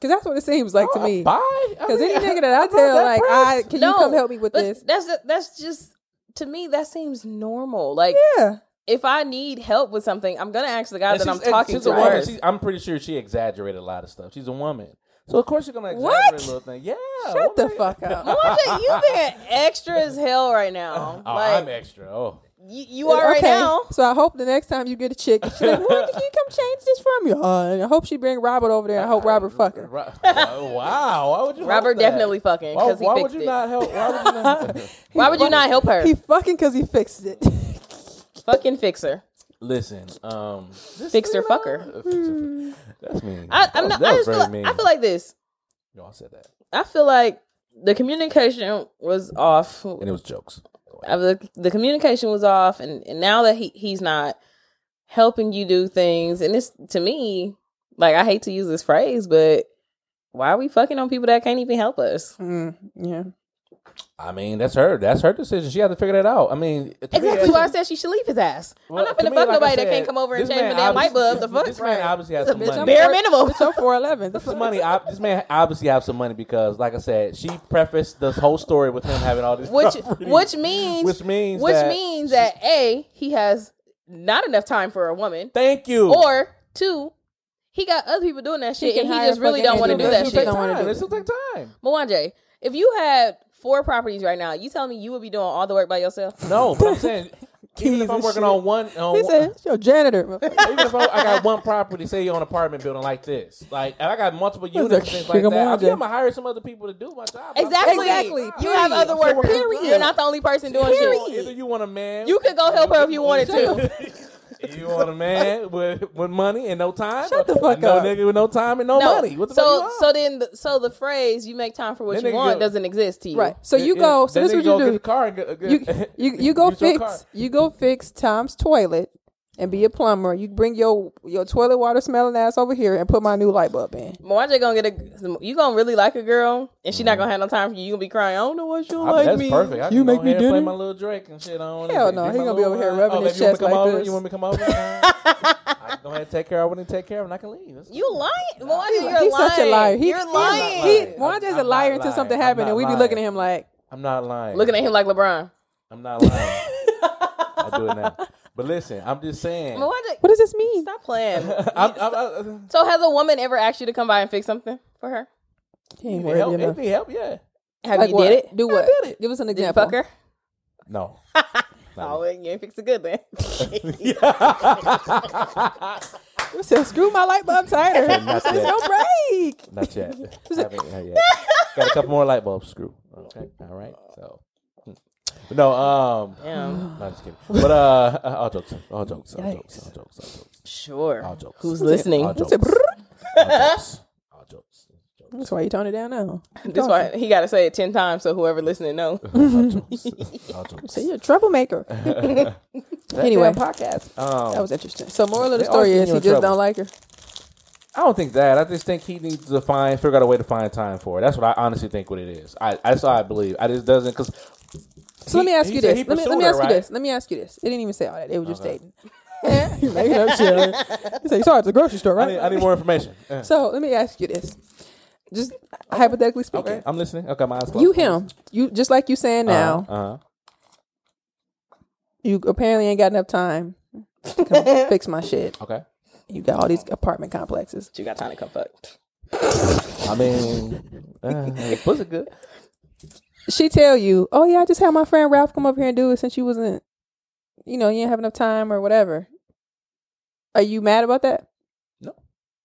S7: because that's what it seems like to me.
S5: Bye.
S7: Because any nigga that I tell, like, I can you come help me with this?
S6: That's that's just to me that seems normal. Like
S7: Yeah.
S6: If I need help with something, I'm gonna ask the guy
S5: And
S6: that I'm
S5: she's- and
S6: talking
S5: she's
S6: to
S5: a woman.
S6: first.
S5: She's- I'm pretty sure she exaggerated a lot of stuff. She's a woman, so of course she's gonna
S7: What?
S5: exaggerate a little thing. Yeah.
S7: Shut the fuck up.
S6: Mwanje, you being extra as hell right now.
S5: Oh,
S6: like
S5: I'm extra. Oh,
S6: you, you are right now.
S7: So I hope the next time you get a chick, she's like, "Where can you come change this from you?" Uh, and I hope she bring Robert over there. I hope Robert fuck her.
S5: Wow. Why would you?
S6: Robert definitely fucking
S5: Why,
S6: because he
S5: why
S6: fixed
S5: would you
S6: it.
S5: not help? Why would you not?
S6: Why would you not help her?
S7: He fucking because he fixed it.
S6: Fucking fix her.
S5: Listen, um, this-
S6: Fixer
S5: you know,
S6: fucker.
S5: uh, fixer- That's mean.
S6: I, I'm not.
S5: that
S6: I just feel
S5: very
S6: like,
S5: mean.
S6: I feel like this.
S5: Y'all said that,
S6: I feel like the communication was off.
S5: and it was jokes.
S6: Uh, the, the communication was off, and, and now that he he's not helping you do things, and it's to me like I hate to use this phrase, but why are we fucking on people that can't even help us?
S7: Mm, yeah.
S5: I mean, that's her. That's her decision. She had to figure that out. I mean, to me,
S6: Exactly why I said she should leave his ass.
S5: Well,
S6: I'm not
S5: to
S6: gonna
S5: me,
S6: fuck
S5: like I
S6: nobody that can't come over and change
S5: man
S6: the damn light bulb. The fuck,
S5: This man obviously has some money.
S7: I'm
S6: Bare minimum.
S7: Bitch, I'm four eleven.
S5: This money, I, this man obviously have some money because, like I said, she prefaced this whole story with him having all these
S6: which
S5: properties.
S6: which means
S5: which means
S6: which
S5: that
S6: means that a he has not enough time for a woman,
S5: Thank you.
S6: or two he got other people doing that shit,
S7: can
S6: and he just really don't want to do that shit.
S5: will
S7: Don't
S5: take
S7: wanna
S5: time.
S7: do
S5: This will take time.
S6: Mwanje, if you had four properties right now, you telling me you would be doing all the work by yourself?
S5: No, but I'm saying, even if I'm working
S7: shit.
S5: on one, on
S7: He said, "It's your janitor."
S5: even if I, I got one property, say you're an apartment building like this, like and I got multiple units and things like that. I'm, gonna hire some other people to do my job.
S6: Exactly.
S7: Exactly.
S6: You have other work.
S7: Period.
S6: You're not the only person doing
S5: Either,
S6: shit.
S5: either you want a man,
S6: You could go help her if you wanted to.
S5: You want a man with with money and no time.
S7: Shut the fuck
S5: no
S7: up.
S5: nigga with no time and no,
S6: No.
S5: money. What the fuck you
S6: so
S5: want?
S6: so then the, so the phrase "you make time for what
S5: Then
S6: you
S5: nigga
S6: want"
S5: go-
S6: doesn't exist to you.
S7: Right. So you
S5: Yeah,
S7: go. So
S5: then
S7: this
S5: nigga
S7: what
S5: go
S7: you
S5: Get
S7: do.
S5: the car and get,
S7: You
S5: get,
S7: you you go
S5: use your car.
S7: fix. You go fix Tom's toilet and be a plumber. You bring your your toilet water smelling ass over here and put my new light bulb in.
S6: Mwanje gonna get a. You gonna really like a girl, and she not gonna have no time for you. You gonna be crying. I don't know what you
S5: Mm-hmm. I,
S6: like
S5: that's
S6: me.
S5: perfect. I
S7: You make me
S5: ahead and play
S7: dinner?
S5: my little Drake and shit on.
S7: Hell no, he gonna be over here rubbing
S5: oh,
S7: his
S5: baby, you want
S7: chest
S5: me to come
S7: like
S5: over?
S7: this.
S5: You want me to come over? I can go ahead and take care of it and take care of and I can leave. That's-
S6: You lying? Mwanje, you're
S7: He's
S6: lying.
S7: such a liar. He,
S6: you're
S7: he-
S6: lying.
S7: He,
S5: I'm-
S7: a liar
S5: not
S7: until something
S5: I'm
S7: happened, and we be looking at him like,
S5: I'm not lying.
S6: Looking at him like LeBron.
S5: I'm not lying. I do it now. But listen, I'm just saying.
S6: Mwanje,
S7: "What does this mean?"
S6: stop playing.
S5: I'm, I'm, I'm,
S6: So has a woman ever asked you to come by and fix something for her?
S7: He ain't
S5: it
S7: worthy
S5: help, it help, yeah.
S6: Have
S7: Like
S6: you
S7: what?
S6: did it?
S7: Do what?
S5: did it.
S7: Give us an
S6: Did you
S7: example.
S6: fuck her?
S5: No.
S6: Oh, well, you ain't fixed it good then.
S7: You said, "Screw my light bulb tighter."
S5: Not
S7: It's
S5: yet.
S7: no break.
S5: Not yet. Haven't not yet. Got a couple more light bulbs screw. Okay. All right. So. But no, um,
S6: Damn.
S5: no, just kidding. But uh, all jokes, all jokes, all jokes, all jokes, all jokes,
S6: Sure.
S5: all jokes.
S6: Who's listening?
S5: All jokes. All jokes. All jokes.
S7: That's why you tone it down now.
S6: This why he got to say it ten times so whoever listening know.
S5: All jokes. All jokes.
S7: So you're a troublemaker. Anyway.
S5: podcast. Um,
S7: That was interesting. So moral of the story
S5: always
S7: is he just
S5: trouble.
S7: don't like her.
S5: I don't think that. I just think he needs to find, figure out a way to find time for it. That's what I honestly think. What it is. I that's all I believe. I just doesn't because.
S7: So let me ask you this. Let me, let me ask you
S5: right?
S7: this. Let me ask you this. It didn't even say all that. They were just dating. He's making up shit. He said, "You saw it at the grocery store,
S5: I
S7: right?"
S5: need, I need more information. Yeah.
S7: So let me ask you this: Just hypothetically speaking.
S5: Okay, I'm listening. Okay, my eyes closed.
S7: You him. You just like you saying now.
S5: Uh huh.
S7: You apparently ain't got enough time to come fix my shit.
S5: Okay.
S7: You got all these apartment complexes.
S6: You got time to come fuck.
S5: I mean, uh, pussy good.
S7: She tell you, "Oh yeah, I just had my friend Ralph come over here and do it since you wasn't, you know, you didn't have enough time or whatever." Are you mad about that?
S5: No,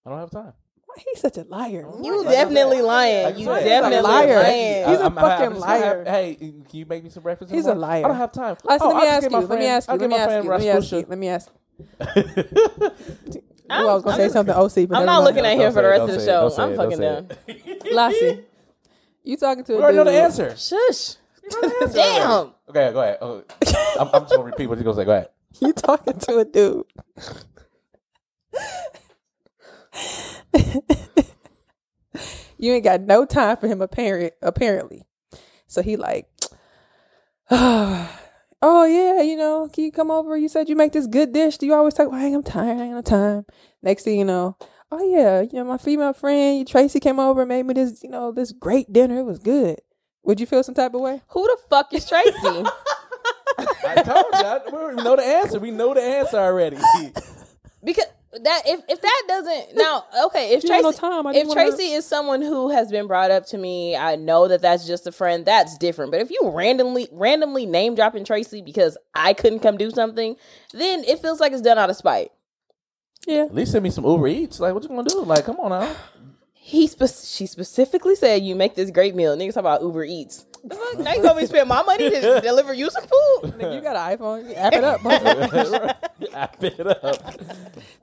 S5: I don't have time.
S7: Why he's such a liar?
S6: You definitely lying.
S5: Like
S6: You
S5: you said,
S6: definitely
S7: he's liar.
S6: lying.
S7: He's a
S5: I'm- I'm-
S7: fucking
S5: I'm just gonna have-
S7: liar.
S5: hey, can you make me some breakfast?
S7: He's a liar.
S5: I don't have time.
S7: Listen,
S5: Oh,
S7: let me
S5: I'll just
S7: ask
S5: get
S7: you.
S5: my
S7: Let me
S5: friend-
S7: ask
S5: I'll
S7: you. Let me
S5: my
S7: ask
S5: friend
S7: you. Let me ask you. Let me ask. Ooh, I was gonna say something OC, but
S6: I'm not looking at him for the rest of the show. I'm fucking
S5: don't
S6: done.
S5: say
S7: Lassie, you talking to a
S5: We already know the answer.
S6: Shush. Damn.
S5: Okay, go ahead. Oh, I'm, I'm just gonna repeat what you gonna say. Go ahead.
S7: You talking to a dude. you ain't got no time for him apparent apparently. So he like Oh yeah, you know, can you come over? You said you make this good dish. Do you always talk? Well, I ain't I'm tired, I ain't no time. Next thing you know, oh yeah, you know, my female friend Tracy came over and made me this, you know, this great dinner. It was good. Would you feel some type of way?
S6: Who the fuck is Tracy?
S5: I told you. I, we know the answer. We know the answer already.
S6: because that if if that doesn't now okay if
S7: You
S6: Tracy
S7: no time.
S6: If
S7: didn't wanna-
S6: Tracy is someone who has been brought up to me, I know that that's just a friend. That's different. But if you randomly randomly name dropping Tracy because I couldn't come do something, then it feels like it's done out of spite.
S7: Yeah.
S5: At least send me some Uber Eats. Like, what you gonna do? Like, come on now.
S6: He spe- she specifically said you make this great meal. Niggas talk about Uber Eats. The fuck? Now you gonna be spend my money to deliver you some food?
S7: Nigga, you got an iPhone. You app it up. motherfucker.
S5: I pick it up.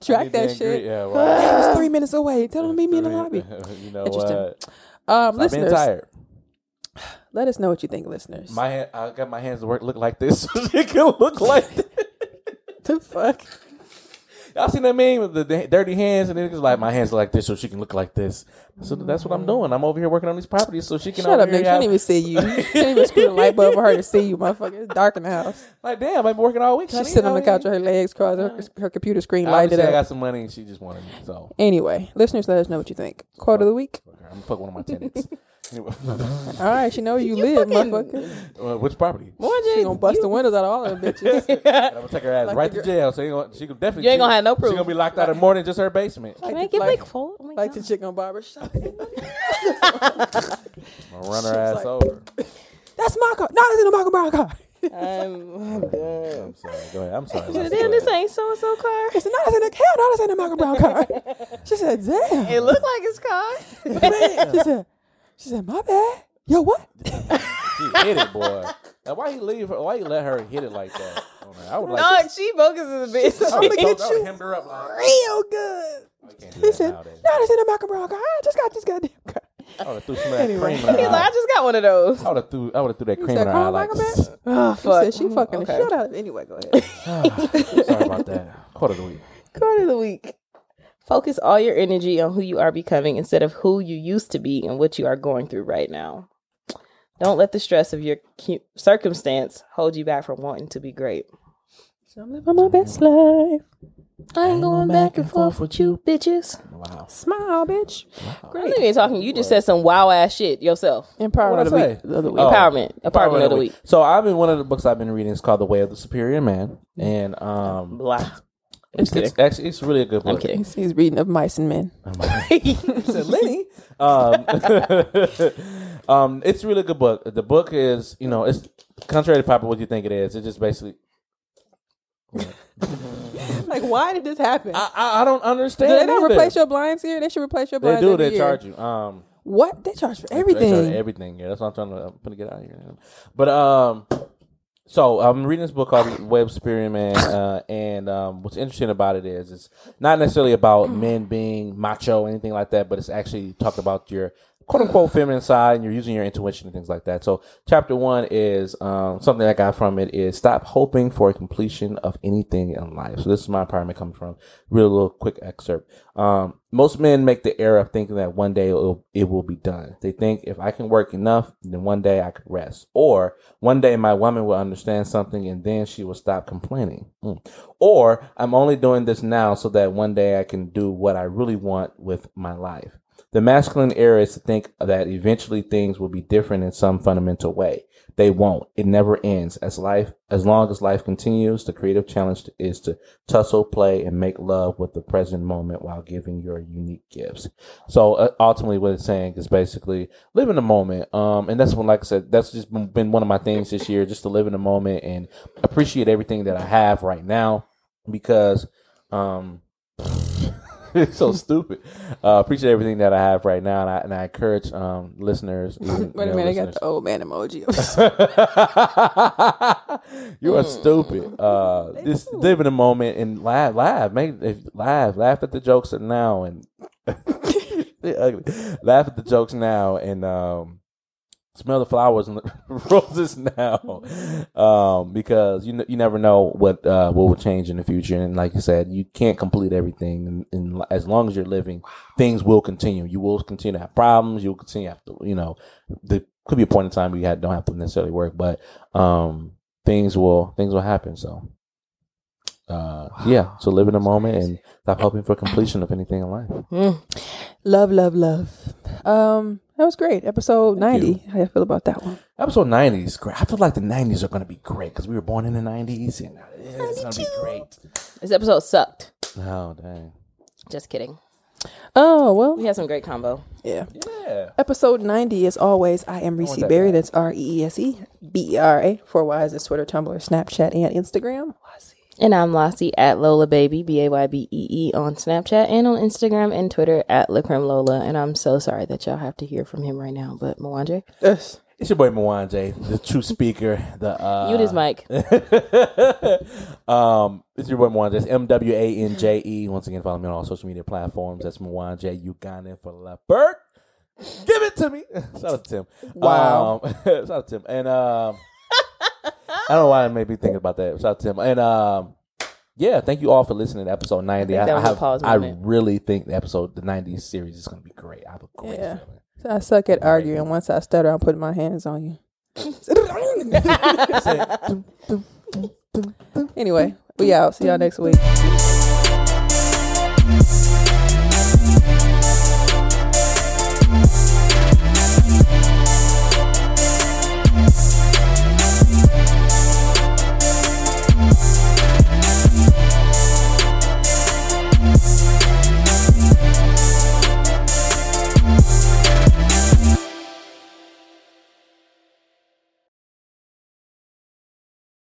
S7: Track that shit.
S5: great. Yeah,
S7: Yeah,
S5: wow.
S7: it's three minutes away. Tell them to meet me in the lobby.
S5: you know
S7: Interesting.
S5: what?
S7: Um,
S5: I've been
S7: listeners,
S5: tired.
S7: let us know what you think, listeners.
S5: My hand, I got my hands to work look like this. it can look like this.
S7: the fuck?
S5: Y'all seen that meme with the, the dirty hands and then it's like my hands are like this so she can look like this. So that's what I'm doing. I'm over here working on these properties so she can
S7: Shut up, nigga. She didn't even see you. She didn't even screw the light bulb for her to see you, motherfucker. It's dark in the house.
S5: like damn, I've been working all week.
S7: She's sitting on the couch with her legs crossed, her, her computer screen lighted
S5: up. I got some money and she just wanted me. So
S7: Anyway, listeners, let us know what you think. Quote of the week.
S5: I'm gonna fuck one of my tenants. Anyway.
S7: All right, she know where you, live, motherfucker.
S5: Uh, which property?
S7: She gonna bust the windows out of all of them bitches.
S5: I'm gonna take her ass
S7: Like
S5: right
S7: the
S5: to
S7: gir-
S5: jail. So you gonna, she gonna definitely.
S6: You ain't gonna have no proof.
S5: She
S6: proof.
S5: gonna be locked out of more than just her basement.
S6: Can I
S7: Like-
S6: get
S7: like-
S6: like four? Oh my
S7: like
S6: God.
S7: the chick on barber shop.
S5: I'm gonna run her ass
S7: like-
S5: over.
S7: That's my car. No, it's in the Michael Brown car.
S6: I'm, I'm done.
S5: I'm sorry. Go ahead. I'm sorry.
S6: Damn,
S5: Leslie. Go
S6: this
S5: ahead.
S6: ain't so and so car.
S7: I said, no, it's in the hell no, it's in the Michael Brown car. She said, damn.
S6: It looked like his car.
S7: Man. She said, she said, my bad. Yo, what?
S5: She hit it, boy. Now, why you leave her? Why you let her hit it like that? on her? I would like.
S6: Dog, she bogus as a bitch.
S5: I would
S7: I'ma
S5: have
S7: get you
S5: hemmed her up. Like,
S7: Real good.
S5: I
S7: He said,
S5: nowadays.
S7: no, it's in the Michael Brown car. I just got this goddamn car.
S5: I would have threw some of that
S7: Anyway.
S5: cream in her
S6: He's like, I just got one of those.
S5: I would have threw. I would have threw that cream
S7: said,
S5: in her eye. Like,
S7: Michael Brown?"
S6: Oh,
S7: She
S6: fuck.
S7: said she fucking
S6: Okay.
S7: the shit out of it. Anyway, go ahead.
S5: sorry about that. Quarter of the week.
S6: Quote of the week. Focus all your energy on who you are becoming instead of who you used to be and what you are going through right now. Don't let the stress of your circumstance hold you back from wanting to be great.
S7: So I'm living my best life.
S6: I ain't going back and forth with you, bitches.
S5: Wow.
S7: Smile, bitch.
S6: I'm not even talking. You just said some wow ass shit yourself.
S7: Empowerment
S5: What'd
S7: of the week. The other week.
S5: Oh.
S6: Empowerment. Apartment of the week.
S5: So I've been one of the books I've been reading is called The Way of the Superior Man, and um,
S6: Blah.
S5: It's, it's actually it's really a good book.
S6: I'm kidding.
S7: He's, reading of mice and men.
S5: said Lenny. Um, um, it's a really good book. The book is, you know, it's contrary to probably what you think it is. It's just basically.
S7: Like, why did this happen?
S5: I, I, I don't understand.
S7: do they
S5: either.
S7: replace your blinds here? They should replace your blinds.
S5: They
S7: do.
S5: They
S7: year.
S5: charge you. Um,
S7: What? They charge for
S5: They charge
S7: everything.
S5: everything. Yeah, that's what I'm trying to. I'm gonna get out of here. But um, so I'm reading this book called Web Man, uh, and um, what's interesting about it is it's not necessarily about men being macho or anything like that, but it's actually talked about your quote unquote feminine side and you're using your intuition and things like that. So chapter one is um, something I got from it is stop hoping for a completion of anything in life. So this is my apartment coming from. Real little quick excerpt. Um, most men make the error of thinking that one day it will, it will be done. They think if I can work enough, then one day I could rest. Or one day my woman will understand something and then she will stop complaining. Mm. Or I'm only doing this now so that one day I can do what I really want with my life. The masculine error is to think that eventually things will be different in some fundamental way. They won't. It never ends. As life, as long as life continues, the creative challenge is to tussle, play, and make love with the present moment while giving your unique gifts. So uh, ultimately, what it's saying is basically live in the moment. Um, and that's when, like I said, that's just been- been one of my things this year, just to live in the moment and appreciate everything that I have right now because, um, it's so stupid. Uh, appreciate everything that I have right now, and I, and I encourage um, listeners.
S7: Wait a minute, I got the old man emoji.
S5: you are stupid. Uh, just live in the moment and laugh, laugh, make if, laugh, laugh at the jokes now, and laugh at the jokes now, and um, smell the flowers and the roses now, um, because you n- you never know what uh, what will change in the future, and like you said, you can't complete everything, and, and as long as you're living, things will continue. You will continue to have problems. You'll continue to have to, you know, there could be a point in time where you don't have to necessarily work, but um, things will things will happen. So. Uh, yeah, so live in the moment and stop hoping for completion of anything in life.
S6: Mm.
S7: love, love, love. Um, that was great. Episode
S5: Thank
S7: ninety. How you feel about that one?
S5: Episode 90 is great. I feel like the 90s are going to be great because we were born in the 90s and uh, it's going to be great.
S6: This episode sucked.
S5: Oh, dang.
S6: Just kidding.
S7: Oh well,
S6: We had some great combo.
S7: yeah.
S5: Yeah.
S7: Episode 90 as always. I am Reese
S5: want that
S7: Berry. That's R E E S E B E R A. Four Y's is Twitter, Tumblr, Snapchat, and Instagram.
S6: And I'm Lassie at Lola Baby, B A Y B E E on Snapchat and on Instagram and Twitter at Lacrim Lola. And I'm so sorry that y'all have to hear from him right now. But Mwanje,
S7: Yes.
S5: It's your boy Mwanje, the true speaker. The uh,
S6: mute his mic.
S5: um, it's your boy Mwanje. It's M W A N J E. Once again, follow me on all social media platforms. That's Mwanje Ugandan for Leopard. Give it to me. Shout out to Tim.
S7: Wow.
S5: Um, shout out to Tim. And um, I don't know why I made me think about that. Shout out to Tim. And um, yeah, thank you all for listening to episode ninety.
S6: I think that was a
S5: have,
S6: pause
S5: I really think the episode, the '90s series, is going to be great. I have a great
S7: Yeah.
S5: feeling.
S7: I suck at arguing. Once I stutter, I'm putting my hands on you. anyway, we out. See y'all next week.